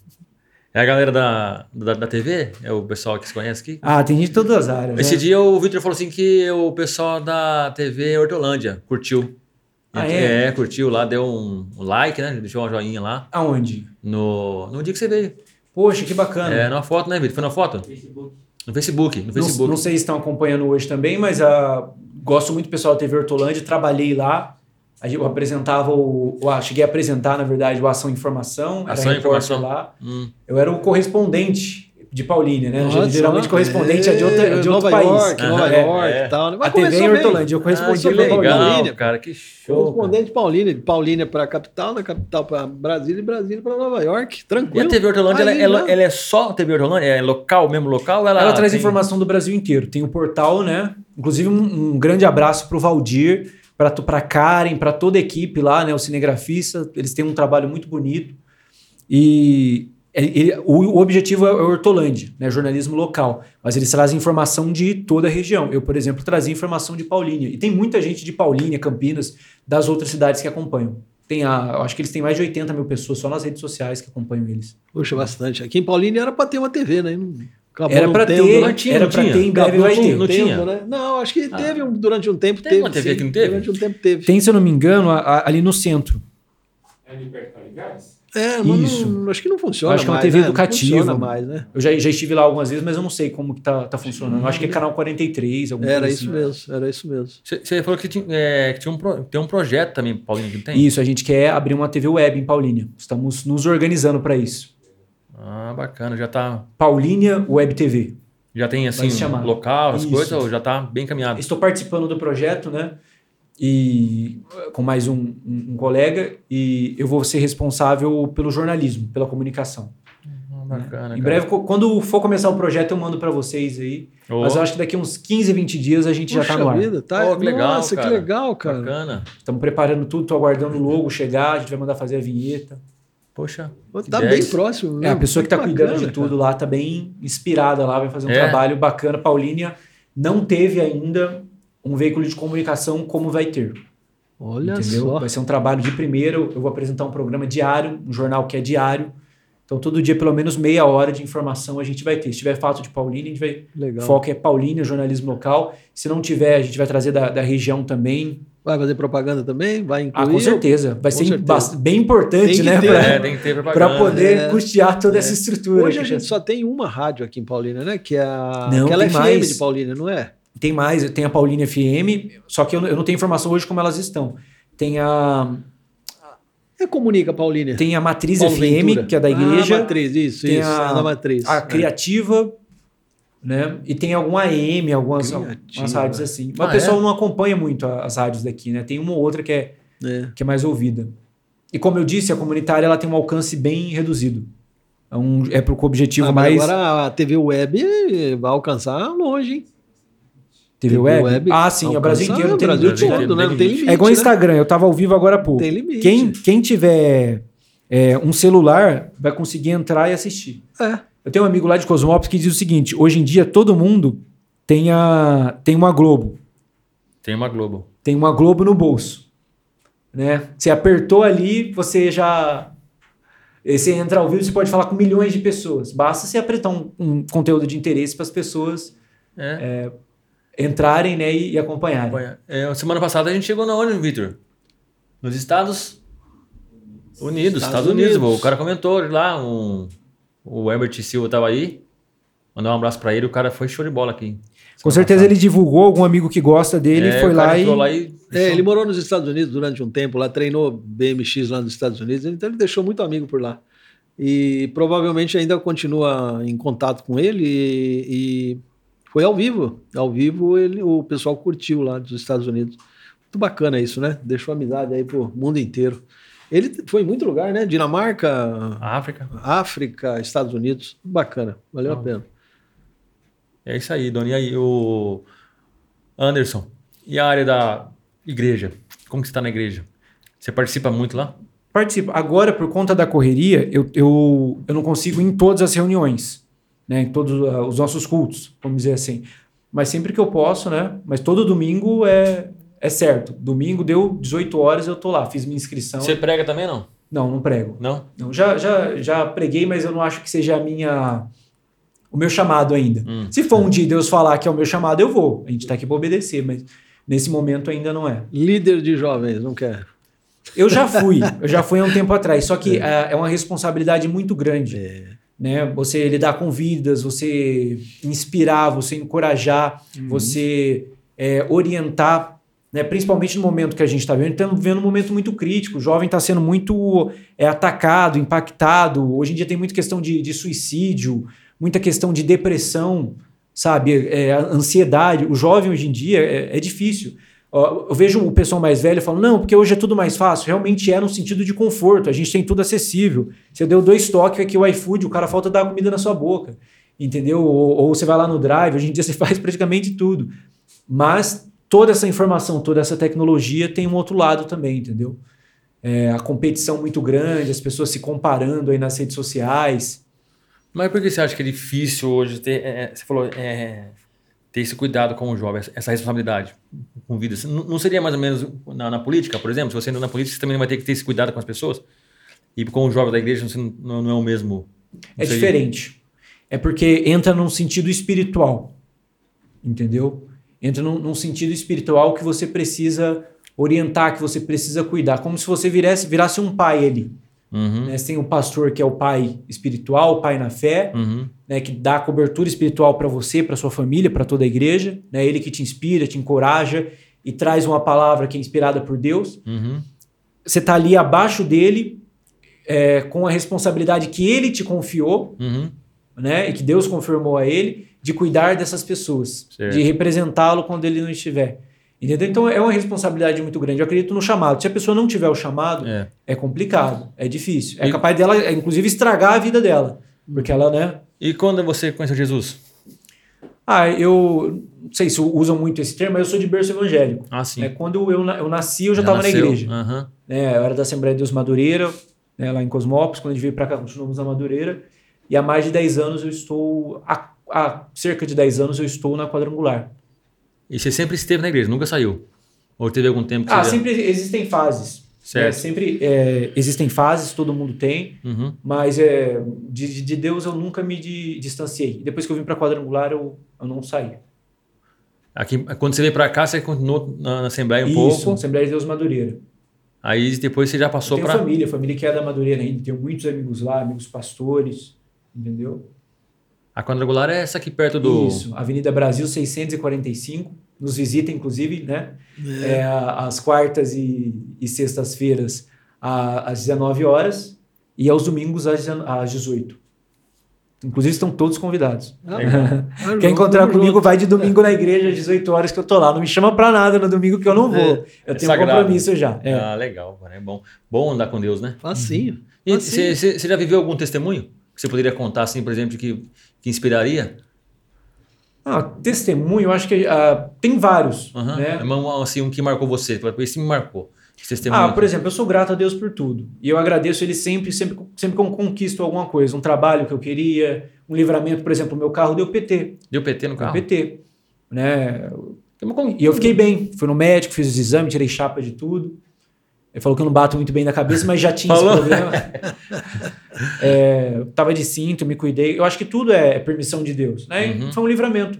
Speaker 1: É a galera da, da, da TV? É o pessoal que se conhece aqui?
Speaker 2: Ah, tem gente de todas as áreas.
Speaker 1: Esse
Speaker 2: né?
Speaker 1: dia o Victor falou assim que o pessoal da TV Hortolândia curtiu.
Speaker 2: Ah, é?
Speaker 1: curtiu lá, deu um, um like, né? Deixou uma joinha lá
Speaker 2: Aonde?
Speaker 1: no, no dia que você veio.
Speaker 2: Poxa, que bacana.
Speaker 1: É, numa foto, né, Victor? Foi na foto? No Facebook. No
Speaker 2: Não,
Speaker 1: Facebook.
Speaker 2: não sei se estão acompanhando hoje também, mas ah, gosto muito do pessoal da TV Hortolândia, trabalhei lá. Aí Eu apresentava o, o- ah, cheguei a apresentar, na verdade, o Ação e Informação. era
Speaker 1: Ação e Informação.
Speaker 2: lá.
Speaker 1: Hum.
Speaker 2: Eu era o correspondente de Paulínia, né?
Speaker 3: Nossa,
Speaker 2: Geralmente correspondente é de, outra, de outro
Speaker 3: Nova
Speaker 2: país.
Speaker 3: York, Nova
Speaker 1: é,
Speaker 3: York
Speaker 1: é.
Speaker 3: e tal. Mas
Speaker 2: A TV em. Hortolândia, eu
Speaker 1: Ah,
Speaker 2: correspondi pra
Speaker 1: legal,
Speaker 2: Paulínia.
Speaker 1: cara. Que show.
Speaker 3: Correspondente de Paulínia, de Paulínia para a capital, da capital para Brasília e Brasília para Nova York.
Speaker 1: E
Speaker 3: Tranquilo.
Speaker 1: a TV Hortolândia, ela, ela, ela é só TV Hortolândia? É local, mesmo local? Ela,
Speaker 2: Ela traz
Speaker 1: tem-
Speaker 2: informação do Brasil inteiro. Tem o portal, né? Inclusive, um, um grande abraço pro Valdir, pra Karen, pra toda a equipe lá, né? O cinegrafista. Eles têm um trabalho muito bonito. E ele- ele- o, o objetivo é o Hortolândia, né? Jornalismo local. Mas eles trazem informação de toda a região. Eu, por exemplo, trazia informação de Paulínia. E tem muita gente de Paulínia, Campinas, das outras cidades que acompanham. Tem a, acho que eles têm mais de 80 mil pessoas só nas redes sociais que acompanham eles.
Speaker 3: Puxa, bastante. Aqui em Paulínia era para ter uma TV, né? Acabou
Speaker 2: Era
Speaker 3: tendo,
Speaker 2: ter?
Speaker 1: Não tinha,
Speaker 2: era
Speaker 1: tinha.
Speaker 2: ter, em breve vai
Speaker 3: não
Speaker 2: ter.
Speaker 1: Não tinha?
Speaker 3: né? Não, acho que
Speaker 1: Ah.
Speaker 3: teve um, durante um tempo.
Speaker 1: Teve
Speaker 3: Teve,
Speaker 1: uma TV
Speaker 3: sim.
Speaker 1: que não teve?
Speaker 3: Durante um tempo teve.
Speaker 2: Tem, se eu não me engano, a- a- ali no centro.
Speaker 4: É Gás?
Speaker 3: É, mas
Speaker 2: Isso.
Speaker 3: não- acho que não funciona
Speaker 2: Acho que é uma
Speaker 3: mais,
Speaker 2: TV
Speaker 3: né?
Speaker 2: Educativa.
Speaker 3: mais, né?
Speaker 2: Eu já, já estive lá algumas vezes, mas eu não sei como que tá, tá funcionando. Eu acho que é canal 43, alguma
Speaker 3: Era
Speaker 2: coisa
Speaker 3: isso
Speaker 2: assim.
Speaker 3: mesmo, era isso mesmo.
Speaker 1: Você falou que tinha, é, que tinha um, pro- tem um projeto também, Paulinho, que não tem?
Speaker 2: Isso, a gente quer abrir uma TV web em Paulínia. Estamos nos organizando para isso.
Speaker 1: Ah, bacana. Já tá.
Speaker 2: Paulínia Web TV.
Speaker 1: Já tem assim,
Speaker 2: chamar.
Speaker 1: local, as
Speaker 2: Isso.
Speaker 1: coisas, ou já tá bem caminhado?
Speaker 2: Estou participando do projeto, né? E eh, com mais um, um- um colega, e eu vou ser responsável pelo jornalismo, pela comunicação.
Speaker 1: Ah, bacana.
Speaker 2: Em
Speaker 1: cara.
Speaker 2: breve, quando for começar o projeto, eu mando para vocês aí.
Speaker 1: Ô,
Speaker 2: Mas eu acho que daqui uns 15, 20 dias a gente já tá
Speaker 3: Puxa
Speaker 2: no ar.
Speaker 3: vida, tá?
Speaker 1: Pô, que legal,
Speaker 3: Nossa,
Speaker 1: cara.
Speaker 3: que legal, cara.
Speaker 1: Bacana.
Speaker 2: Estamos preparando tudo, tô aguardando o logo chegar, a gente vai mandar fazer a vinheta.
Speaker 1: Poxa.
Speaker 3: Tá bem
Speaker 1: 10.
Speaker 3: próximo.
Speaker 2: É, a
Speaker 3: né?
Speaker 2: pessoa que tá
Speaker 3: Muito
Speaker 2: cuidando
Speaker 3: bacana,
Speaker 2: de tudo lá tá bem inspirada lá, vai fazer um
Speaker 1: É.
Speaker 2: trabalho bacana. Paulínia não teve ainda um veículo de comunicação como vai ter.
Speaker 3: cara. Olha
Speaker 2: entendeu?
Speaker 3: só.
Speaker 2: Vai ser um trabalho de primeiro, eu vou apresentar um programa diário, um jornal que é diário. Então todo dia pelo menos meia hora de informação a gente vai ter. Se tiver fato de Paulínia, a gente vai
Speaker 3: Legal.
Speaker 2: foco é Paulínia, jornalismo local. Se não tiver, a gente vai trazer da, da região também.
Speaker 3: Vai fazer propaganda também? Vai incluir?
Speaker 2: Ah, com certeza. Vai
Speaker 3: Com
Speaker 2: ser
Speaker 3: certeza.
Speaker 2: bem importante,
Speaker 3: Tem que
Speaker 2: né?
Speaker 3: ter,
Speaker 2: pra-
Speaker 1: É, tem que ter
Speaker 2: Para
Speaker 1: propaganda.
Speaker 2: poder
Speaker 3: É.
Speaker 2: custear toda
Speaker 3: É.
Speaker 2: essa estrutura.
Speaker 3: Hoje a gente
Speaker 2: já-
Speaker 3: só tem uma rádio aqui em Paulínia, né? Que é a
Speaker 2: Não,
Speaker 3: aquela
Speaker 2: tem
Speaker 3: FM
Speaker 2: mais.
Speaker 3: de Paulínia, não é?
Speaker 2: Tem mais, tem a Paulínia FM, só que eu não, eu não tenho informação hoje como elas estão. Tem a,
Speaker 3: É Comunica Paulínia.
Speaker 2: tem a Matriz
Speaker 3: Paulo
Speaker 2: FM,
Speaker 3: Ventura.
Speaker 2: que é da igreja,
Speaker 3: Ah, matriz, isso,
Speaker 2: tem
Speaker 3: isso.
Speaker 2: a-
Speaker 3: A, da matriz.
Speaker 2: a
Speaker 3: É.
Speaker 2: Criativa, né? E tem alguma AM, algumas, algumas rádios assim. Mas
Speaker 1: Ah,
Speaker 2: o pessoal
Speaker 1: é?
Speaker 2: não acompanha muito a- as rádios daqui, né? Tem uma ou outra que é,
Speaker 3: É.
Speaker 2: que é mais ouvida. E como eu disse, a comunitária ela tem um alcance bem reduzido. É, um, é pro objetivo
Speaker 3: Ah,
Speaker 2: mais
Speaker 3: Agora a TV Web vai alcançar longe, hein?
Speaker 2: TV
Speaker 3: TV
Speaker 2: web.
Speaker 3: web
Speaker 2: Ah, sim, é o Brasil inteiro. Não tem
Speaker 3: o Brasil
Speaker 2: limite,
Speaker 3: todo, né? Não tem limite.
Speaker 2: É igual o
Speaker 3: né?
Speaker 2: Instagram, eu tava ao vivo agora há pouco.
Speaker 3: Tem limite.
Speaker 2: Quem, quem tiver é, um celular vai conseguir entrar e assistir.
Speaker 3: É.
Speaker 2: Eu tenho um amigo lá de Cosmópolis que diz o seguinte: hoje em dia todo mundo tem, a, tem uma Globo.
Speaker 1: Tem uma Globo.
Speaker 2: Tem uma Globo no bolso. Né? Você apertou ali, você já. eh, Você entra ao vivo, você pode falar com milhões de pessoas. Basta você apertar um, um conteúdo de interesse para as pessoas
Speaker 1: É.
Speaker 2: entrarem né, e, e acompanharem.
Speaker 1: Acompanha. É, semana passada a gente chegou na onde, Vitor? Nos Estados Unidos, Estados,
Speaker 3: Estados
Speaker 1: Unidos.
Speaker 3: Unidos.
Speaker 1: O cara comentou lá, um, o Herbert Silva tava aí. Mandar um abraço pra ele, o cara foi show de bola aqui.
Speaker 2: Com certeza
Speaker 1: passada.
Speaker 2: ele divulgou, algum amigo que gosta dele
Speaker 1: É,
Speaker 2: foi lá e.
Speaker 1: lá e.
Speaker 3: É, ele morou nos Estados Unidos durante um tempo, lá treinou BMX lá nos Estados Unidos, então ele deixou muito amigo por lá. E provavelmente ainda continua em contato com ele e foi ao vivo. Ao vivo ele, o pessoal curtiu lá dos Estados Unidos. Muito bacana isso, né? Deixou amizade aí pro mundo inteiro. Ele foi em muito lugar, né? Dinamarca,
Speaker 1: África.
Speaker 3: África, Estados Unidos. Bacana, valeu a
Speaker 1: Não.
Speaker 3: pena.
Speaker 1: É isso aí, Doni. E aí, o Anderson. E a área da igreja? Como que você tá na igreja? Você participa muito lá?
Speaker 2: Participo. Agora, por conta da correria, eu, eu, eu não consigo ir em todas as reuniões, né? Em todos ah, os nossos cultos, vamos dizer assim. Mas sempre que eu posso, né? Mas todo domingo é, é certo. Domingo deu 18 horas, eu tô lá, fiz minha inscrição.
Speaker 1: Você prega também não?
Speaker 2: Não, não prego.
Speaker 1: Não?
Speaker 2: Não, já, já, já preguei, mas eu não acho que seja a minha o meu chamado ainda.
Speaker 1: Hum.
Speaker 2: Se for um dia Deus falar que é o meu chamado, eu vou. A gente tá aqui para obedecer, mas nesse momento ainda não é.
Speaker 3: Líder de jovens, não quer.
Speaker 2: Eu já fui, eu já fui há um tempo atrás, só que é, é uma responsabilidade muito grande.
Speaker 3: É.
Speaker 2: Né? Você lidar com vidas, você inspirar, você encorajar, você é, orientar, né? principalmente no momento que a gente está vendo, estamos vivendo um momento muito crítico. O jovem está sendo muito é, atacado, impactado. Hoje em dia tem muita questão de, de suicídio, muita questão de depressão, sabe? É, ansiedade. O jovem hoje em dia é, é difícil. Eu vejo o pessoal mais velho falando, não, porque hoje é tudo mais fácil. Realmente é no sentido de conforto, a gente tem tudo acessível. Você deu dois toques aqui o iFood, o cara falta dar comida na sua boca, entendeu? Ou, ou você vai lá no Drive, hoje em dia você faz praticamente tudo. Mas toda essa informação, toda essa tecnologia tem um outro lado também, entendeu? É, a competição muito grande, as pessoas se comparando aí nas redes sociais.
Speaker 1: Mas por que você acha que é difícil hoje ter. é, você falou. é, ter esse cuidado com o jovem, essa responsabilidade com vida. Não não seria mais ou menos na, na política, por exemplo? Se você entra na política, você também vai ter que ter esse cuidado com as pessoas? E com o jovem da igreja, não, não é o mesmo.
Speaker 2: É
Speaker 1: seria-
Speaker 2: diferente. É porque entra num sentido espiritual. Entendeu? Entra num, num sentido espiritual que você precisa orientar, que você precisa cuidar. Como se você virasse, virasse um pai ali.
Speaker 1: Uhum,
Speaker 2: Né? Você tem o pastor que é o pai espiritual, o pai na fé,
Speaker 1: uhum,
Speaker 2: né? que dá cobertura espiritual para você, para sua família, para toda a igreja. Né? Ele que te inspira, te encoraja e traz uma palavra que é inspirada por Deus
Speaker 1: uhum.
Speaker 2: você está ali abaixo dele, é, com a responsabilidade que ele te confiou,
Speaker 1: Uhum.
Speaker 2: né, e que Deus confirmou a ele, de cuidar dessas pessoas,
Speaker 1: Certo.
Speaker 2: de representá-lo quando ele não estiver. Entendeu? Então é uma responsabilidade muito grande. Eu acredito no chamado. Se a pessoa não tiver o chamado,
Speaker 1: É.
Speaker 2: é, complicado, é difícil. É
Speaker 1: E-
Speaker 2: capaz dela, é, inclusive, estragar a vida dela. Porque ela, né?
Speaker 1: E quando você conheceu Jesus?
Speaker 2: Ah, eu não sei se usam muito esse termo, mas eu sou de berço evangélico.
Speaker 1: Ah, sim.
Speaker 2: É, quando eu, eu nasci, eu já estava na igreja.
Speaker 1: Aham.
Speaker 2: né? Eu era da Assembleia de Deus Madureira, né, lá em Cosmópolis. Quando a gente veio para cá, continuamos na Madureira. E há mais de 10 anos eu estou. Há, há cerca de 10 anos eu estou na quadrangular.
Speaker 1: E você sempre esteve na igreja, nunca saiu? Ou teve algum tempo que
Speaker 2: Ah,
Speaker 1: você...
Speaker 2: sempre existem fases.
Speaker 1: Certo.
Speaker 2: né? Sempre é, existem fases, todo mundo tem.
Speaker 1: Uhum.
Speaker 2: Mas é, de, de- de Deus eu nunca me di- distanciei. Depois que eu vim para quadrangular, eu, eu não saí.
Speaker 1: Aqui, quando você veio pra cá, você continuou na, na Assembleia um
Speaker 2: Isso,
Speaker 1: pouco.
Speaker 2: Assembleia de Deus Madureira.
Speaker 1: Aí depois você já passou
Speaker 2: tenho
Speaker 1: pra...
Speaker 2: família, família que é da Madureira ainda. Tenho muitos amigos lá, amigos pastores. Entendeu?
Speaker 1: A quadrangular é essa aqui perto do...
Speaker 2: Isso, Avenida Brasil 645. Nos visita, inclusive, né? É, às quartas e, e sextas-feiras às 19 horas e aos domingos às, 19 às 18. Inclusive estão todos convidados.
Speaker 3: Ah,
Speaker 2: Quer
Speaker 3: junto,
Speaker 2: encontrar comigo, vai de domingo na igreja às 18 horas que eu tô lá. Não me chama pra nada no domingo que eu não vou. Eu
Speaker 1: É
Speaker 2: tenho um
Speaker 1: sagrado.
Speaker 2: compromisso já. É.
Speaker 1: Ah, legal, é bom. Bom andar com Deus, né?
Speaker 3: Facinho.
Speaker 1: E
Speaker 3: Facinho.
Speaker 1: você, já viveu algum testemunho que você poderia contar, assim, por exemplo, que, que inspiraria?
Speaker 2: Ah, testemunho, eu acho que ah, tem vários.
Speaker 1: Aham.
Speaker 2: né?
Speaker 1: É um, assim, um que marcou você. Esse me marcou.
Speaker 2: Ah, por exemplo, eu sou grato a Deus por tudo. E eu agradeço ele sempre, sempre, sempre que eu conquisto alguma coisa. Um trabalho que eu queria, um livramento, por exemplo, o meu carro deu PT.
Speaker 1: Deu PT no
Speaker 2: Deu
Speaker 1: carro?
Speaker 2: PT. Né? E eu fiquei bem. Fui no médico, fiz os exames, tirei chapa de tudo. Ele falou que eu não bato muito bem na cabeça, mas já tinha
Speaker 1: Falou?
Speaker 2: esse problema. É, tava de cinto, me cuidei. Eu acho que tudo é permissão de Deus. Né?
Speaker 1: Uhum.
Speaker 2: Foi um livramento.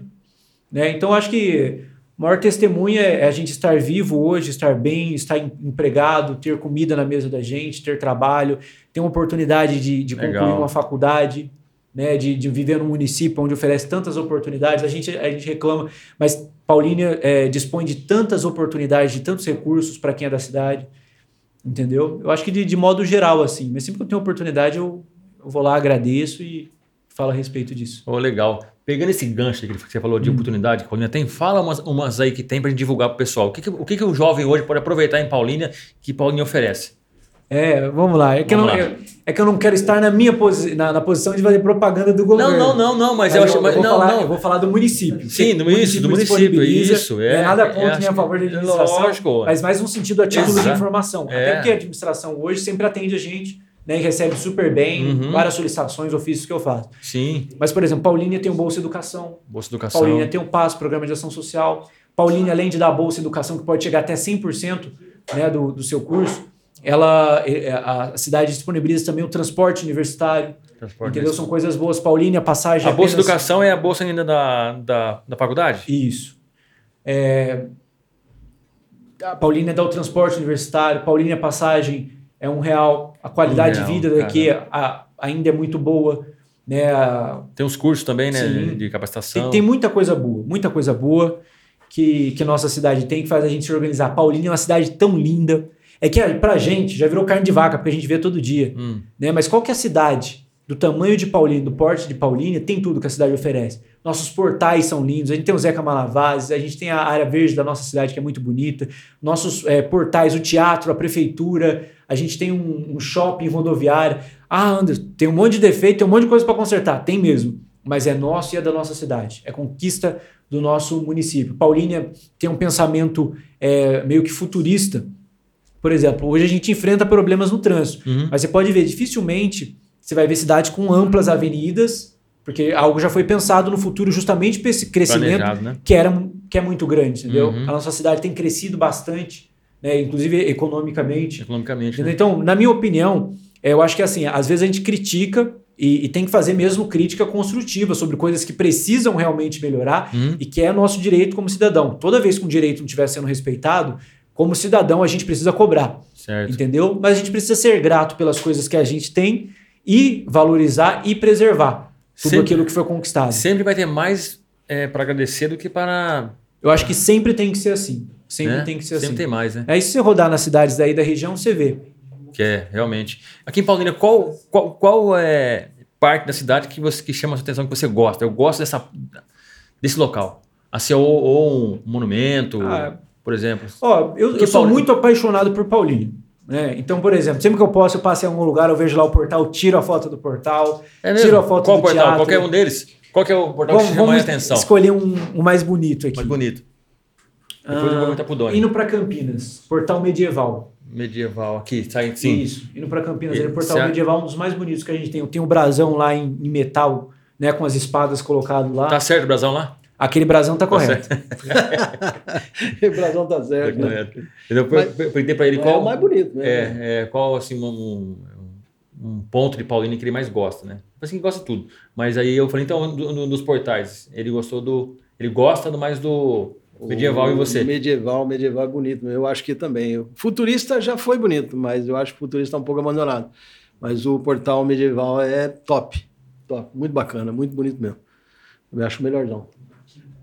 Speaker 2: Né? Então, eu acho que o maior testemunho é a gente estar vivo hoje, estar bem, estar em- empregado, ter comida na mesa da gente, ter trabalho, ter uma oportunidade de, de concluir uma faculdade, né? de, de viver num município onde oferece tantas oportunidades. A gente, a gente reclama, mas Paulínia é, dispõe de tantas oportunidades, de tantos recursos para quem é da cidade. Entendeu? Eu acho que de, de modo geral, assim. Mas sempre que eu tenho oportunidade, eu, eu vou lá, agradeço e falo a respeito disso.
Speaker 1: Ô, legal. Pegando esse gancho que você falou
Speaker 2: Hum.
Speaker 1: de oportunidade que Paulínia tem, fala umas, umas aí que tem gente divulgar pro pessoal. O que, que, o que, que o jovem hoje pode aproveitar em Paulínia que Paulínia oferece?
Speaker 2: É, vamos lá. É que,
Speaker 1: Vamos
Speaker 2: eu, não,
Speaker 1: lá.
Speaker 2: é, é que eu não quero estar na minha posi na, na posição de fazer propaganda do governo.
Speaker 1: Não, não, não, não, mas, eu acho. Mas,
Speaker 2: vou
Speaker 1: não,
Speaker 2: falar,
Speaker 1: não.
Speaker 2: eu vou falar do município.
Speaker 1: Sim, do município, do município, isso, é,
Speaker 2: Não é nada
Speaker 1: é,
Speaker 2: contra
Speaker 1: acho
Speaker 2: nem a favor da
Speaker 1: é
Speaker 2: administração,
Speaker 1: lógico.
Speaker 2: mas mais um sentido a título de informação.
Speaker 1: É.
Speaker 2: Até porque a administração hoje sempre atende a gente, né, e recebe super bem,
Speaker 1: Uhum.
Speaker 2: várias solicitações, ofícios que eu faço.
Speaker 1: Sim,
Speaker 2: Mas, por exemplo, Paulínia tem o Bolsa Educação,
Speaker 1: Bolsa Educação.
Speaker 2: Paulínia tem o PAS, Programa de Ação Social, Paulínia, além de dar a bolsa educação, que pode chegar até 100% né, do, do seu curso, ela, é, a cidade disponibiliza também o transporte universitário.
Speaker 1: Transporte
Speaker 2: entendeu? São coisas boas. Paulínia, passagem.
Speaker 1: A bolsa
Speaker 2: apenas-
Speaker 1: educação é a bolsa ainda da, da, da faculdade?
Speaker 2: Isso. É, a Paulínia dá o transporte universitário, Paulínia passagem é um real. A qualidade
Speaker 1: Um real,
Speaker 2: de vida daqui a- ainda é muito boa. Né? A-
Speaker 1: Tem uns cursos também, né?
Speaker 2: Sim.
Speaker 1: De, capacitação.
Speaker 2: Tem, tem muita coisa boa, muita coisa boa que, que a nossa cidade tem que faz a gente se organizar. Paulínia é uma cidade tão linda. É que pra gente já virou carne de vaca, porque a gente vê todo dia.
Speaker 1: Hum.
Speaker 2: Né? Mas qual que é a cidade do tamanho de Paulínia, do porte de Paulínia, tem tudo que a cidade oferece. Nossos portais são lindos, a gente tem o Zeca Malavazes, a gente tem a área verde da nossa cidade que é muito bonita, nossos eh, portais, o teatro, a prefeitura, a gente tem um, um shopping rodoviário. Ah, Anderson, tem um monte de defeito, tem um monte de coisa para consertar. Tem mesmo, mas é nosso e é da nossa cidade. É conquista do nosso município. Paulínia tem um pensamento eh, meio que futurista. Por exemplo, hoje a gente enfrenta problemas no trânsito,
Speaker 1: Uhum.
Speaker 2: mas você pode ver, dificilmente você vai ver cidades com amplas avenidas, porque algo já foi pensado no futuro justamente para esse crescimento
Speaker 1: né?
Speaker 2: que, era, que é muito grande, entendeu?
Speaker 1: Uhum.
Speaker 2: A nossa cidade tem crescido bastante, né, inclusive economicamente.
Speaker 1: Economicamente. Né?
Speaker 2: Então, na minha opinião, é, eu acho que assim, às vezes a gente critica e, e tem que fazer mesmo crítica construtiva sobre coisas que precisam realmente melhorar
Speaker 1: Uhum.
Speaker 2: e que é nosso direito como cidadão. Toda vez que um direito não estiver sendo respeitado, como cidadão a gente precisa cobrar,
Speaker 1: Certo.
Speaker 2: entendeu? Mas a gente precisa ser grato pelas coisas que a gente tem e valorizar e preservar tudo
Speaker 1: Sempre-
Speaker 2: aquilo que foi conquistado.
Speaker 1: Sempre vai ter mais para agradecer do que para.
Speaker 2: Eu acho que sempre tem que ser assim. Sempre
Speaker 1: né?
Speaker 2: tem que ser
Speaker 1: Sempre
Speaker 2: assim.
Speaker 1: tem mais, né?
Speaker 2: Aí se você rodar nas cidades daí da região, você vê.
Speaker 1: Que é, realmente. Aqui em Paulínia, qual, qual, qual é parte da cidade que, você, que chama a sua atenção, que você gosta? Eu gosto dessa, desse local. Assim, ou, ou um monumento,
Speaker 2: Ah.
Speaker 1: Por exemplo.
Speaker 2: Ó, eu, eu sou muito apaixonado por Paulínia. Né? Então, por exemplo, sempre que eu posso, eu passo em algum lugar, eu vejo lá o portal, tiro a foto do portal,
Speaker 1: É
Speaker 2: tiro a foto
Speaker 1: Qual
Speaker 2: do
Speaker 1: portal?
Speaker 2: teatro.
Speaker 1: Qualquer um deles? Qual é o portal
Speaker 2: Vamos,
Speaker 1: que chama mais atenção?
Speaker 2: escolher um, um mais bonito aqui.
Speaker 1: Mais bonito. Depois eu vou comentar pro Doni.
Speaker 2: Indo para Campinas, portal medieval.
Speaker 1: Medieval aqui, sai sim.
Speaker 2: Isso, indo para Campinas,
Speaker 1: E-
Speaker 2: ele o portal medieval, um dos mais bonitos que a gente tem. Tem o brasão lá em, em metal, né, com as espadas colocado lá.
Speaker 1: Tá certo, Brasão lá?
Speaker 2: Aquele brasão tá correto.
Speaker 3: o Brasão tá certo, né?
Speaker 1: Correto. Eu per- per- perguntei pra ele
Speaker 3: É
Speaker 1: qual.
Speaker 3: o mais bonito, né?
Speaker 1: É, é, qual assim, um, um ponto de Paulínia que ele mais gosta, né? Assim, que gosta de tudo. Mas aí eu falei, então, do- do- dos portais, ele gostou do. Ele gosta do mais do medieval e você?
Speaker 3: Medieval, medieval é bonito. Eu acho que também. O futurista já foi bonito, mas eu acho que o futurista está um pouco abandonado. Mas o portal medieval é top. Top. Muito bacana, muito bonito mesmo. Eu acho o melhorzão.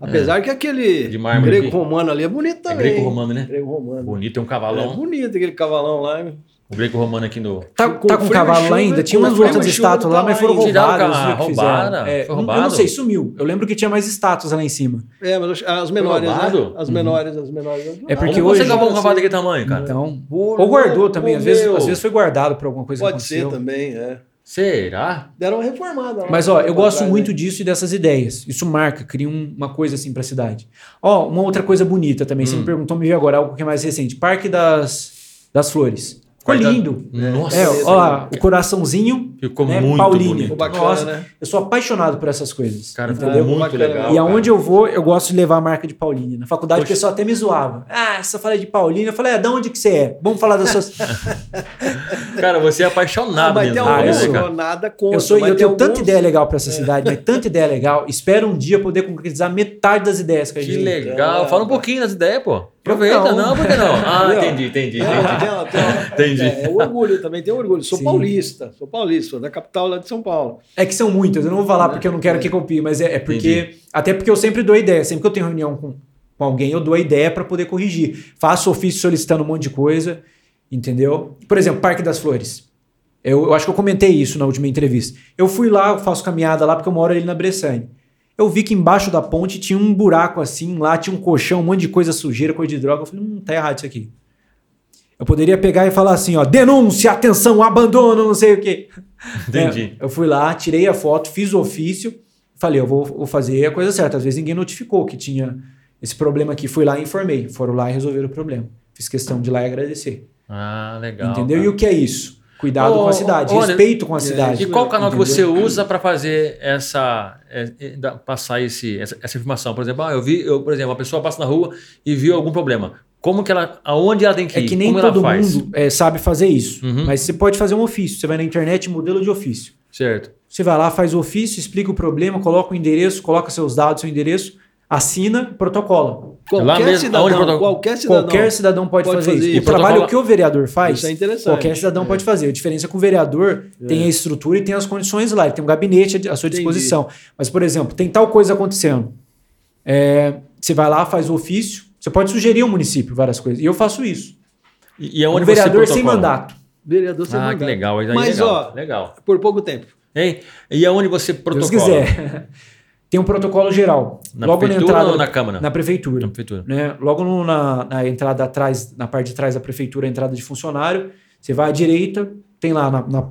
Speaker 3: Apesar que aquele
Speaker 1: É. De mármore aqui.
Speaker 3: greco-romano ali é bonito
Speaker 1: É
Speaker 3: também.
Speaker 1: greco-romano, né?
Speaker 3: Greco-romano.
Speaker 1: Bonito, tem um
Speaker 3: É
Speaker 1: cavalão.
Speaker 3: bonito aquele cavalão lá.
Speaker 1: O greco-romano aqui no.
Speaker 2: Tá,
Speaker 3: Com
Speaker 2: tá com cavalo ainda? Tinha umas outras estátuas lá, mas foram.
Speaker 1: Tiraram
Speaker 2: roubadas. que fizeram.
Speaker 1: roubada?
Speaker 2: É,
Speaker 1: Foi
Speaker 2: não- Eu
Speaker 1: roubado?
Speaker 2: não sei, sumiu. Eu lembro que tinha mais estátuas lá em cima.
Speaker 3: É, mas as menores,
Speaker 1: roubado?
Speaker 3: né? As menores, as menores.
Speaker 2: É porque
Speaker 1: Como
Speaker 2: hoje-
Speaker 1: você acabou um cavalo daquele tamanho, cara?
Speaker 2: Então, ou guardou também. Às vezes,
Speaker 3: meu.
Speaker 2: às vezes foi guardado por alguma coisa
Speaker 3: Pode
Speaker 2: que
Speaker 3: ser também, é.
Speaker 1: Será?
Speaker 3: Deram uma reformada lá.
Speaker 2: Mas ó, eu gosto muito
Speaker 3: né?
Speaker 2: disso e dessas ideias. Isso marca, cria um- uma coisa assim pra cidade. Ó, uma outra coisa bonita também. Você
Speaker 1: Hum.
Speaker 2: me perguntou, me veio agora algo que é mais recente. Parque das, das Flores. Ficou lindo.
Speaker 1: Nossa,
Speaker 2: É, ó, lá, o coraçãozinho.
Speaker 1: Ficou
Speaker 2: né,
Speaker 1: muito
Speaker 2: Paulínia.
Speaker 1: bonito.
Speaker 3: Ficou bacana,
Speaker 2: Nossa,
Speaker 3: né?
Speaker 2: Eu sou apaixonado por essas coisas.
Speaker 1: Cara, ficou
Speaker 2: entendeu?
Speaker 1: muito
Speaker 3: Bacana.
Speaker 1: legal.
Speaker 2: E
Speaker 1: cara.
Speaker 2: aonde eu vou, eu gosto de levar a marca de Paulínia. Na faculdade
Speaker 1: Poxa.
Speaker 2: o pessoal até me zoava. Ah, você fala de Paulínia. Eu falei, é, de onde que você é? Vamos falar das suas.
Speaker 1: Cara, você é
Speaker 3: Ah,
Speaker 1: apaixonado
Speaker 3: mas tem
Speaker 1: mesmo.
Speaker 2: Ah,
Speaker 1: por
Speaker 2: eu
Speaker 1: isso,
Speaker 2: sou.
Speaker 1: cara.
Speaker 3: alguns, nada contra.
Speaker 2: eu sou, eu
Speaker 3: tem
Speaker 2: tenho tanta
Speaker 3: alguns-
Speaker 2: ideia legal pra essa cidade, mas tanta ideia legal. Espero um dia poder concretizar metade das ideias que a
Speaker 1: Que
Speaker 2: gente tem.
Speaker 1: legal. Fala um pouquinho das ideias, pô. Aproveita,
Speaker 2: não.
Speaker 1: não, por que não? Ah, entendi, entendi,
Speaker 3: É,
Speaker 1: entendi.
Speaker 3: tem tem
Speaker 1: Entendi.
Speaker 3: É, é orgulho também, tem orgulho. Sou
Speaker 2: Sim.
Speaker 3: paulista, sou paulista, sou da capital lá de São Paulo.
Speaker 2: É que são muitas, eu não vou falar porque eu não quero que copie, mas é, é porque. Até porque eu sempre dou ideia. Sempre que eu tenho reunião com, com alguém, eu dou a ideia para poder corrigir. Faço ofício solicitando um monte de coisa, entendeu? Por exemplo, Parque das Flores. Eu, eu acho que eu comentei isso na última entrevista. Eu fui lá, eu faço caminhada lá porque eu moro ali na Bressane. Eu vi que embaixo da ponte tinha um buraco assim, lá tinha um colchão, um monte de coisa sujeira, coisa de droga. Eu falei, hum, tá errado isso aqui. Eu poderia pegar e falar assim, ó, denúncia, atenção, abandono, não sei o quê.
Speaker 1: Entendi.
Speaker 2: É, eu fui lá, tirei a foto, fiz o ofício, falei, eu vou, vou fazer a coisa certa. Às vezes ninguém notificou que tinha esse problema aqui. Fui lá e informei. Foram lá e resolveram o problema. Fiz questão de ir lá e agradecer.
Speaker 1: Ah, legal.
Speaker 2: Entendeu?
Speaker 1: cara.
Speaker 2: E o que é isso? Cuidado
Speaker 1: Ô,
Speaker 2: com a cidade,
Speaker 1: ô,
Speaker 2: respeito com a cidade.
Speaker 1: E qual canal que
Speaker 2: Entendeu?
Speaker 1: você usa para fazer essa, é, é, passar esse, essa, essa informação? Por exemplo, ah, eu vi, eu, por exemplo, uma pessoa passa na rua e viu algum problema. Como que ela, aonde ela tem que
Speaker 2: É
Speaker 1: ir?
Speaker 2: que nem
Speaker 1: Como
Speaker 2: todo mundo é, sabe fazer isso.
Speaker 1: Uhum.
Speaker 2: Mas você pode fazer um ofício. Você vai na internet, modelo de ofício.
Speaker 1: Certo.
Speaker 2: Você vai lá, faz o ofício, explica o problema, coloca o endereço, coloca seus dados, seu endereço, assina, protocola.
Speaker 3: Qualquer
Speaker 1: mesmo,
Speaker 3: cidadão,
Speaker 1: aonde protoco-
Speaker 3: qualquer cidadão.
Speaker 2: Qualquer cidadão pode,
Speaker 3: pode
Speaker 2: fazer,
Speaker 3: fazer
Speaker 2: isso.
Speaker 3: isso.
Speaker 2: O trabalho
Speaker 1: Protocola-
Speaker 2: que o vereador faz,
Speaker 3: Isso é interessante.
Speaker 2: qualquer cidadão
Speaker 3: É.
Speaker 2: pode fazer. A diferença é que o vereador tem a estrutura e tem as condições lá, ele tem um gabinete à sua
Speaker 3: Entendi.
Speaker 2: disposição. Mas, por exemplo, tem tal coisa acontecendo. É, você vai lá, faz o ofício, você pode sugerir ao município várias coisas. E eu faço isso.
Speaker 1: E, e
Speaker 2: Um
Speaker 1: aonde
Speaker 2: vereador
Speaker 1: você
Speaker 2: sem mandato.
Speaker 3: Vereador sem
Speaker 1: Ah, que
Speaker 3: mandato.
Speaker 1: legal. Aí
Speaker 3: Mas,
Speaker 1: legal,
Speaker 3: ó,
Speaker 1: legal.
Speaker 3: por pouco tempo.
Speaker 1: Hein? E aonde você protocola?
Speaker 2: quiser. tem um protocolo geral.
Speaker 1: Na
Speaker 2: Logo na
Speaker 1: prefeitura
Speaker 2: entrada.
Speaker 1: ou na Câmara?
Speaker 2: Na prefeitura.
Speaker 1: Na prefeitura.
Speaker 2: né? Logo no- na, na entrada atrás, na parte de trás da prefeitura, a entrada de funcionário, você vai à direita, tem lá na, na-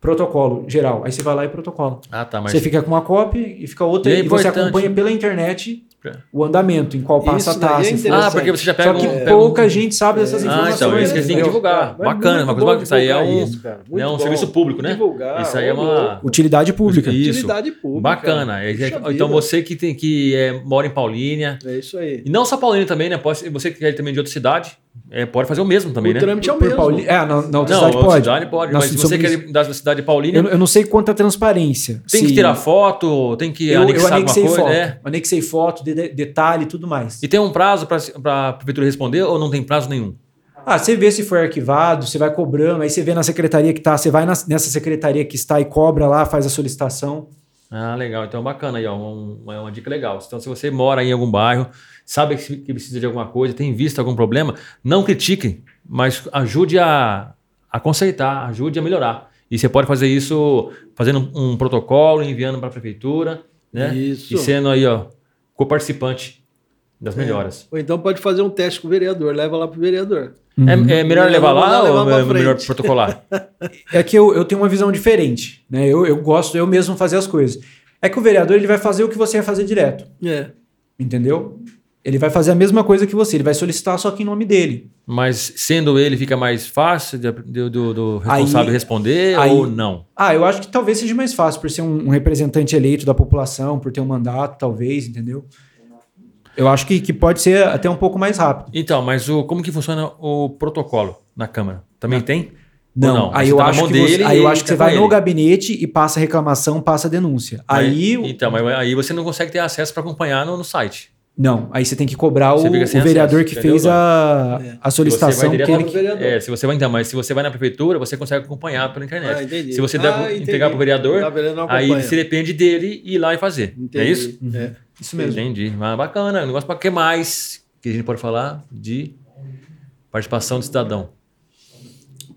Speaker 2: protocolo geral. Aí você vai lá e protocola.
Speaker 1: Ah, tá. Mas
Speaker 2: Você fica com uma cópia e fica outra
Speaker 1: E é
Speaker 2: e, você acompanha pela internet o andamento, em qual passa
Speaker 3: Isso
Speaker 2: a
Speaker 3: daí é
Speaker 2: taxa.
Speaker 3: interessante.
Speaker 1: Ah, porque você já pega
Speaker 2: Só que
Speaker 1: um. pega
Speaker 2: pouca
Speaker 1: um-
Speaker 2: gente sabe dessas
Speaker 3: É.
Speaker 1: Ah,
Speaker 2: informações.
Speaker 1: então, isso que têm que divulgar.
Speaker 3: Mas
Speaker 1: Bacana, uma coisa. Isso aí é um,
Speaker 3: isso,
Speaker 1: né, um serviço público, né?
Speaker 3: Divulgar,
Speaker 1: Isso aí é
Speaker 3: ô,
Speaker 1: uma.
Speaker 2: Utilidade pública.
Speaker 1: Isso.
Speaker 3: Utilidade pública.
Speaker 1: Bacana. É,
Speaker 3: Puxa
Speaker 1: então
Speaker 3: vida.
Speaker 1: você que, tem, que é, mora em Paulínia,
Speaker 3: É isso aí.
Speaker 1: e não só Paulínia também, né? Pode, você que é também de outra cidade, é, pode fazer o mesmo também,
Speaker 3: o
Speaker 1: né?
Speaker 3: trâmite é o mesmo.
Speaker 2: Pauli- É, na, na outra
Speaker 1: Não,
Speaker 2: cidade
Speaker 1: outra
Speaker 2: pode.
Speaker 1: cidade pode,
Speaker 2: Na
Speaker 1: mas se você quer ir da cidade de Paulínia,
Speaker 2: Eu, eu não sei quanto a transparência.
Speaker 1: tem
Speaker 2: Se-
Speaker 1: que tirar foto, tem que
Speaker 2: Eu, eu
Speaker 1: anexar alguma
Speaker 2: anexei
Speaker 1: coisa.
Speaker 2: foto.
Speaker 1: É.
Speaker 2: Anexei foto, de- de- detalhe e tudo mais.
Speaker 1: E tem um prazo para a prefeitura responder ou não tem prazo nenhum?
Speaker 2: Ah, você vê se foi arquivado, você vai cobrando, aí você vê na secretaria que tá, você vai nas- nessa secretaria que está e cobra lá, faz a solicitação.
Speaker 1: Ah, legal. Então, bacana aí, ó. um- Uma, uma dica legal. Então, se você mora em algum bairro, sabe que, precisa de alguma coisa, tem visto algum problema, não critique, mas ajude a, a consertar, ajude a melhorar. E você pode fazer isso fazendo um, um protocolo, enviando para a prefeitura, né?
Speaker 3: Isso.
Speaker 1: E sendo aí, ó, co-participante das melhoras.
Speaker 3: Ou então pode fazer um teste com o vereador, leva lá pro vereador.
Speaker 1: É, é melhor
Speaker 3: Uhum.
Speaker 1: levar lá
Speaker 3: levar
Speaker 1: ou é melhor protocolar?
Speaker 2: É que eu, eu tenho uma visão diferente, né? Eu, eu gosto eu mesmo fazer as coisas. É que o vereador ele vai fazer o que você vai fazer direto,
Speaker 3: É.
Speaker 2: entendeu? Ele vai fazer a mesma coisa que você, ele vai solicitar só que em nome dele.
Speaker 1: Mas sendo ele, fica mais fácil do, do- do responsável
Speaker 2: Aí-
Speaker 1: responder
Speaker 2: aí-
Speaker 1: ou não?
Speaker 2: Ah, eu acho que talvez seja mais fácil por ser um, um representante eleito da população, por ter um mandato, talvez, entendeu? Eu acho que, que pode ser até um pouco mais rápido.
Speaker 1: Então, mas o, como que funciona o protocolo na Câmara? Também tem? Ou
Speaker 2: Não, aí eu,
Speaker 1: tá
Speaker 2: acho você, aí eu acho que você vai
Speaker 1: com
Speaker 2: no
Speaker 1: ele.
Speaker 2: gabinete e passa a reclamação, passa a denúncia. Aí, o-
Speaker 1: Então, mas aí você não consegue ter acesso para acompanhar no, no site.
Speaker 2: Não, aí você tem que cobrar o, o vereador
Speaker 1: acesso,
Speaker 2: que fez a,
Speaker 3: É.
Speaker 2: a solicitação.
Speaker 1: você vai
Speaker 2: que ele.
Speaker 1: É, se você vai então, mas se você vai na prefeitura, você consegue acompanhar pela internet.
Speaker 3: Ah.
Speaker 1: Se você der,
Speaker 3: Ah, entendi.
Speaker 1: entregar para o vereador,
Speaker 3: Tá, vereador
Speaker 1: aí você depende dele ir lá e fazer.
Speaker 3: Entendi.
Speaker 1: É isso?
Speaker 3: É.
Speaker 2: isso mesmo.
Speaker 1: Entendi. Mas bacana. O negócio para que mais que a gente pode falar de participação do cidadão?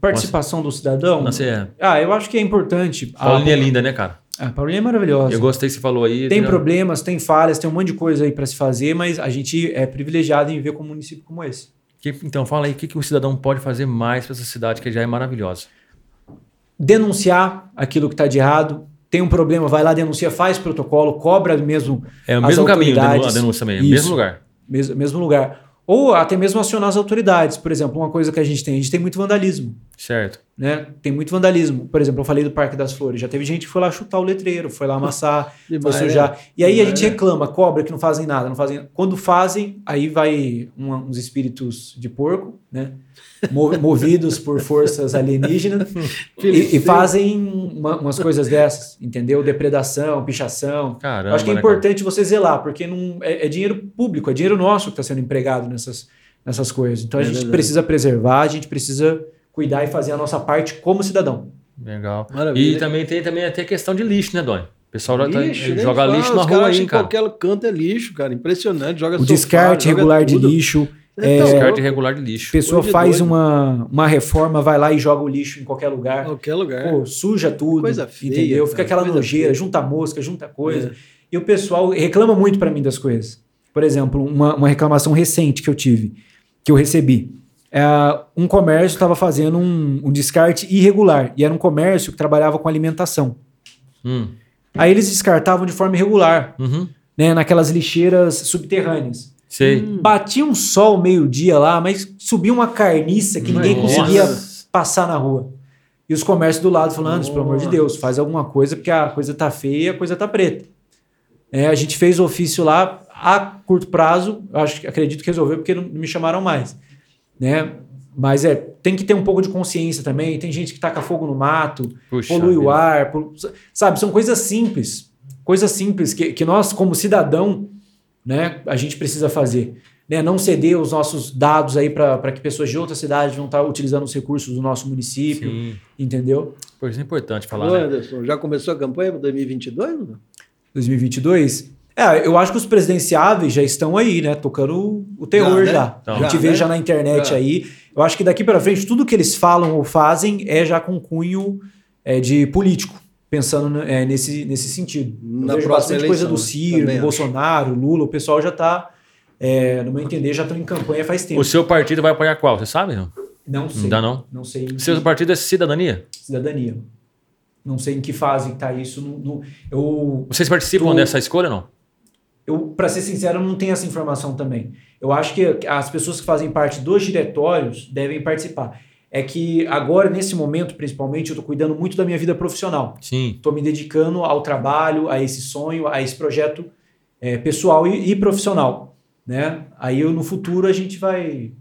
Speaker 2: Participação do cidadão.
Speaker 1: Nossa, é.
Speaker 2: Ah, eu acho que é importante.
Speaker 1: Paulinha é
Speaker 2: a,
Speaker 1: linda, né, cara?
Speaker 2: A Paulinha é maravilhosa.
Speaker 1: Eu gostei que você falou aí.
Speaker 2: Tem
Speaker 1: entendeu?
Speaker 2: problemas, tem falhas, tem um monte de coisa aí para se fazer, mas a gente é privilegiado em viver com um município como esse.
Speaker 1: Que- então, fala aí o que, que o cidadão pode fazer mais para essa cidade que já é maravilhosa.
Speaker 2: Denunciar aquilo que está de errado. Tem um problema, vai lá, denuncia, faz protocolo, cobra mesmo.
Speaker 1: É o mesmo caminho a
Speaker 2: autoridades.
Speaker 1: denúncia também, é o
Speaker 2: Isso.
Speaker 1: mesmo lugar.
Speaker 2: Mesmo, mesmo lugar. Ou até mesmo acionar as autoridades. Por exemplo, uma coisa que a gente tem, a gente tem muito vandalismo.
Speaker 1: Certo.
Speaker 2: Né? Tem muito vandalismo. Por exemplo, eu falei do Parque das Flores. Já teve gente que foi lá chutar o letreiro, foi lá amassar, foi sujar.
Speaker 3: né?
Speaker 2: E aí a gente
Speaker 3: né?
Speaker 2: reclama, cobra que não fazem nada, não fazem. Quando fazem, aí vai uma- uns espíritos de porco, né? Mo- movidos por forças alienígenas e, e fazem uma- umas coisas dessas, entendeu? Depredação, pichação.
Speaker 1: Caramba.
Speaker 2: Eu acho que é
Speaker 1: né, cara?
Speaker 2: importante você zelar, porque não é, é dinheiro público, é dinheiro nosso que está sendo empregado nessas, nessas coisas. Então a
Speaker 3: É
Speaker 2: gente
Speaker 3: verdade.
Speaker 2: precisa preservar, a gente precisa cuidar e fazer a nossa parte como cidadão.
Speaker 1: Legal.
Speaker 3: Maravilha.
Speaker 1: E também tem também até questão de lixo, né, Doni? O pessoal já tá-
Speaker 3: Lixo, nem
Speaker 1: joga
Speaker 3: fala,
Speaker 1: lixo na rua aí, cara.
Speaker 3: qualquer canto é lixo, cara. Impressionante. Joga
Speaker 2: O
Speaker 3: sofá,
Speaker 2: descarte
Speaker 3: joga
Speaker 2: regular de
Speaker 3: tudo.
Speaker 2: lixo.
Speaker 3: É,
Speaker 2: é,
Speaker 1: Descarte irregular de lixo.
Speaker 2: A pessoa
Speaker 3: de
Speaker 2: faz
Speaker 3: doido.
Speaker 2: uma, uma reforma, vai lá e joga o lixo em qualquer lugar.
Speaker 3: Qualquer lugar.
Speaker 2: Pô, suja tudo.
Speaker 3: Coisa feia,
Speaker 2: entendeu? Fica
Speaker 3: cara,
Speaker 2: aquela
Speaker 3: coisa
Speaker 2: nojeira,
Speaker 3: feia.
Speaker 2: junta mosca, junta coisa.
Speaker 3: É.
Speaker 2: E o pessoal reclama muito pra mim das coisas. Por exemplo, uma, uma reclamação recente que eu tive, que eu recebi. É, um comércio estava fazendo um, um descarte irregular. E era um comércio que trabalhava com alimentação.
Speaker 1: Hum.
Speaker 2: Aí eles descartavam de forma irregular,
Speaker 1: Uhum.
Speaker 2: né, naquelas lixeiras subterrâneas.
Speaker 1: Sei.
Speaker 2: Batia um sol meio-dia lá, mas subia uma carniça que ninguém
Speaker 1: Nossa.
Speaker 2: conseguia passar na rua. E os comércios do lado falando, pelo amor de Deus, faz alguma coisa, porque a coisa tá feia e a coisa tá preta. É, a gente fez o ofício lá a curto prazo, acho, acredito que resolveu, porque não me chamaram mais. Né? Mas é, tem que ter um pouco de consciência também. Tem gente que taca fogo no mato,
Speaker 1: Puxa
Speaker 2: polui o
Speaker 1: vida.
Speaker 2: ar, polu- sabe? São coisas simples, coisas simples que, que nós, como cidadão, né, a gente precisa fazer. Né? Não ceder os nossos dados aí para que pessoas de outras cidades vão estar utilizando os recursos do nosso município,
Speaker 1: Sim.
Speaker 2: entendeu?
Speaker 1: Por isso é importante falar. Né?
Speaker 3: Anderson, já começou a campanha para 2022? ou não?
Speaker 2: 2022. É, eu acho que os presidenciáveis já estão aí, né? Tocando o- terror
Speaker 3: Já,
Speaker 2: já.
Speaker 3: né?
Speaker 2: A gente
Speaker 3: Já,
Speaker 2: vê
Speaker 3: né?
Speaker 2: já na internet
Speaker 3: Já.
Speaker 2: aí. Eu acho que daqui para frente, tudo que eles falam ou fazem é já com cunho é, de político, pensando né, é, nesse, nesse sentido. Eu
Speaker 3: Na
Speaker 2: vejo
Speaker 3: próxima
Speaker 2: bastante coisa
Speaker 3: eleição,
Speaker 2: do
Speaker 3: né?
Speaker 2: Ciro,
Speaker 3: Também
Speaker 2: do
Speaker 3: acho.
Speaker 2: Bolsonaro, Lula, o pessoal já está, no meu entender, já estão em campanha faz tempo.
Speaker 1: O seu partido vai apoiar qual? Você sabe? Não,
Speaker 2: Não sei.
Speaker 1: não dá, não?
Speaker 2: Não sei
Speaker 1: O seu
Speaker 2: que
Speaker 1: partido é Cidadania?
Speaker 2: cidadania. Não sei em que fase está isso. Não, não- eu,
Speaker 1: Vocês participam
Speaker 2: Tu-
Speaker 1: dessa escolha ou não?
Speaker 2: Eu, para ser sincero, não tenho essa informação também. Eu acho que as pessoas que fazem parte dos diretórios devem participar. É que agora, nesse momento, principalmente, eu estou cuidando muito da minha vida profissional.
Speaker 1: Sim.
Speaker 2: Estou me dedicando ao trabalho, a esse sonho, a esse projeto é, pessoal e, e profissional. Né? Aí eu, no futuro a gente vai.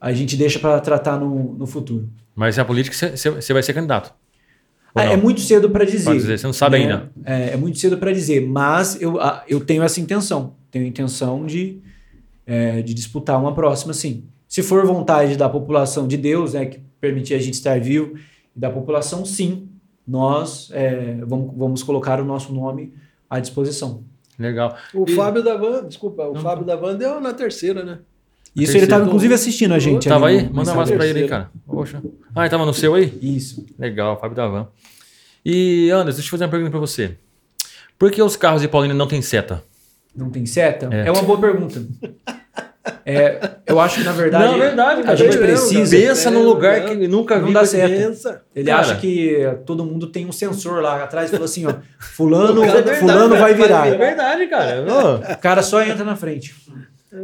Speaker 2: A gente deixa para tratar no, no futuro.
Speaker 1: Mas a política você- vai ser candidato. Não?
Speaker 2: é muito cedo para dizer.
Speaker 1: Dizer, você não sabe
Speaker 2: né?
Speaker 1: ainda.
Speaker 2: É, é muito cedo para dizer, mas eu, eu tenho essa intenção. Tenho a intenção de, é, de disputar uma próxima, sim. Se for vontade da população de Deus, né, que permitir a gente estar vivo, e da população, sim, nós é, vamos, vamos colocar o nosso nome à disposição.
Speaker 1: Legal.
Speaker 3: O
Speaker 2: E-
Speaker 3: Fábio da Van, desculpa, o Fábio da Van deu na terceira, né?
Speaker 2: Isso
Speaker 1: terceiro-
Speaker 2: ele estava, inclusive, assistindo a gente.
Speaker 1: Tava aí?
Speaker 2: no-
Speaker 1: Manda um abraço pra ele aí, cara. Poxa. Ah, ele tava no seu aí?
Speaker 2: Isso.
Speaker 1: Legal, Fábio Davan. E, Anderson, deixa eu fazer uma pergunta pra você. Por que os carros de Paulina não têm seta?
Speaker 2: Não tem seta?
Speaker 1: É.
Speaker 2: É, uma boa pergunta. É, eu acho que, na verdade,
Speaker 1: Não, é verdade,
Speaker 2: a gente precisa.
Speaker 1: Pensa num lugar que nunca
Speaker 2: Não
Speaker 1: vi.
Speaker 2: dá certo. Ele
Speaker 1: Cara.
Speaker 2: acha que todo mundo tem um sensor lá atrás e fala assim, ó, fulano,
Speaker 3: é verdade,
Speaker 2: fulano vai virar.
Speaker 1: É verdade, cara.
Speaker 2: O cara só entra na frente.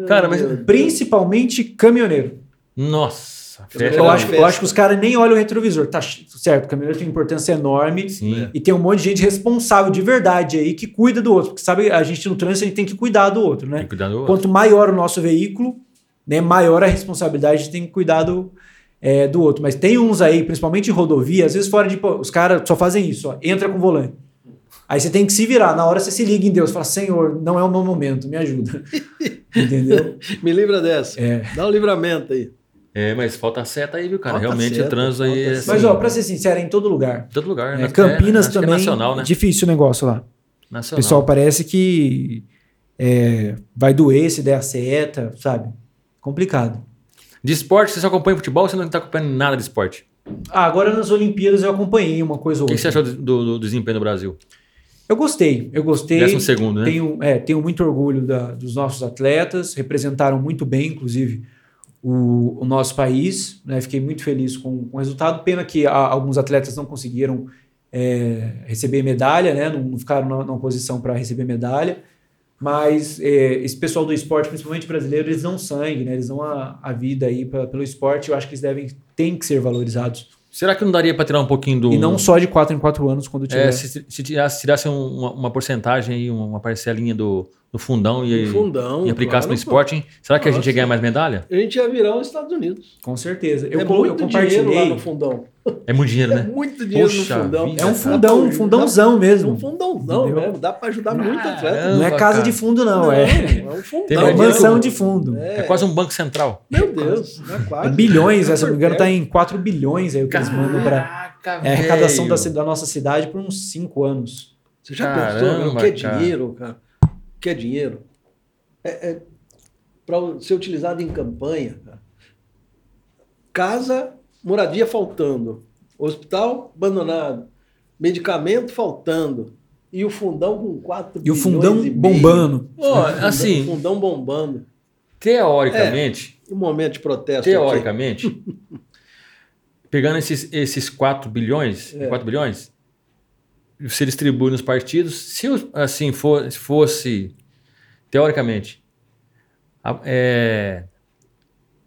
Speaker 1: Cara, mas.
Speaker 2: Principalmente caminhoneiro.
Speaker 1: Nossa, fecha.
Speaker 2: Eu acho, eu acho que os caras nem olham o retrovisor. Tá certo, o caminhoneiro tem uma importância enorme.
Speaker 1: Sim.
Speaker 2: E tem um monte de gente responsável de verdade aí que cuida do outro. Porque sabe, a gente no trânsito a gente tem que cuidar do outro,
Speaker 1: Tem
Speaker 2: né?
Speaker 1: que cuidar do outro.
Speaker 2: Quanto maior o nosso veículo, né, maior a responsabilidade, tem que cuidar do, é, do outro. Mas tem uns aí, principalmente em rodovia, às vezes fora de. Os caras só fazem isso, ó, entra com o volante. Aí você tem que se virar. Na hora você se liga em Deus, fala: Senhor, não é o meu momento, me ajuda. Entendeu?
Speaker 3: Me livra dessa.
Speaker 2: É.
Speaker 3: Dá um livramento aí.
Speaker 1: É, mas falta seta aí, viu, cara?
Speaker 3: Falta
Speaker 1: Realmente
Speaker 3: seta,
Speaker 1: o trânsito aí é assim,
Speaker 2: Mas, ó, pra ser sincero, é em todo lugar.
Speaker 1: em todo lugar,
Speaker 2: É,
Speaker 1: né?
Speaker 2: Campinas
Speaker 1: que é
Speaker 2: também.
Speaker 1: nacional, né?
Speaker 2: Difícil o negócio lá. O
Speaker 1: Nacional.
Speaker 2: pessoal parece que é, vai doer se der a seta, sabe? Complicado.
Speaker 1: De esporte, você só acompanha futebol ou você não tá acompanhando nada de esporte?
Speaker 2: Ah, agora nas Olimpíadas eu acompanhei uma coisa
Speaker 1: O
Speaker 2: ou
Speaker 1: que
Speaker 2: outra.
Speaker 1: você achou do, do- do desempenho do Brasil?
Speaker 2: Eu gostei, eu gostei.
Speaker 1: Décimo segundo, né?
Speaker 2: Tenho, é, tenho muito orgulho da- dos nossos atletas, representaram muito bem, inclusive, o, o nosso país. né? Fiquei muito feliz com, com o resultado. Pena que a- alguns atletas não conseguiram é, receber medalha, né? não, não ficaram na, na posição para receber medalha. Mas é, esse pessoal do esporte, principalmente brasileiro, eles dão sangue, né? eles dão a, a vida aí pra- pelo esporte. Eu acho que eles devem, têm que ser valorizados.
Speaker 1: Será que não daria para tirar um pouquinho do.
Speaker 2: E não só de quatro em quatro anos, quando tiver.
Speaker 1: É, se, se tirasse, um- uma, uma porcentagem aí, uma parcelinha do, do fundão e,
Speaker 3: No fundão.
Speaker 1: e aplicasse no
Speaker 3: claro,
Speaker 1: esporte, hein? Será que a gente ia ganhar mais medalha?
Speaker 3: A gente ia virar os Estados Unidos.
Speaker 2: Com certeza. Eu,
Speaker 3: é
Speaker 2: co-
Speaker 3: muito
Speaker 2: eu
Speaker 3: dinheiro lá
Speaker 2: compartilhei.
Speaker 3: no fundão.
Speaker 1: É muito dinheiro,
Speaker 3: É
Speaker 1: né?
Speaker 3: muito dinheiro
Speaker 1: Poxa
Speaker 3: no fundão.
Speaker 1: vida.
Speaker 2: É um fundão, um fundãozão mesmo.
Speaker 3: Um fundãozão
Speaker 2: Entendeu?
Speaker 3: mesmo. Dá pra ajudar muito atleta.
Speaker 2: Não é casa
Speaker 1: cara.
Speaker 2: de fundo, não.
Speaker 3: Não,
Speaker 2: é,
Speaker 3: é um fundão.
Speaker 2: É mansão de fundo.
Speaker 1: É quase um banco central.
Speaker 3: Meu Deus, não é
Speaker 2: É
Speaker 3: quase.
Speaker 2: bilhões, se não me engano,
Speaker 3: É.
Speaker 2: tá em 4 bilhões aí o que eles mandam para é, a arrecadação da, da nossa cidade por uns 5 anos.
Speaker 3: Você já
Speaker 1: Caramba,
Speaker 3: pensou, o que é
Speaker 1: cara.
Speaker 3: dinheiro, cara? O que é dinheiro? É, é para ser utilizado em campanha. Casa, moradia faltando. Hospital abandonado. Medicamento faltando. E o fundão com 4
Speaker 2: E o fundão
Speaker 3: e meio.
Speaker 2: bombando.
Speaker 3: Fundão-
Speaker 1: assim,
Speaker 3: Fundão bombando.
Speaker 1: teoricamente,
Speaker 3: Um momento de protesto.
Speaker 1: teoricamente, pegando esses, esses 4 bilhões,
Speaker 3: É.
Speaker 1: 4 bilhões, se distribui nos partidos, se assim for, se fosse, teoricamente, é,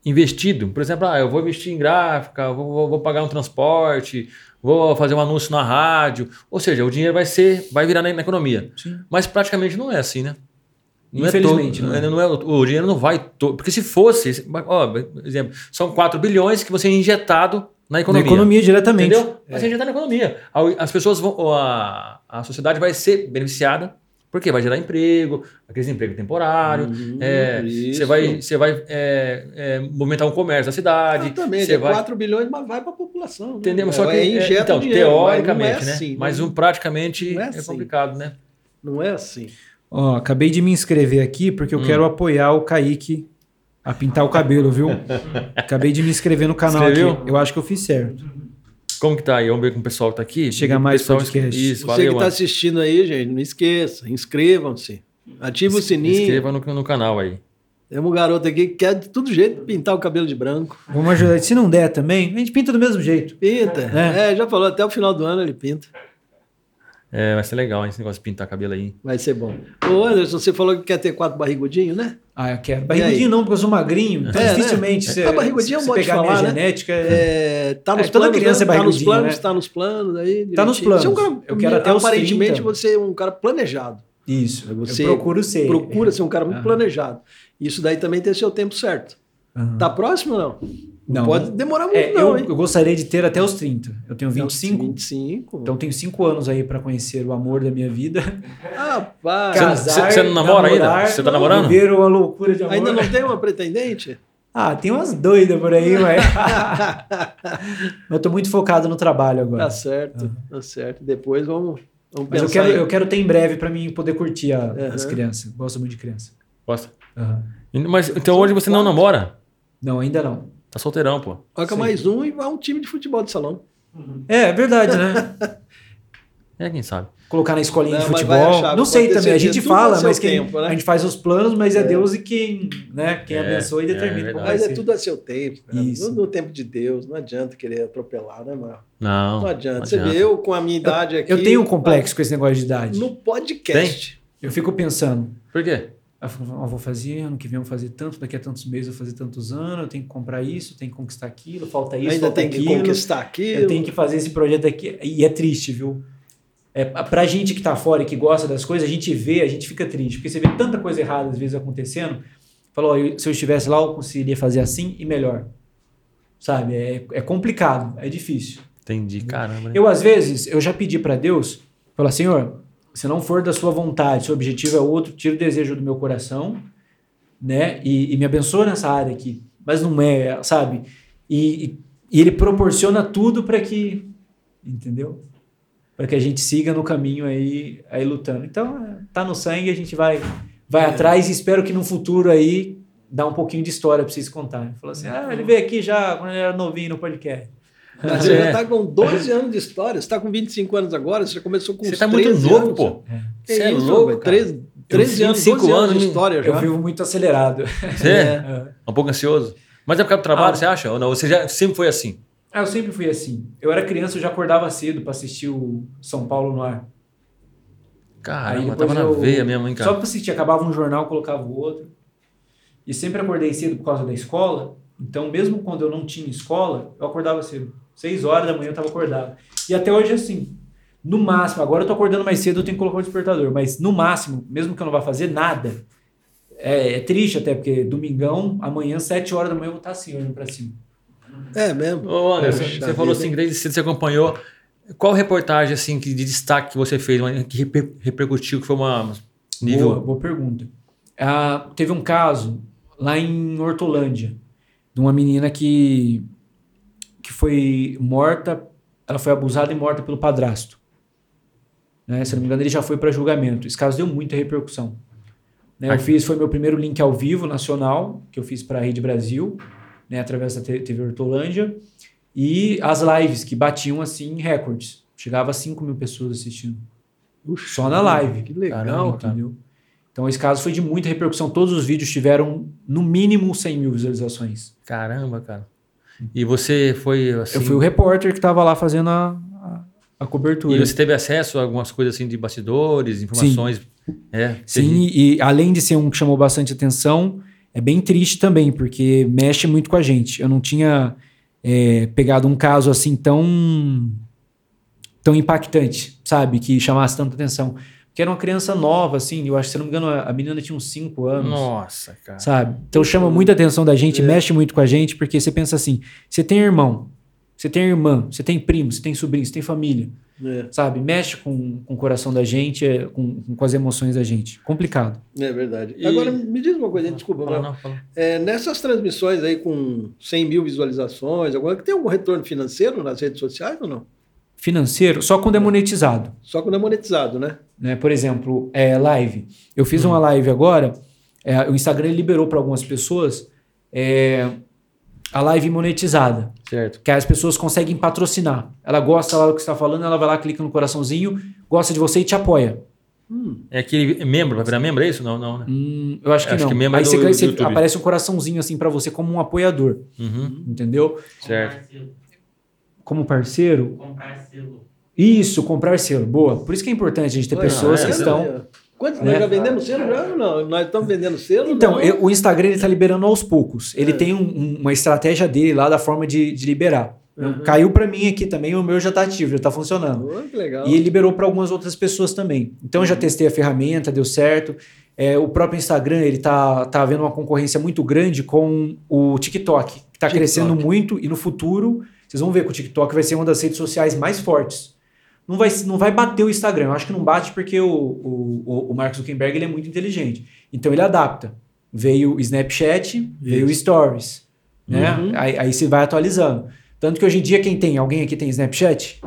Speaker 1: investido, por exemplo, ah, eu vou investir em gráfica, vou, vou- pagar um transporte, vou fazer um anúncio na rádio. Ou seja, o dinheiro vai ser, vai virar na, na economia.
Speaker 2: Sim.
Speaker 1: Mas praticamente não é assim, né? Não
Speaker 2: Infelizmente,
Speaker 1: é todo,
Speaker 2: não é.
Speaker 1: não é o o dinheiro não vai todo. Porque se fosse, ó, por exemplo, são 4 bilhões que você é injetado na
Speaker 2: Na
Speaker 1: economia.
Speaker 2: economia diretamente.
Speaker 1: Entendeu? Vai ser injetado na economia. As pessoas vão. A, a sociedade vai ser beneficiada. Porque vai gerar emprego, aqueles emprego temporário.
Speaker 3: Uhum,
Speaker 1: é, você vai, você vai é, é, movimentar um comércio da cidade.
Speaker 3: Exatamente,
Speaker 1: você
Speaker 3: é
Speaker 1: vai,
Speaker 3: 4 bilhões, mas vai para a população. né?
Speaker 1: Entendeu? Mas
Speaker 3: É,
Speaker 1: só que,
Speaker 3: é,
Speaker 1: é,
Speaker 3: injeta
Speaker 1: então,
Speaker 3: dinheiro, mas
Speaker 1: teoricamente,
Speaker 3: não é
Speaker 1: né?
Speaker 3: assim,
Speaker 1: Mas
Speaker 3: né?
Speaker 1: um, praticamente
Speaker 3: é
Speaker 1: é,
Speaker 3: assim.
Speaker 1: complicado, né?
Speaker 3: Não é assim.
Speaker 2: Ó, acabei de me inscrever aqui porque eu
Speaker 1: Hum.
Speaker 2: quero apoiar o Kaique a pintar o cabelo, viu? acabei de me inscrever no canal
Speaker 1: Inscreveu?
Speaker 2: aqui. Eu acho que eu fiz certo.
Speaker 1: Como que tá aí? Vamos ver com o pessoal que tá aqui.
Speaker 2: Chega mais
Speaker 1: pessoal,
Speaker 2: podcast.
Speaker 1: Isso,
Speaker 3: Você
Speaker 1: valeu,
Speaker 3: que está
Speaker 1: mano.
Speaker 3: assistindo aí, gente, não esqueça, inscrevam-se. Ativa o sininho.
Speaker 1: Inscreva no, no canal aí.
Speaker 3: Temos um garoto aqui que quer de todo jeito pintar o cabelo de branco.
Speaker 2: Vamos ajudar. Se não der também, a gente pinta do mesmo jeito.
Speaker 3: Pinta.
Speaker 2: É.
Speaker 3: É, já falou, até o final do ano ele pinta.
Speaker 1: É, vai ser legal hein, esse negócio de pintar cabelo aí.
Speaker 3: Vai ser bom. Ô, Anderson, você falou que quer ter quatro barrigudinhos, né?
Speaker 2: Ah, eu quero. Barrigudinho não, porque eu sou magrinho. Então
Speaker 3: É,
Speaker 2: dificilmente
Speaker 3: né?
Speaker 2: você,
Speaker 3: A barrigudinho é um
Speaker 2: pegar
Speaker 3: falar,
Speaker 2: minha
Speaker 3: né?
Speaker 2: genética.
Speaker 3: É, tá nos
Speaker 2: É, toda
Speaker 3: planos,
Speaker 2: criança
Speaker 3: né?
Speaker 2: é
Speaker 3: Tá nos
Speaker 2: barrigudinha,
Speaker 3: planos,
Speaker 2: né?
Speaker 3: tá nos planos aí.
Speaker 2: Tá nos
Speaker 3: direitinho. Você é um
Speaker 2: planos.
Speaker 3: cara,
Speaker 2: Eu quero até
Speaker 3: aparentemente
Speaker 2: 30.
Speaker 3: você é um cara planejado.
Speaker 2: Isso.
Speaker 3: Você
Speaker 2: eu procuro ser.
Speaker 3: Procura ser um cara muito planejado. Isso daí também tem seu tempo certo.
Speaker 2: Aham.
Speaker 3: Tá próximo ou não?
Speaker 2: Não.
Speaker 3: pode demorar muito,
Speaker 2: É,
Speaker 3: não,
Speaker 2: eu,
Speaker 3: hein?
Speaker 2: eu gostaria de ter até os 30. Eu tenho 25.
Speaker 3: 25.
Speaker 2: Então tenho 5 anos aí pra conhecer o amor da minha vida.
Speaker 3: Rapaz,
Speaker 1: Você-
Speaker 2: Casar,
Speaker 1: você não namora ainda? Você tá namorando?
Speaker 2: Viver uma loucura de amor.
Speaker 3: ainda não tem uma pretendente?
Speaker 2: Ah, tem umas doidas por aí, mas. eu tô muito focado no trabalho agora.
Speaker 3: Tá certo, tá certo. Depois vamos, vamos
Speaker 2: Mas eu quero, eu quero ter em breve pra mim poder curtir a-
Speaker 3: Aham.
Speaker 2: as crianças. Gosto muito de criança.
Speaker 1: Gosta?
Speaker 2: Aham.
Speaker 1: Mas então hoje você não namora?
Speaker 2: Não, ainda não.
Speaker 1: Tá solteirão, pô.
Speaker 3: Coloca
Speaker 2: Sim.
Speaker 3: mais um e vai um time de futebol de salão.
Speaker 2: É, é verdade, né?
Speaker 1: É, quem sabe.
Speaker 2: Colocar na escolinha
Speaker 3: Não,
Speaker 2: de futebol.
Speaker 3: achar,
Speaker 2: não sei também. A gente fala, mas quem,
Speaker 3: tempo, né?
Speaker 2: a gente faz os planos, mas é,
Speaker 3: É.
Speaker 2: Deus e quem, né, quem
Speaker 1: É,
Speaker 2: abençoa e
Speaker 1: é
Speaker 2: determina vai
Speaker 3: Mas é tudo a seu tempo. cara.
Speaker 2: Isso.
Speaker 3: No, no tempo de Deus. Não adianta querer atropelar, né, mano?
Speaker 1: Não.
Speaker 3: Não adianta.
Speaker 1: não
Speaker 3: Você
Speaker 1: adianta.
Speaker 3: vê, eu com a minha idade aqui.
Speaker 2: Eu tenho um complexo com esse negócio de idade.
Speaker 3: No podcast.
Speaker 2: Eu fico pensando,
Speaker 1: Por quê?
Speaker 2: Eu falo, "Ó, vou fazer, ano que vem eu vou fazer tanto, daqui a tantos meses eu vou fazer tantos anos, eu tenho que comprar isso, tenho que conquistar aquilo, falta isso,
Speaker 3: ainda
Speaker 2: falta
Speaker 3: tem que
Speaker 2: aquilo.
Speaker 3: conquistar aquilo.
Speaker 2: Eu tenho que fazer esse projeto aqui. E é triste, viu? É, pra gente que tá fora e que gosta das coisas, a gente vê, a gente fica triste. Porque você vê tanta coisa errada às vezes acontecendo. Falou, se eu estivesse lá, eu conseguiria fazer assim e melhor. Sabe? É, é complicado, é difícil.
Speaker 1: Entendi, caramba. né?
Speaker 2: Eu, às vezes, eu já pedi pra Deus, falar, Senhor, se não for da sua vontade, seu objetivo é outro, tira o desejo do meu coração, né? E, e me abençoa nessa área aqui. Mas não é, sabe? E, e- ele proporciona tudo para que, entendeu? Para que a gente siga no caminho aí, aí lutando. Então, é, tá no sangue, a gente vai, vai atrás e espero que no futuro aí dá um pouquinho de história para vocês contarem. Falou assim, ah, ele veio aqui já quando ele era novinho no podcast.
Speaker 3: Mas Você
Speaker 1: É.
Speaker 3: já tá com 12 anos de história. Você tá com 25 anos agora. Você já começou com
Speaker 1: Você
Speaker 3: uns
Speaker 1: tá muito
Speaker 3: 13
Speaker 1: novo,
Speaker 3: anos.
Speaker 1: pô. Você é
Speaker 3: isso,
Speaker 1: louco,
Speaker 3: velho?
Speaker 1: cara.
Speaker 3: 13, 13 anos,
Speaker 1: 25
Speaker 3: 12 anos de
Speaker 1: anos,
Speaker 3: história já.
Speaker 2: Eu vivo muito acelerado.
Speaker 1: Você é?
Speaker 2: É.
Speaker 1: um pouco ansioso. Mas é por causa do trabalho,
Speaker 2: Ah.
Speaker 1: você acha? Ou não? Você já sempre foi assim?
Speaker 2: Ah, eu sempre fui assim. Eu era criança, eu já acordava cedo para assistir o São Paulo no ar.
Speaker 1: Caramba, tava na
Speaker 2: eu-
Speaker 1: veia mesmo, hein,
Speaker 2: Só
Speaker 1: cara?
Speaker 2: para assistir, acabava um jornal, colocava o outro. E sempre acordei cedo por causa da escola. Então, mesmo quando eu não tinha escola, eu acordava cedo. Seis horas da manhã eu estava acordado. E até hoje é assim. No máximo, agora eu tô acordando mais cedo, eu tenho que colocar o despertador. Mas no máximo, mesmo que eu não vá fazer nada, é, é triste até, porque domingão, amanhã, sete horas da manhã, eu vou estar assim, olhando para cima.
Speaker 3: É mesmo.
Speaker 1: Ô, Anderson, você falou
Speaker 3: vida.
Speaker 1: assim que desde cedo você acompanhou. Qual reportagem assim que de destaque que você fez, uma- que reper- repercutiu, que foi uma nível.
Speaker 2: Boa, boa pergunta. Ah, teve um caso lá em Hortolândia, de uma menina que, que foi morta, ela foi abusada e morta pelo padrasto. Né? Se não me engano, ele já foi para julgamento. Esse caso deu muita repercussão. Né? Eu fiz, foi meu primeiro link ao vivo nacional, que eu fiz para a Rede Brasil, né? através da TV Hortolândia, e as lives que batiam assim recordes. Chegava a 5 mil pessoas assistindo.
Speaker 3: Puxa,
Speaker 2: Só na live.
Speaker 3: Que legal.
Speaker 1: Caramba, cara.
Speaker 2: Entendeu? Então esse caso foi de muita repercussão. Todos os vídeos tiveram no mínimo 100 mil visualizações.
Speaker 1: Caramba, cara. E você foi assim.
Speaker 2: Eu fui o repórter que estava lá fazendo a, a, a cobertura.
Speaker 1: E você teve acesso a algumas coisas assim de bastidores, informações. É,
Speaker 2: Sim, e além de ser um que chamou bastante atenção, é bem triste também, porque mexe muito com a gente. Eu não tinha é, pegado um caso assim tão tão impactante, sabe? Que chamasse tanta atenção. Porque era uma criança nova, assim, eu acho, se não me engano, a menina tinha uns 5 anos.
Speaker 1: Nossa, cara.
Speaker 2: Sabe? Então chama muita atenção da gente,
Speaker 3: É.
Speaker 2: mexe muito com a gente, porque você pensa assim: você tem irmão, você tem irmã, você tem primo, você tem sobrinho, você tem família,
Speaker 3: É,
Speaker 2: sabe? Mexe com, com o coração da gente, é, com, com as emoções da gente. Complicado.
Speaker 3: é verdade.
Speaker 1: E-
Speaker 3: Agora, me diz uma coisa, desculpa,
Speaker 1: Fala, não, fala.
Speaker 3: É, nessas transmissões aí com 100 mil visualizações, agora tem algum retorno financeiro nas redes sociais ou não?
Speaker 2: Financeiro, só quando é monetizado.
Speaker 3: Só quando é monetizado, né?
Speaker 2: né? Por exemplo, é, live. Eu
Speaker 1: Hum.
Speaker 2: fiz uma live agora, é, o Instagram liberou para algumas pessoas é, a live monetizada.
Speaker 1: Certo.
Speaker 2: que as pessoas conseguem patrocinar. Ela gosta lá do que você está falando, ela vai lá, clica no coraçãozinho, gosta de você e te apoia.
Speaker 1: É aquele membro, vai virar membro, é isso? Não, não, né?
Speaker 2: Hum, eu acho que
Speaker 1: Acho
Speaker 2: não.
Speaker 1: que membro
Speaker 2: Aí
Speaker 1: do-
Speaker 2: você, aparece um coraçãozinho assim para você como um apoiador,
Speaker 1: Uhum.
Speaker 2: entendeu?
Speaker 1: Certo.
Speaker 2: Como parceiro.
Speaker 4: Comprar selo.
Speaker 2: Isso, comprar selo. Boa. Por isso que é importante a gente ter
Speaker 3: Olha,
Speaker 2: pessoas
Speaker 1: é,
Speaker 2: que estão.
Speaker 3: Quantos?
Speaker 2: né?
Speaker 3: Nós já vendemos selo já ou não? Nós estamos vendendo selo?
Speaker 2: Então,
Speaker 3: não?
Speaker 2: eu- o Instagram ele tá liberando aos poucos. Ele
Speaker 3: É.
Speaker 2: tem um- um- uma estratégia dele lá da forma de, de liberar.
Speaker 3: Uhum.
Speaker 2: Caiu para mim aqui também, o meu já tá ativo, já tá funcionando.
Speaker 3: Oh, que legal.
Speaker 2: E ele liberou para algumas outras pessoas também. Então eu já testei a ferramenta, deu certo. É, o próprio Instagram ele tá, tá havendo uma concorrência muito grande com o TikTok, que está crescendo muito e no futuro vocês vão ver que o TikTok vai ser uma das redes sociais mais fortes. Não vai, não vai bater o Instagram. Eu acho que não bate porque o, o, o- Mark Zuckerberg ele é muito inteligente. Então ele adapta. Veio o Snapchat, veio o Stories. Né?
Speaker 3: Uhum.
Speaker 2: Aí, aí você vai atualizando. Tanto que hoje em dia quem tem? Alguém aqui tem Snapchat?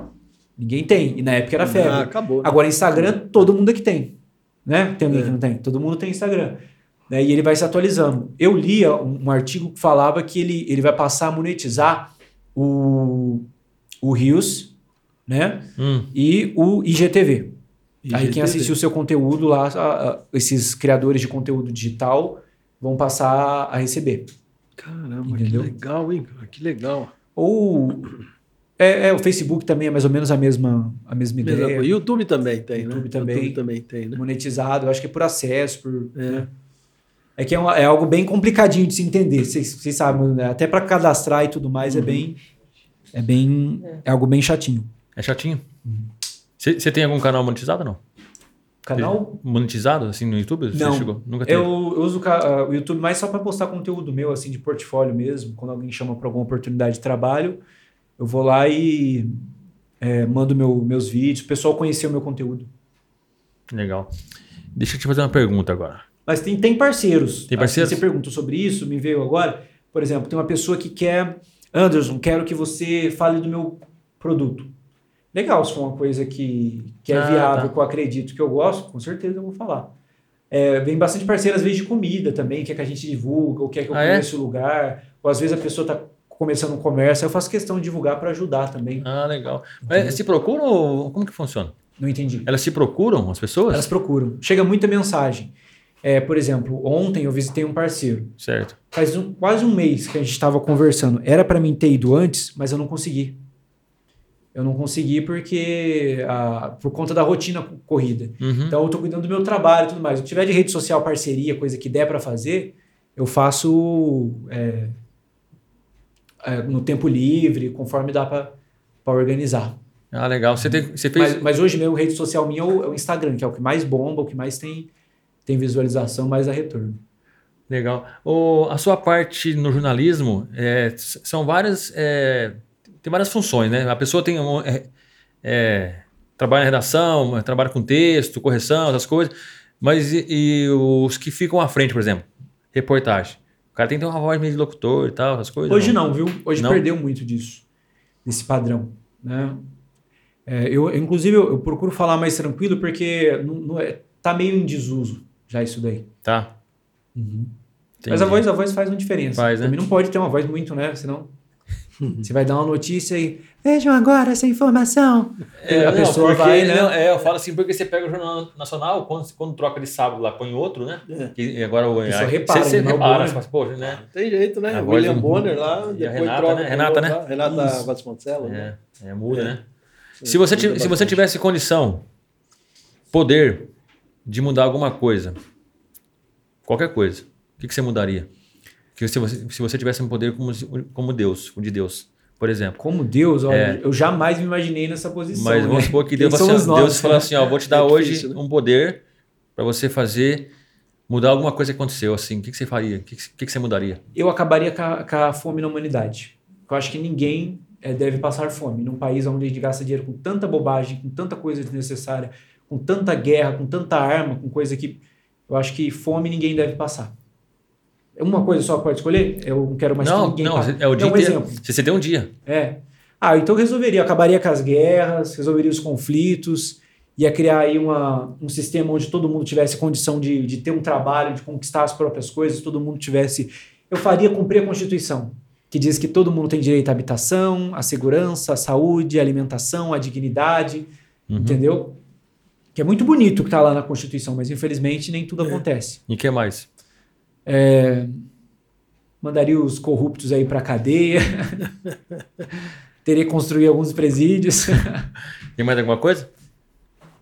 Speaker 2: Ninguém tem. E na época era febre.
Speaker 3: Ah, acabou. né?
Speaker 2: Agora, Instagram, todo mundo aqui tem. Né? Tem alguém
Speaker 3: É.
Speaker 2: que não tem? Todo mundo tem Instagram. Né? E ele vai se atualizando. Eu lia um, um artigo que falava que ele, ele vai passar a monetizar o, o Rios né?
Speaker 1: Hum.
Speaker 2: e o IGTV. Aí quem
Speaker 3: IGTV.
Speaker 2: assistiu o seu conteúdo lá, a- a- esses criadores de conteúdo digital vão passar a receber.
Speaker 3: Caramba,
Speaker 2: Entendeu?
Speaker 3: que legal, hein? Que legal.
Speaker 2: Ou é, é, o Facebook também é mais ou menos a mesma, a mesma ideia.
Speaker 3: coisa. YouTube também tem,
Speaker 2: YouTube
Speaker 3: né?
Speaker 2: também.
Speaker 3: YouTube também tem, né?
Speaker 2: monetizado, eu acho que é por acesso, por.
Speaker 3: É.
Speaker 2: né? É que é, uma- é algo bem complicadinho de se entender. Vocês sabem, né? até para cadastrar e tudo mais é
Speaker 3: Uhum.
Speaker 2: bem. É bem. É algo bem chatinho.
Speaker 1: É chatinho. Você tem algum canal monetizado ou não?
Speaker 2: Canal.
Speaker 1: Monetizado, assim, no YouTube? Você
Speaker 2: Não.
Speaker 1: chegou? Nunca teve?
Speaker 2: Eu, eu uso o o YouTube mais só para postar conteúdo meu, assim, de portfólio mesmo. Quando alguém chama para alguma oportunidade de trabalho, eu vou lá e é, mando meu, meus vídeos. O pessoal conhecer o meu conteúdo.
Speaker 1: Legal. Deixa eu te fazer uma pergunta agora.
Speaker 2: Mas tem, tem parceiros.
Speaker 1: Tem parceiros?
Speaker 2: Assim, você perguntou sobre isso, me veio agora. Por exemplo, tem uma pessoa que quer. Anderson, quero que você fale do meu produto. Legal, se for uma coisa que, que é
Speaker 1: Ah,
Speaker 2: viável,
Speaker 1: tá.
Speaker 2: que eu acredito, que eu gosto, com certeza eu vou falar. É, vem bastante parceiro, às vezes, de comida também, quer que a gente divulga, ou quer que eu
Speaker 1: Ah, é?
Speaker 2: conheça o lugar, ou às vezes a pessoa está começando um comércio, eu faço questão de divulgar para ajudar também.
Speaker 1: Ah, legal. Mas se procuram ou como que funciona?
Speaker 2: Não entendi.
Speaker 1: Elas se procuram, as pessoas?
Speaker 2: Elas procuram. Chega muita mensagem. É, por exemplo, ontem eu visitei um parceiro.
Speaker 1: Certo.
Speaker 2: Faz um- quase um mês que a gente estava conversando. Era para mim ter ido antes, mas eu não consegui. Eu não consegui porque ah, por conta da rotina co- corrida.
Speaker 1: Uhum.
Speaker 2: Então eu tô cuidando do meu trabalho e tudo mais. Se tiver de rede social, parceria, coisa que der para fazer, eu faço é, é, no tempo livre, conforme dá para organizar.
Speaker 1: Ah, legal. Você, tem, você fez.
Speaker 2: Mas, mas hoje mesmo, rede social minha é o, é o Instagram, que é o que mais bomba, o que mais tem, tem visualização, mais dá retorno.
Speaker 1: Legal. O, a sua parte no jornalismo é, são várias. é, tem várias funções, né? A pessoa tem um, é, é, trabalha na redação, trabalha com texto, correção, essas coisas. Mas e, e os que ficam à frente, por exemplo, reportagem. O cara tem que ter uma voz meio de locutor e tal, essas coisas.
Speaker 2: Hoje não, viu? Hoje
Speaker 1: Não?
Speaker 2: perdeu muito disso, desse padrão. Né? É, eu, eu, inclusive, eu, eu procuro falar mais tranquilo porque não, não é, tá meio em desuso já isso daí.
Speaker 1: Tá.
Speaker 2: Mas a voz, a voz faz uma diferença.
Speaker 1: Faz, né?
Speaker 2: Também não pode ter uma voz muito, né? Senão você vai dar uma notícia e vejam agora essa informação.
Speaker 1: É,
Speaker 2: a
Speaker 1: não,
Speaker 2: pessoa
Speaker 1: porque-
Speaker 2: vai, né?
Speaker 1: não, é, eu falo assim, porque você pega o Jornal Nacional, quando, quando troca de sábado lá, põe outro, né?
Speaker 3: É.
Speaker 1: E agora o.
Speaker 2: pessoa
Speaker 1: aí
Speaker 2: repara,
Speaker 1: Você, você
Speaker 2: né? O
Speaker 1: repara,
Speaker 2: Bonner.
Speaker 1: você fala, assim, poxa, né?
Speaker 3: Tem jeito, né?
Speaker 1: A voz
Speaker 3: William
Speaker 1: do-
Speaker 3: Bonner lá,
Speaker 1: E a
Speaker 3: depois
Speaker 1: Renata,
Speaker 3: troca
Speaker 1: né? Renata, né?
Speaker 3: lá, Renata
Speaker 2: Isso.
Speaker 3: Vasconcelos. né?
Speaker 1: É, é muda,
Speaker 3: É.
Speaker 1: né? Se você, se você tivesse condição, poder de mudar alguma coisa, qualquer coisa, o que, que você mudaria? Que se você, se você tivesse um poder como, como Deus, o de Deus, por exemplo.
Speaker 2: Como Deus, olha,
Speaker 1: É.
Speaker 2: eu jamais me imaginei nessa posição.
Speaker 1: Mas vamos
Speaker 2: né?
Speaker 1: supor que Deus, assim,
Speaker 2: nós,
Speaker 1: Deus fala
Speaker 2: né?
Speaker 1: assim, ó, vou te dar
Speaker 3: É
Speaker 1: hoje
Speaker 3: difícil, né?
Speaker 1: um poder para você fazer mudar alguma coisa que aconteceu assim. O que, que você faria? O que, que, que você mudaria?
Speaker 2: Eu acabaria com a, com a fome na humanidade. Eu acho que ninguém eh, deve passar fome num país onde a gente gasta dinheiro com tanta bobagem, com tanta coisa desnecessária, com tanta guerra, com tanta arma, com coisa que eu acho que fome ninguém deve passar. É uma coisa só que pode escolher? Eu não quero mais que
Speaker 1: não,
Speaker 2: ninguém
Speaker 1: não,
Speaker 2: passe.
Speaker 1: é o dia
Speaker 2: Dá um
Speaker 1: inteiro.
Speaker 2: exemplo.
Speaker 1: Se você tem um dia.
Speaker 2: É. Ah, então eu resolveria, acabaria com as guerras, resolveria os conflitos, ia criar aí uma, um sistema onde todo mundo tivesse condição de, de ter um trabalho, de conquistar as próprias coisas, todo mundo tivesse. Eu faria cumprir a Constituição, que diz que todo mundo tem direito à habitação, à segurança, à saúde, à alimentação, à dignidade,
Speaker 1: Uhum.
Speaker 2: entendeu? Que é muito bonito o que está lá na Constituição, mas infelizmente nem tudo acontece.
Speaker 1: E o que mais?
Speaker 2: mandaria os corruptos aí para cadeia, teria que construir alguns presídios.
Speaker 1: Tem mais alguma coisa?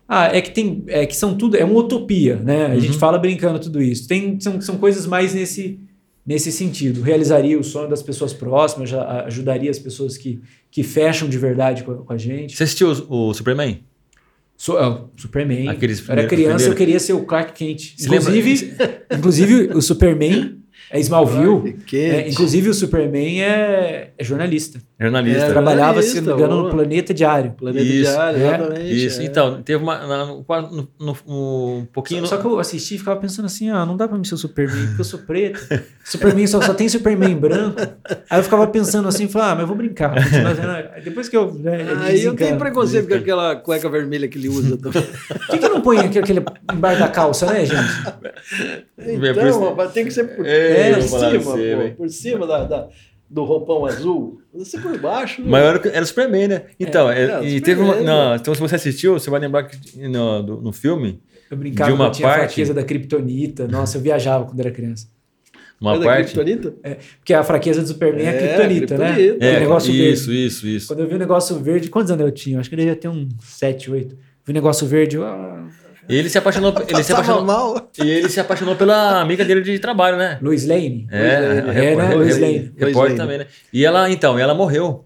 Speaker 2: ah, é que tem, é que são tudo, é uma utopia, né? A gente fala brincando tudo isso. Tem, são, são coisas mais nesse, nesse sentido. Realizaria o sonho das pessoas próximas, ajudaria as pessoas que, que fecham de verdade com a, com a gente.
Speaker 1: Você assistiu o, o Superman?
Speaker 2: So, ah, Superman.
Speaker 1: Aqueles
Speaker 2: eu era criança, eu queria ser o Clark Kent. Inclusive, inclusive o Superman é Smallville.
Speaker 3: Clark Kent.
Speaker 2: É, inclusive o Superman é, é jornalista.
Speaker 1: Jornalista.
Speaker 3: É,
Speaker 2: Trabalhava, se não me engano, no. Planeta Diário.
Speaker 3: Planeta
Speaker 1: Isso,
Speaker 3: Diário,
Speaker 2: é,
Speaker 3: exatamente.
Speaker 1: Isso,
Speaker 3: é.
Speaker 1: então, teve uma. na- no, no, no- um pouquinho.
Speaker 2: Só, só que eu assisti e ficava pensando assim, ah, não dá pra mim ser o Superman, porque eu sou preto. Superman só, só tem Superman branco. Aí eu ficava pensando assim, falava, ah, mas eu vou brincar. Aí Depois que eu... Né,
Speaker 3: Aí eu tenho preconceito com aquela cueca vermelha que ele usa também.
Speaker 2: Por que, que não põe aquele, aquele embaixo da calça, né, gente?
Speaker 3: Então, rapaz, tem que ser por,
Speaker 1: É,
Speaker 3: por cima, pô, por cima da, da- do roupão azul. Você por baixo. né?
Speaker 1: Maior que- era o Superman, né? Então, é,
Speaker 3: é, o
Speaker 1: e teve uma.
Speaker 3: Superman,
Speaker 1: não, então, se você assistiu, você vai lembrar que no, do- no filme,
Speaker 2: Eu brincava
Speaker 1: De uma
Speaker 2: que eu tinha a
Speaker 1: parte-
Speaker 2: fraqueza da kryptonita. Nossa, eu viajava quando era criança.
Speaker 1: uma
Speaker 3: É da
Speaker 1: parte.
Speaker 3: Kryptonita?
Speaker 2: Porque a fraqueza do Superman é a
Speaker 3: É,
Speaker 2: kryptonita, né?
Speaker 3: kryptonita.
Speaker 2: Aquele
Speaker 1: É,
Speaker 2: negócio
Speaker 1: isso,
Speaker 2: verde.
Speaker 1: isso, isso.
Speaker 2: Quando eu vi o negócio verde, quantos anos eu tinha? Acho que ele devia ter uns 7, 8. Vi o negócio verde, eu, ah,
Speaker 1: E ele se apaixonou. Ele se apaixonou
Speaker 3: mal.
Speaker 1: e ele se apaixonou pela amiga dele de trabalho, né?
Speaker 2: Lois Lane.
Speaker 1: É,
Speaker 3: Lane.
Speaker 1: a
Speaker 2: É,
Speaker 1: repórter-
Speaker 2: né?
Speaker 1: Rep-
Speaker 2: Lane.
Speaker 1: repórter também, né? E ela, então, ela morreu.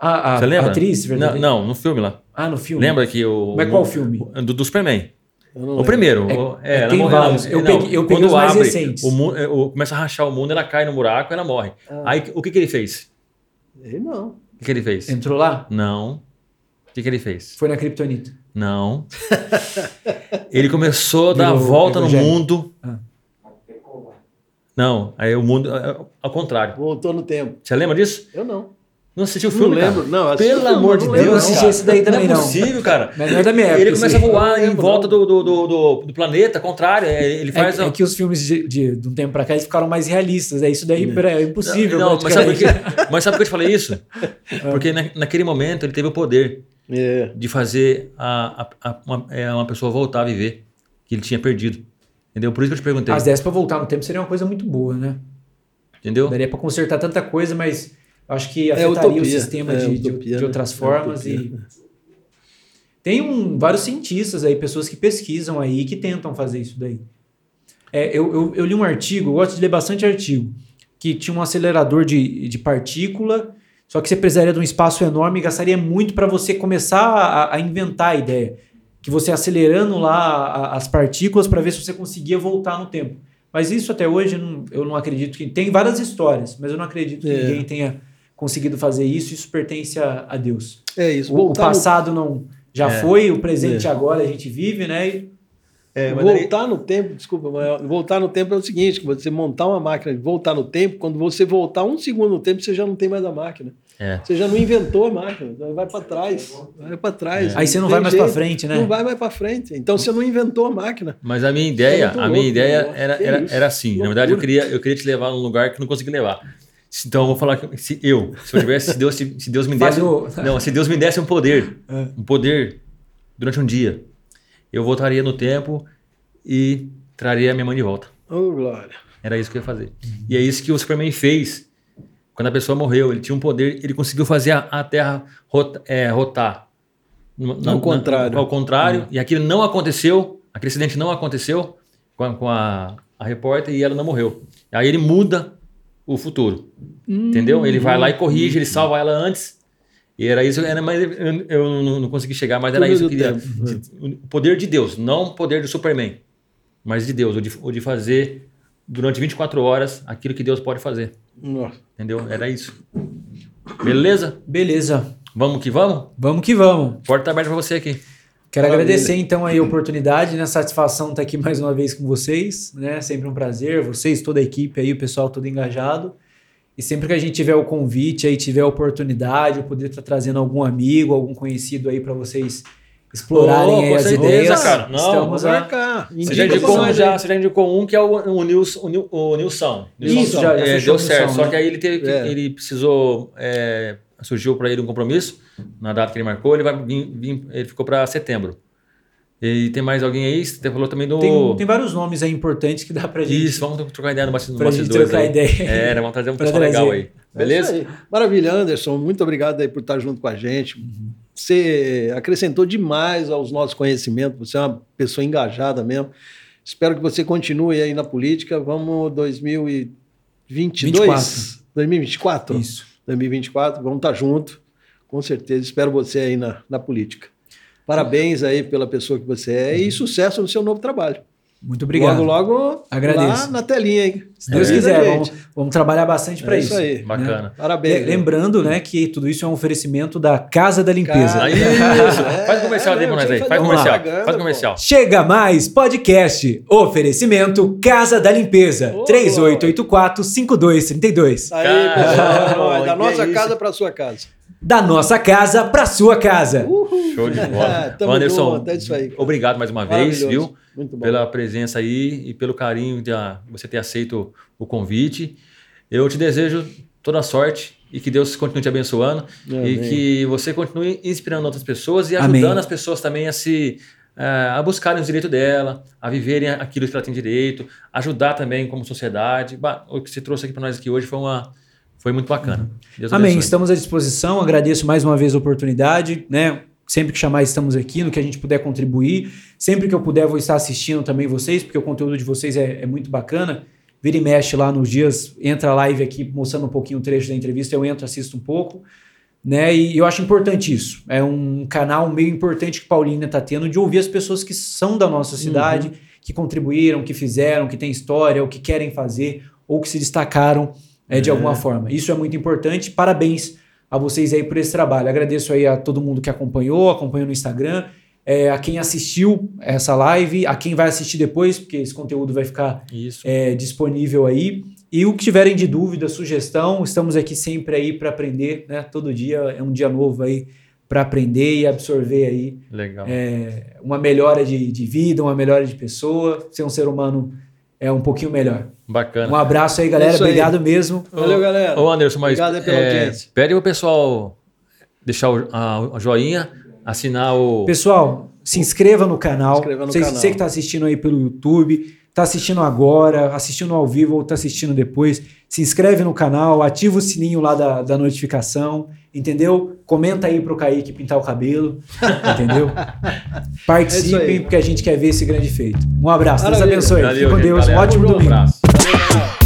Speaker 2: A, a,
Speaker 1: Você lembra?
Speaker 2: a atriz, verdade?
Speaker 1: Não, não, no filme lá.
Speaker 2: Ah, no filme.
Speaker 1: Lembra que o.
Speaker 2: Mas qual filme?
Speaker 1: Do, do Superman. O primeiro.
Speaker 2: É-
Speaker 1: o-
Speaker 2: é,
Speaker 1: ela ela-
Speaker 2: Eu
Speaker 1: não,
Speaker 2: peguei- eu peguei
Speaker 1: quando
Speaker 2: os mais
Speaker 1: abre,
Speaker 2: recentes.
Speaker 1: O mundo, é, o- começa a rachar o mundo, ela cai no buraco ela morre.
Speaker 2: Ah.
Speaker 1: Aí o que, que ele fez?
Speaker 3: Ele não.
Speaker 1: O que, que ele fez?
Speaker 2: Entrou lá?
Speaker 1: Não. O que, que ele fez?
Speaker 2: Foi na Kryptonita.
Speaker 1: Não. ele começou a dar a volta no mundo. Não, aí o mundo. é, Ao contrário.
Speaker 3: Voltou no tempo.
Speaker 1: Você lembra disso?
Speaker 3: Eu não.
Speaker 1: Não assistiu o
Speaker 3: Não
Speaker 1: filme?
Speaker 3: lembro.
Speaker 1: cara?
Speaker 3: Não, eu assisti
Speaker 1: Pelo amor de
Speaker 3: não
Speaker 1: Deus.
Speaker 2: Eu assisti esse daí também,
Speaker 1: não. é
Speaker 2: não.
Speaker 1: possível, cara.
Speaker 2: Mas não é da minha época.
Speaker 1: Ele começa a voar
Speaker 3: Não
Speaker 1: em volta
Speaker 3: não.
Speaker 1: do, do, do, do- do planeta, ao contrário. é, Ele faz.
Speaker 2: É,
Speaker 1: a-
Speaker 2: é que os filmes de, de, de um tempo pra cá eles ficaram mais realistas. É isso daí é impossível.
Speaker 1: Não, mas sabe, quê? mas sabe por que eu te falei isso? Porque na- naquele momento ele teve o poder
Speaker 3: É.
Speaker 1: de fazer a, a- a- uma, é, uma pessoa voltar a viver, que ele tinha perdido. Entendeu? Por isso que eu te perguntei.
Speaker 2: As 10 pra voltar no tempo seria uma coisa muito boa, né?
Speaker 1: Entendeu?
Speaker 2: Daria pra consertar tanta coisa, mas acho que
Speaker 3: É
Speaker 2: afetaria o
Speaker 3: utopia.
Speaker 2: sistema
Speaker 3: É
Speaker 2: de,
Speaker 3: utopia,
Speaker 2: de
Speaker 3: né?
Speaker 2: outras
Speaker 3: É
Speaker 2: formas. e Tem um, vários cientistas aí, pessoas que pesquisam aí, que tentam fazer isso daí. É, eu, eu, eu li um artigo, eu gosto de ler bastante artigo, que tinha um acelerador de, de partícula, só que você precisaria de um espaço enorme e gastaria muito para você começar a, a inventar a ideia. Que você acelerando lá a- as partículas para ver se você conseguia voltar no tempo. Mas isso até hoje eu não, eu não acredito que. Tem várias histórias, mas eu não acredito que
Speaker 3: É.
Speaker 2: ninguém tenha conseguido fazer isso. Isso pertence a, a Deus.
Speaker 3: É isso.
Speaker 2: O, o passado não já
Speaker 1: É.
Speaker 2: foi, o presente agora a gente vive, né? E
Speaker 1: É, aí-
Speaker 3: voltar no tempo, desculpa, mas voltar no tempo é o seguinte: que você montar uma máquina de voltar no tempo, quando você voltar um segundo no tempo, você já não tem mais a máquina.
Speaker 1: É.
Speaker 3: Você já não inventou a máquina, vai para trás. Vai para trás.
Speaker 2: Aí você não vai mais pra
Speaker 3: jeito,
Speaker 2: frente, né?
Speaker 3: Não vai mais para frente. Então você não inventou a máquina.
Speaker 1: Mas a minha ideia,
Speaker 3: muito
Speaker 1: a minha
Speaker 3: louco,
Speaker 1: ideia era, era, era assim. Na verdade, eu queria, eu queria te levar num lugar que não consegui levar. Se- Então eu vou falar que se eu, se eu tivesse, se Deus, se, se Deus me desse, não, se Deus me desse um poder,
Speaker 2: É.
Speaker 1: um poder durante um dia, eu voltaria no tempo e traria a minha mãe de volta.
Speaker 3: Ô, Glória.
Speaker 1: Era isso que eu ia fazer. E é isso que o Superman fez. Quando a pessoa morreu, ele tinha um poder, ele conseguiu fazer a, a Terra rota- é, rotar. No-
Speaker 3: Ao contrário.
Speaker 1: ao contrário. E aquilo não aconteceu, aquele acidente não aconteceu com a, com a, a repórter e ela não morreu. Aí ele muda o futuro. Entendeu? Ele vai lá e corrige, ele salva ela antes. E era isso, era, mas eu, eu não, não consegui chegar, mas era
Speaker 3: Túnel
Speaker 1: isso que queria. O poder de Deus, não o poder do Superman, mas de Deus, o de, o de fazer durante 24 horas aquilo que Deus pode fazer.
Speaker 3: Nossa.
Speaker 1: Entendeu? Era isso. Beleza?
Speaker 2: Beleza.
Speaker 1: Vamos que vamos?
Speaker 2: Vamos que vamos.
Speaker 1: Porta aberta pra você aqui.
Speaker 2: Quero
Speaker 3: Maravilha.
Speaker 2: agradecer então aí a oportunidade, né? Satisfação estar aqui mais uma vez com vocês, né? Sempre um prazer, vocês, toda a equipe aí, o pessoal todo engajado. E sempre que a gente tiver o convite aí, tiver a oportunidade, eu poder estar trazendo algum amigo, algum conhecido aí para vocês explorarem
Speaker 1: Oh,
Speaker 2: aí as
Speaker 1: certeza,
Speaker 2: ideias.
Speaker 1: cara. Não,
Speaker 2: Estamos
Speaker 3: Vamos
Speaker 2: a...
Speaker 3: marcar.
Speaker 1: Você já, indicou, um, já, você já indicou um que é o, o, Nils, o, Nil, o Nilson.
Speaker 2: Isso, já- já
Speaker 1: é, deu certo.
Speaker 2: Nilson,
Speaker 1: Só
Speaker 2: né?
Speaker 1: que aí ele, teve,
Speaker 3: É.
Speaker 1: ele precisou. é, surgiu para ele um compromisso na data que ele marcou. Ele, vai vir, ele ficou para setembro. E tem mais alguém aí? Você falou também do.
Speaker 2: tem, tem vários nomes aí importantes que dá pra gente,
Speaker 1: Isso, vamos trocar ideia no bastidor.
Speaker 2: pra gente trocar
Speaker 1: aí.
Speaker 2: ideia.
Speaker 1: É, vamos trazer um pessoal
Speaker 2: trazer.
Speaker 1: legal aí.
Speaker 3: É
Speaker 1: Beleza?
Speaker 3: aí. Maravilha, Anderson. Muito obrigado aí por estar junto com a gente. Você acrescentou demais aos nossos conhecimentos. Você é uma pessoa engajada mesmo. Espero que você continue aí na política. Vamos 2022?
Speaker 2: 24.
Speaker 3: 2024?
Speaker 2: Isso.
Speaker 3: 2024. Vamos estar junto. Com certeza. Espero você aí na, na política. Parabéns aí pela pessoa que você é e sucesso no seu novo trabalho.
Speaker 2: Muito obrigado.
Speaker 3: Logo, logo,
Speaker 2: Agradeço.
Speaker 3: lá na telinha, hein?
Speaker 2: Se Deus
Speaker 3: É,
Speaker 2: quiser, vamos, vamos trabalhar bastante para
Speaker 3: É
Speaker 2: isso.
Speaker 3: isso aí.
Speaker 1: Bacana.
Speaker 3: Parabéns.
Speaker 2: Le- Lembrando, né, que tudo isso é um oferecimento da Casa da Limpeza.
Speaker 3: Cara. É,
Speaker 1: Faz comercial aí
Speaker 3: é,
Speaker 1: pra nós aí. Faz comercial.
Speaker 3: propaganda,
Speaker 1: Faz
Speaker 3: pô.
Speaker 1: comercial.
Speaker 2: Chega mais podcast. Oferecimento Casa da Limpeza.
Speaker 3: Ô,
Speaker 2: 3884-5232.
Speaker 3: Aí, pessoal, é da nossa casa para sua casa.
Speaker 2: Da nossa casa para sua casa.
Speaker 3: Uhul.
Speaker 1: Show de bola.
Speaker 3: tamo
Speaker 1: Anderson,
Speaker 3: é isso aí, cara.
Speaker 1: obrigado mais uma vez, viu?
Speaker 3: Muito bom.
Speaker 1: Pela presença aí e pelo carinho de ah, você ter aceito o convite. Eu te desejo toda a sorte e que Deus continue te abençoando e
Speaker 3: Amém.
Speaker 1: que você continue inspirando outras pessoas e
Speaker 2: Amém.
Speaker 1: ajudando as pessoas também a se ah, a buscarem os direitos dela, a viverem aquilo que ela tem direito, ajudar também como sociedade. O que você trouxe aqui para nós aqui hoje foi uma foi muito bacana. Deus
Speaker 2: Amém.
Speaker 1: abençoe.
Speaker 2: Estamos à disposição. Agradeço mais uma vez a oportunidade, né? Sempre que chamar, estamos aqui, no que a gente puder contribuir. Sempre que eu puder, vou estar assistindo também vocês, porque o conteúdo de vocês é, é muito bacana. Vira e mexe lá nos dias, entra a live aqui mostrando um pouquinho o trecho da entrevista, eu entro, assisto um pouco. Né? E eu acho importante isso. É um canal meio importante que Paulina está tendo de ouvir as pessoas que são da nossa cidade, que contribuíram, que fizeram, que têm história, ou que querem fazer, ou que se destacaram é, de alguma forma. Isso é muito importante. Parabéns a vocês aí por esse trabalho. Agradeço aí a todo mundo que acompanhou, acompanhou no Instagram, é, a quem assistiu essa live, a quem vai assistir depois, porque esse conteúdo vai ficar é, disponível aí. E o que tiverem de dúvida, sugestão, estamos aqui sempre aí para aprender, né? Todo dia é um dia novo aí para aprender e absorver aí
Speaker 1: Legal.
Speaker 2: é, uma melhora de, de vida, uma melhora de pessoa, ser um ser humano é um pouquinho melhor.
Speaker 1: Bacana.
Speaker 2: Um abraço aí, galera.
Speaker 3: Isso aí.
Speaker 2: Obrigado mesmo.
Speaker 3: Valeu, galera.
Speaker 1: Ô Anderson, mas
Speaker 3: Obrigado aí pela
Speaker 1: é,
Speaker 3: audiência.
Speaker 1: pede o pessoal deixar o, a- o joinha, assinar o.
Speaker 2: Pessoal, se inscreva no canal.
Speaker 3: Se inscreva no
Speaker 2: você,
Speaker 3: canal.
Speaker 2: você que está assistindo aí pelo YouTube, está assistindo agora, assistindo ao vivo ou está assistindo depois, se inscreve no canal, ativa o sininho lá da, da notificação, entendeu? Comenta aí pro Kaique pintar o cabelo, entendeu?
Speaker 3: É
Speaker 2: Participem,
Speaker 3: aí.
Speaker 2: porque a gente quer ver esse grande feito. Um abraço, Deus
Speaker 3: Maravilha.
Speaker 2: abençoe.
Speaker 1: Valeu,
Speaker 2: Fique com
Speaker 1: gente,
Speaker 2: Deus, um
Speaker 1: galera.
Speaker 2: ótimo
Speaker 1: Um
Speaker 2: domingo.
Speaker 1: abraço.
Speaker 3: Valeu, galera.